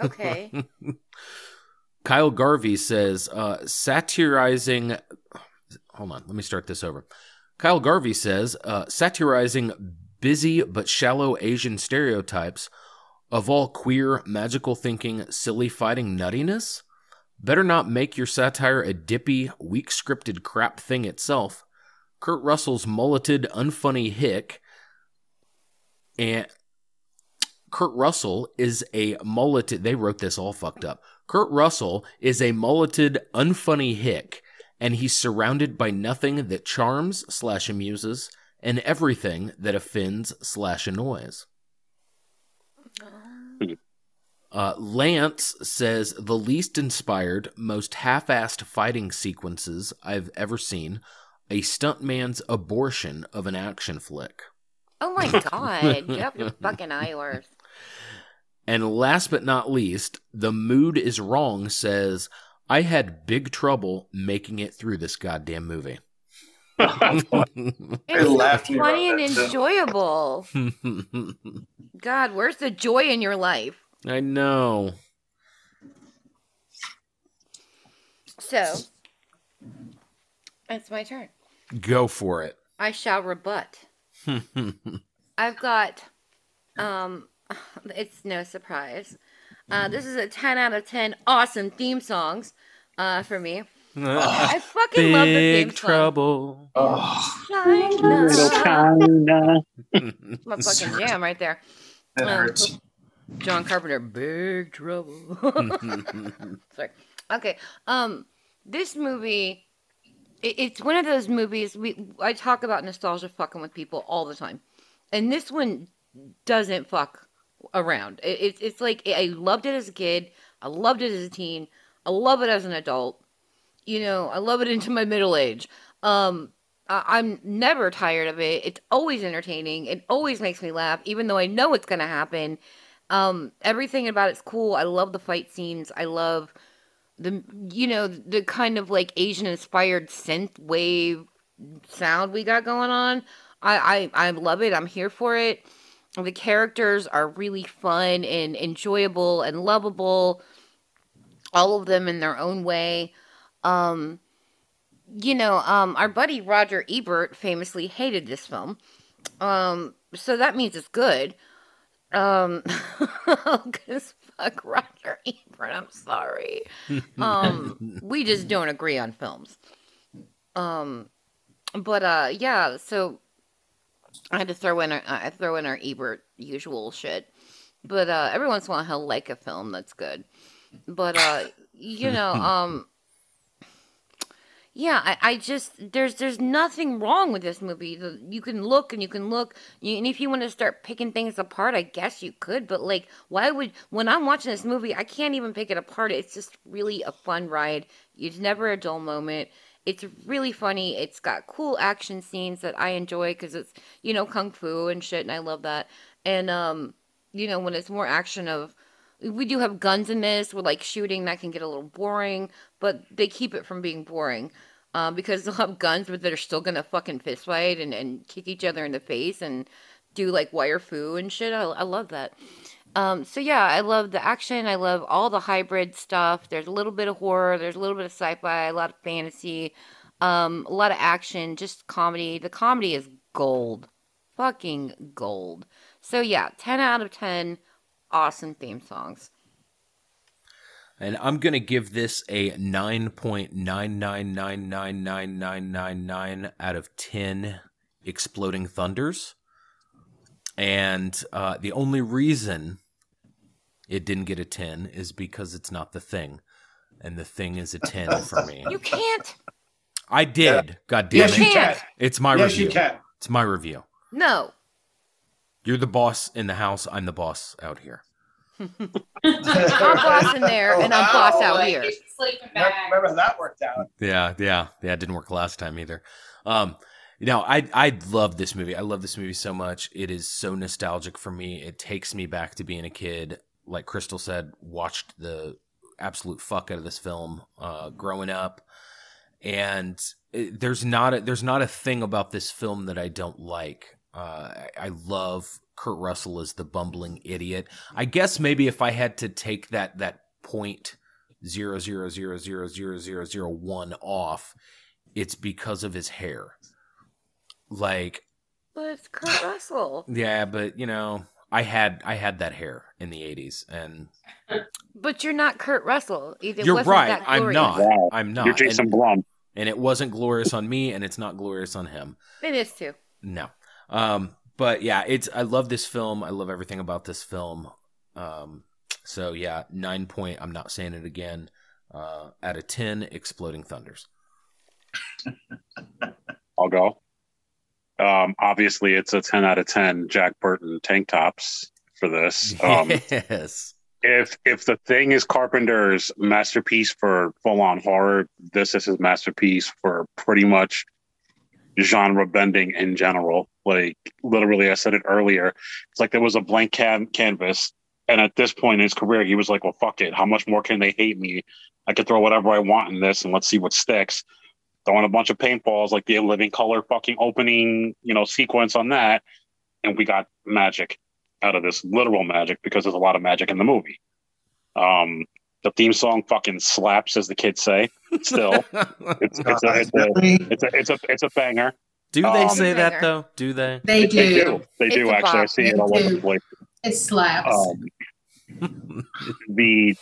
Speaker 8: Okay.
Speaker 2: Kyle Garvey says uh, satirizing. Hold on, let me start this over. Kyle Garvey says uh, satirizing busy but shallow Asian stereotypes of all queer, magical thinking, silly fighting nuttiness. Better not make your satire a dippy, weak scripted crap thing itself. Kurt Russell's mulleted, unfunny hick and Kurt Russell is a mulleted. They wrote this all fucked up. Kurt Russell is a mulleted, unfunny hick, and he's surrounded by nothing that charms slash amuses and everything that offends slash annoys. Uh, Lance says the least inspired, most half-assed fighting sequences I've ever seen. A stuntman's abortion of an action flick.
Speaker 8: Oh my god. Get up your fucking Eilers.
Speaker 2: And last but not least, the mood is wrong says, I had big trouble making it through this goddamn movie.
Speaker 8: It's
Speaker 10: laughed
Speaker 8: so funny and
Speaker 10: that,
Speaker 8: enjoyable. God, where's the joy in your life?
Speaker 2: I know.
Speaker 8: So, it's my turn.
Speaker 2: Go for it.
Speaker 8: I shall rebut. I've got, um, it's no surprise. Uh, this is a 10 out of 10 awesome theme songs uh, for me. I fucking love the theme
Speaker 2: Big
Speaker 8: song.
Speaker 2: trouble.
Speaker 8: China. My fucking jam right there.
Speaker 10: That
Speaker 8: Um,
Speaker 10: hurts.
Speaker 8: John Carpenter, big trouble. Sorry. Okay. Um, this movie, it, it's one of those movies we I talk about nostalgia fucking with people all the time, and this one doesn't fuck around. It, it's it's like I loved it as a kid. I loved it as a teen. I love it as an adult. You know, I love it into my middle age. Um, I- I'm never tired of it. It's always entertaining. It always makes me laugh, even though I know it's gonna happen. Um, everything about it's cool. I love the fight scenes. I love the you know the kind of like Asian inspired synth wave sound we got going on. I, I I love it. I'm here for it. The characters are really fun and enjoyable and lovable. All of them in their own way. Um, you know, um, our buddy Roger Ebert famously hated this film. Um, so that means it's good. Um, because fuck Roger Ebert. I'm sorry. Um, we just don't agree on films. Um, but uh, yeah. So I had to throw in our, I throw in our Ebert usual shit. But uh, every once in a while he'll like a film that's good. But uh, you know, um, yeah, I, I just there's there's nothing wrong with this movie. You can look and you can look, you, and if you want to start picking things apart, I guess you could. But like, why would when I'm watching this movie, I can't even pick it apart. It's just really a fun ride. It's never a dull moment. It's really funny. It's got cool action scenes that I enjoy because it's you know kung fu and shit, and I love that. And um, you know when it's more action of we do have guns in this with like shooting that can get a little boring, but they keep it from being boring. Um, because they'll have guns but they're still gonna fucking fist fight and, and kick each other in the face and do like wire fu and shit. I, I love that. Um, so yeah, I love the action. I love all the hybrid stuff. There's a little bit of horror. There's a little bit of sci-fi. A lot of fantasy. Um, a lot of action. Just comedy. The comedy is gold, fucking gold. So yeah, ten out of ten. Awesome theme songs.
Speaker 2: And I'm gonna give this a nine point nine nine nine nine nine nine nine nine out of ten exploding thunders. And uh, the only reason it didn't get a ten is because it's not the thing, and the thing is a ten for me.
Speaker 8: You can't.
Speaker 2: I did. God damn
Speaker 10: Yes,
Speaker 2: it!
Speaker 10: you can.
Speaker 2: It's my
Speaker 10: Yes,
Speaker 2: review.
Speaker 10: you can.
Speaker 2: It's my review.
Speaker 8: No.
Speaker 2: You're the boss in the house. I'm the boss out here.
Speaker 8: I'm boss in there, and I'm boss out here.
Speaker 10: Remember remember how that worked out.
Speaker 2: Yeah, yeah, yeah. It didn't work last time either. Um, you know, I I love this movie. I love this movie so much. It is so nostalgic for me. It takes me back to being a kid. Like Crystal said, watched the absolute fuck out of this film uh, growing up, and it, there's not a, there's not a thing about this film that I don't like. Uh, I, I love Kurt Russell as the bumbling idiot. I guess maybe if I had to take that that point zero zero zero zero zero zero zero one off, it's because of his hair. Like,
Speaker 8: But it's Kurt Russell.
Speaker 2: yeah, but you know, I had I had that hair in the eighties, and
Speaker 8: But you're not Kurt Russell. It
Speaker 2: you're
Speaker 8: wasn't
Speaker 2: right.
Speaker 8: that
Speaker 2: I'm not.
Speaker 1: Wow.
Speaker 2: I'm not.
Speaker 1: You're Jason
Speaker 2: and,
Speaker 1: Blum.
Speaker 2: and it wasn't glorious on me, and it's not glorious on him.
Speaker 8: It is too.
Speaker 2: No. Um, but yeah, it's I love this film. I love everything about this film. Um, so yeah, nine point. I'm not saying it again. Uh, out of ten, exploding thunders.
Speaker 1: I'll go. Um, obviously, it's a 10 out of 10 Jack Burton tank tops for this. Um,
Speaker 2: yes.
Speaker 1: if if the thing is Carpenter's masterpiece for full on horror, this is his masterpiece for pretty much genre bending in general. Like literally, I said it earlier. It's like there was a blank can- canvas, and at this point in his career, he was like, "Well, fuck it. How much more can they hate me? I could throw whatever I want in this, and let's see what sticks." Throwing a bunch of paintballs, like the living color fucking opening, you know, sequence on that, and we got magic out of this literal magic because there's a lot of magic in the movie. Um, the theme song fucking slaps, as the kids say. Still, it's it's a it's a it's a it's a, it's a banger.
Speaker 2: Do they
Speaker 1: Um,
Speaker 2: say that though? Do they?
Speaker 9: They
Speaker 1: They
Speaker 9: do.
Speaker 1: do. They do
Speaker 8: a
Speaker 1: actually. I
Speaker 8: bop.
Speaker 1: see it
Speaker 9: They
Speaker 1: all over the place.
Speaker 9: It slaps.
Speaker 1: Um, the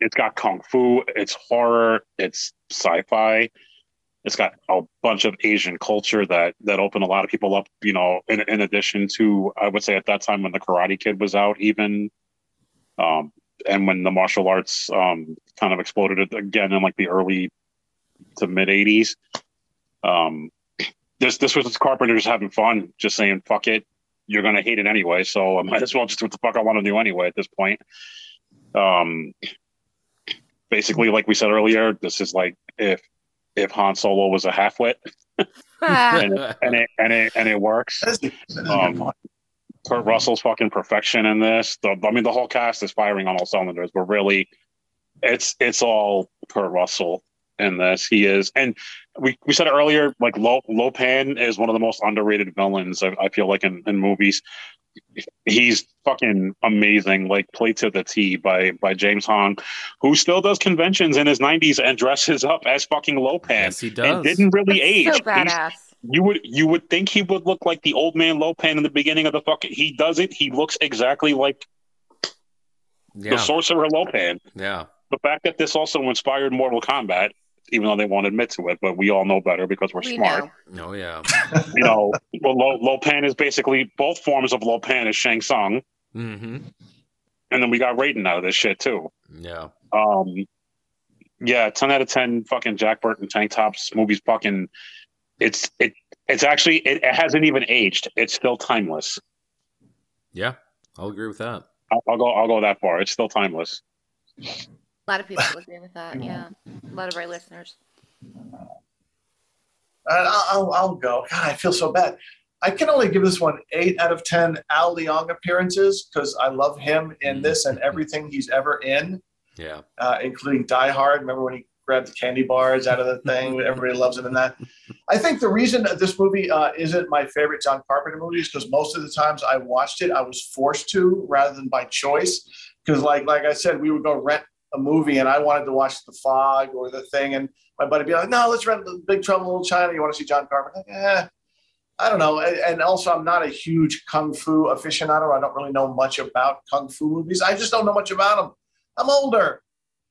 Speaker 1: it's got kung fu, it's horror, it's sci-fi. It's got a bunch of Asian culture that that opened a lot of people up. You know, in in addition to I would say at that time when the Karate Kid was out, even, um, and when the martial arts um kind of exploded again in like the early to mid '80s. Um, this this was Carpenter's having fun, just saying fuck it, you're gonna hate it anyway, so I might as well just do what the fuck I want to do anyway at this point. Um, basically, like we said earlier, this is like if if Han Solo was a halfwit, and it, and it and it and it works. Um, Kurt Russell's fucking perfection in this. The, I mean, the whole cast is firing on all cylinders, but really, it's it's all Kurt Russell in this. He is, and we, we said it earlier. Like Lo, Lopan is one of the most underrated villains. I, I feel like in, in movies, he's fucking amazing. Like play to the T by by James Hong, who still does conventions in his nineties and dresses up as fucking Lo Pan.
Speaker 2: Yes, he
Speaker 1: And
Speaker 2: does.
Speaker 1: didn't really age.
Speaker 8: so
Speaker 1: He's-
Speaker 8: badass.
Speaker 1: you would you would think he would look like the old man Lo Pan in the beginning of the fucking. He doesn't. He looks exactly like the
Speaker 2: yeah.
Speaker 1: sorcerer Lo Pan.
Speaker 2: Yeah.
Speaker 1: The fact that this also inspired Mortal Kombat, even though they won't admit to it, but we all know better because we're
Speaker 8: We
Speaker 1: smart.
Speaker 8: know.
Speaker 2: Oh yeah.
Speaker 1: You know, well, Lo, Lopan is basically both forms of Lo Pan is Shang Tsung,
Speaker 2: Mm-hmm.
Speaker 1: and then we got Raiden out of this shit too.
Speaker 2: Yeah.
Speaker 1: Um, yeah, ten out of ten. Fucking Jack Burton tank tops. Movie's fucking. It's it. It's actually it, it hasn't even aged. It's still timeless.
Speaker 2: Yeah. I'll agree with that.
Speaker 1: I'll, I'll go. I'll go that far. It's still timeless.
Speaker 8: A lot of people agree with that. Yeah, a lot of our listeners.
Speaker 10: Uh, I'll, I'll, I'll go. God, I feel so bad. I can only give this one eight out of ten Al Leong appearances because I love him in this and everything he's ever in,
Speaker 2: Yeah.
Speaker 10: uh, including Die Hard. Remember when he grabbed the candy bars out of the thing? Everybody loves him in that. I think the reason that this movie uh, isn't my favorite John Carpenter movie is because most of the times I watched it, I was forced to rather than by choice. Because like like I said, we would go rent a movie and I wanted to watch The Fog or The Thing, and my buddy be like, "No, let's rent the Big Trouble in Little China. You want to see John Carpenter?" Like, eh. I don't know. And and also, I'm not a huge kung fu aficionado. I don't really know much about kung fu movies. I just don't know much about them. I'm older.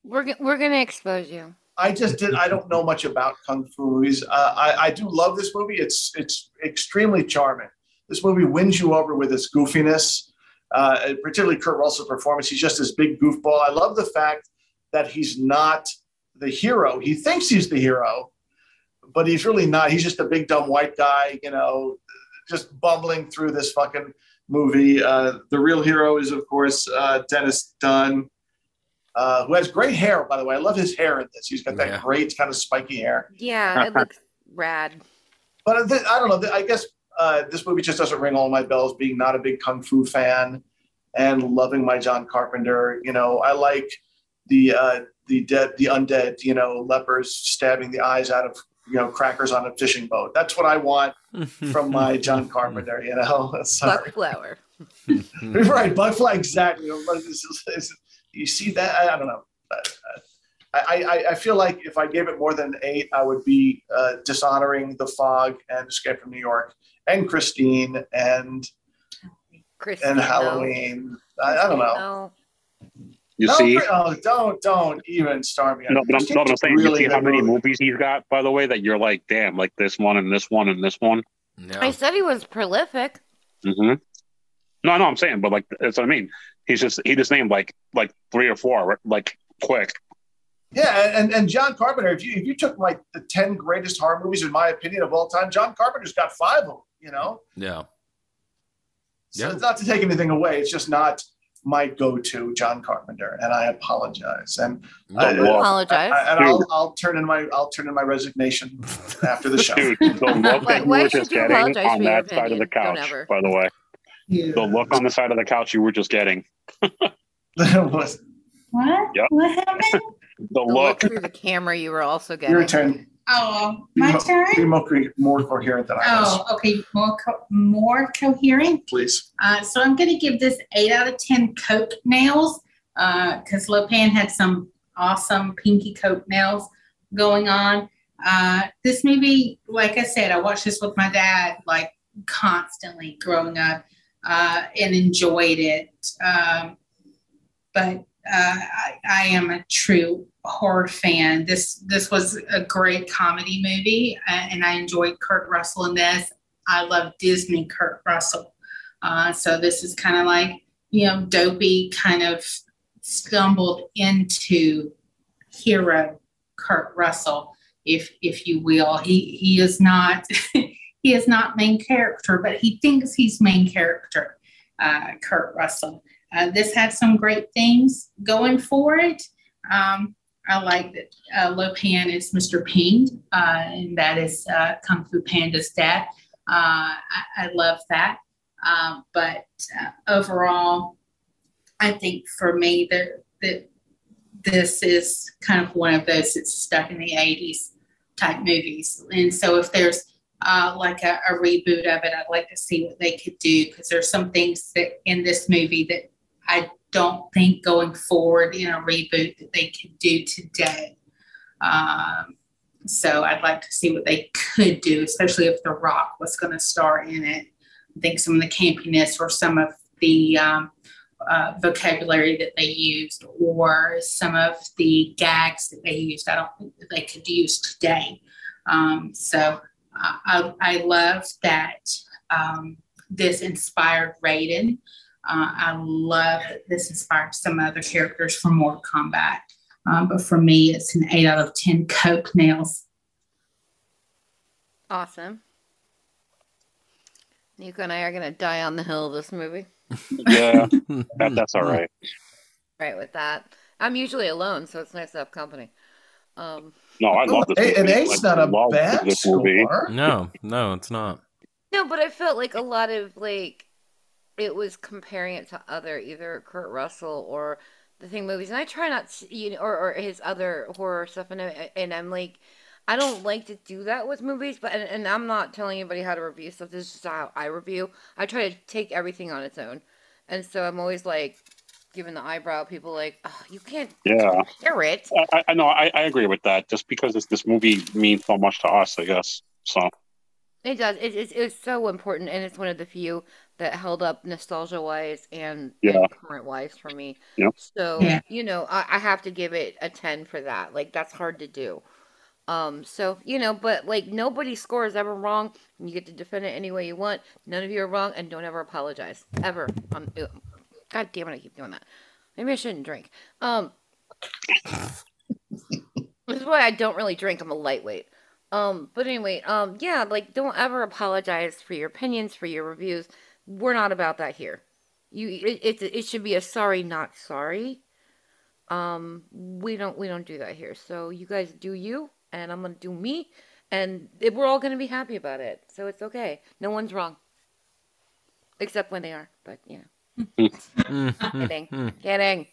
Speaker 8: We're we're gonna expose you.
Speaker 10: I just did. I don't know much about kung fu movies. Uh, I, I do love this movie. It's it's extremely charming. This movie wins you over with its goofiness, uh, particularly Kurt Russell's performance. He's just this big goofball. I love the fact that he's not the hero. He thinks he's the hero, but he's really not. He's just a big dumb white guy, you know, just bumbling through this fucking movie. Uh, the real hero is, of course, uh, Dennis Dun uh, who has great hair, by the way. I love his hair in this. He's got that
Speaker 2: Yeah.
Speaker 10: great kind of spiky hair.
Speaker 8: Yeah, it looks rad.
Speaker 10: But th- I don't know. I guess uh, this movie just doesn't ring all my bells. Being not a big kung fu fan and loving my John Carpenter, you know, I like the uh, the dead, the undead, you know, lepers stabbing the eyes out of you know crackers on a fishing boat. That's what I want from my John Carpenter. You know, sorry.
Speaker 8: Buck flower.
Speaker 10: right, bugfly exactly. It's- it's- You see that? I, I don't know. I, I, I feel like if I gave it more than eight, I would be uh, dishonoring The Fog and Escape from New York and Christine and
Speaker 8: Christine,
Speaker 10: and
Speaker 8: no.
Speaker 10: Halloween. I, I don't know.
Speaker 8: No.
Speaker 1: You
Speaker 10: no,
Speaker 1: see?
Speaker 10: oh, don't don't even start me.
Speaker 1: No, but I'm,
Speaker 10: Christine's
Speaker 1: no, but I'm saying,
Speaker 10: really
Speaker 1: you see how many
Speaker 10: movie.
Speaker 1: movies he's got, by the way, that you're like, damn, like this one and this one and this one.
Speaker 8: I said he was prolific.
Speaker 1: hmm No, no, I'm saying, but like that's what I mean. He's just he just named like like three or four, like quick.
Speaker 10: Yeah, and, and John Carpenter. If you if you took like the ten greatest horror movies in my opinion of all time, John Carpenter's got five of them. You know,
Speaker 2: Yeah.
Speaker 10: So
Speaker 2: Yeah.
Speaker 10: it's not to take anything away. It's just not my go-to John Carpenter, and I apologize. And I,
Speaker 1: The look.
Speaker 8: Apologize.
Speaker 10: I- and I'll, I'll turn in my I'll turn in my resignation after the show.
Speaker 1: Dude, the look
Speaker 8: Why-
Speaker 1: that you
Speaker 8: why
Speaker 1: were just
Speaker 8: you
Speaker 1: getting on
Speaker 8: your
Speaker 1: that side of the couch, by the way.
Speaker 9: Yeah.
Speaker 1: The look on the side of the couch you were just getting.
Speaker 9: What?
Speaker 1: Yep.
Speaker 9: What happened?
Speaker 1: The
Speaker 8: The look
Speaker 1: look.
Speaker 8: through the camera you were also getting.
Speaker 10: Your turn.
Speaker 9: Oh,
Speaker 10: Be
Speaker 9: my
Speaker 10: mo-
Speaker 9: turn.
Speaker 10: Be more, more coherent than I was,
Speaker 9: Oh, okay. More co- more coherent.
Speaker 10: please.
Speaker 9: Uh, so I'm going to give this eight out of ten Coke nails because Lo Pan had some awesome pinky Coke nails going on. Uh, this movie, like I said, I watched this with my dad like constantly growing up uh, and enjoyed it. Um, but uh, I, I am a true horror fan. This this was a great comedy movie, uh, and I enjoyed Kurt Russell in this. I love Disney Kurt Russell. Uh, so this is kind of like, you know, dopey kind of stumbled into hero Kurt Russell, if if you will. He he is not he is not main character, but he thinks he's main character, uh, Kurt Russell. Uh, this had some great things going for it. Um, I like that uh, Lo Pan is Mr. Ping, uh, and that is uh, Kung Fu Panda's dad. Uh, I, I love that. But overall, I think for me that that this is kind of one of those that's stuck in the '80s type movies. And so if there's uh, like a, a reboot of it, I'd like to see what they could do because there's some things that in this movie that I don't think going forward in a reboot that they could do today. Um, so I'd like to see what they could do, especially if The Rock was going to star in it. I think some of the campiness or some of the um, uh, vocabulary that they used or some of the gags that they used, I don't think that they could use today. Um, so uh, I, I love that um, this inspired Raiden. Uh, I love that this inspired some other characters from Mortal Kombat. Um, but for me, it's an 8 out of 10 Coke nails.
Speaker 8: Awesome. Nico and I are gonna die on the hill of this movie.
Speaker 1: Yeah, that, that's all right.
Speaker 8: Right with that. I'm usually alone, so it's nice to have company. Um,
Speaker 1: No, I love this.
Speaker 10: Eight- an
Speaker 1: movie.
Speaker 10: eight's
Speaker 1: I
Speaker 10: not a bad
Speaker 1: this movie.
Speaker 10: score.
Speaker 2: No, no, it's not.
Speaker 8: no, but I felt like a lot of like it was comparing it to other either Kurt Russell or the Thing movies, and I try not to, you know, or, or his other horror stuff, and I, and I'm like, I don't like to do that with movies, but and, and I'm not telling anybody how to review stuff. This is just how I review. I try to take everything on its own, and so I'm always like giving the eyebrow. People like, oh, you can't
Speaker 1: Yeah.
Speaker 8: hear it.
Speaker 1: I, I know. I, I agree with that. Just because this this movie means so much to us, I guess. So
Speaker 8: It does. It, it's it's so important, and it's one of the few that held up nostalgia wise and,
Speaker 1: Yeah.
Speaker 8: and current wise for me.
Speaker 1: Yep.
Speaker 8: So
Speaker 9: Yeah.
Speaker 8: you know, I, I have to give it a ten for that. Like that's hard to do. Um. So you know, but like nobody's score is ever wrong. and You get to defend it any way you want. None of you are wrong, and don't ever apologize ever. Um. God damn it! I keep doing that. Maybe I shouldn't drink. Um. this is why I don't really drink. I'm a lightweight. Um, but anyway, um, yeah, like don't ever apologize for your opinions, for your reviews. We're not about that here. You, it, it, it should be a sorry, not sorry. Um, we don't, we don't do that here. So you guys do you, and I'm gonna do me, and it, we're all gonna be happy about it. So it's okay. No one's wrong, except when they are. But yeah. kidding, kidding.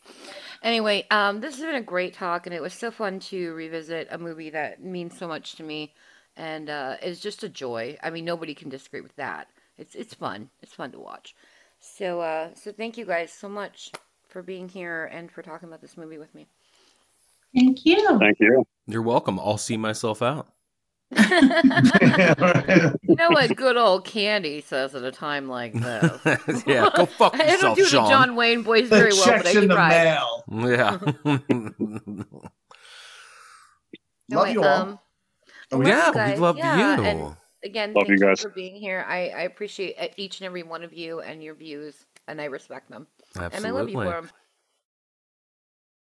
Speaker 8: Anyway, um, this has been a great talk, and it was so fun to revisit a movie that means so much to me, and uh, it's just a joy. I mean, nobody can disagree with that. It's it's fun. It's fun to watch. So uh, so thank you guys so much for being here and for talking about this movie with me.
Speaker 9: Thank you.
Speaker 1: thank you.
Speaker 2: You're welcome. I'll see myself out.
Speaker 8: You know what good old Candy says at a time like this.
Speaker 2: yeah, go fuck
Speaker 8: I don't
Speaker 2: yourself,
Speaker 8: do the John Wayne voice very well, but I
Speaker 10: Checks in the mail.
Speaker 2: Yeah.
Speaker 10: Love
Speaker 8: Anyway,
Speaker 10: you all.
Speaker 8: um,
Speaker 2: Oh, yeah,
Speaker 8: you
Speaker 2: we love
Speaker 8: Yeah,
Speaker 2: you.
Speaker 8: And again,
Speaker 1: Love
Speaker 8: thank
Speaker 1: you
Speaker 8: you,
Speaker 1: guys.
Speaker 8: for being here. I, I appreciate uh, each and every one of you and your views, and I respect them. And I love you
Speaker 2: Absolutely.
Speaker 8: for them.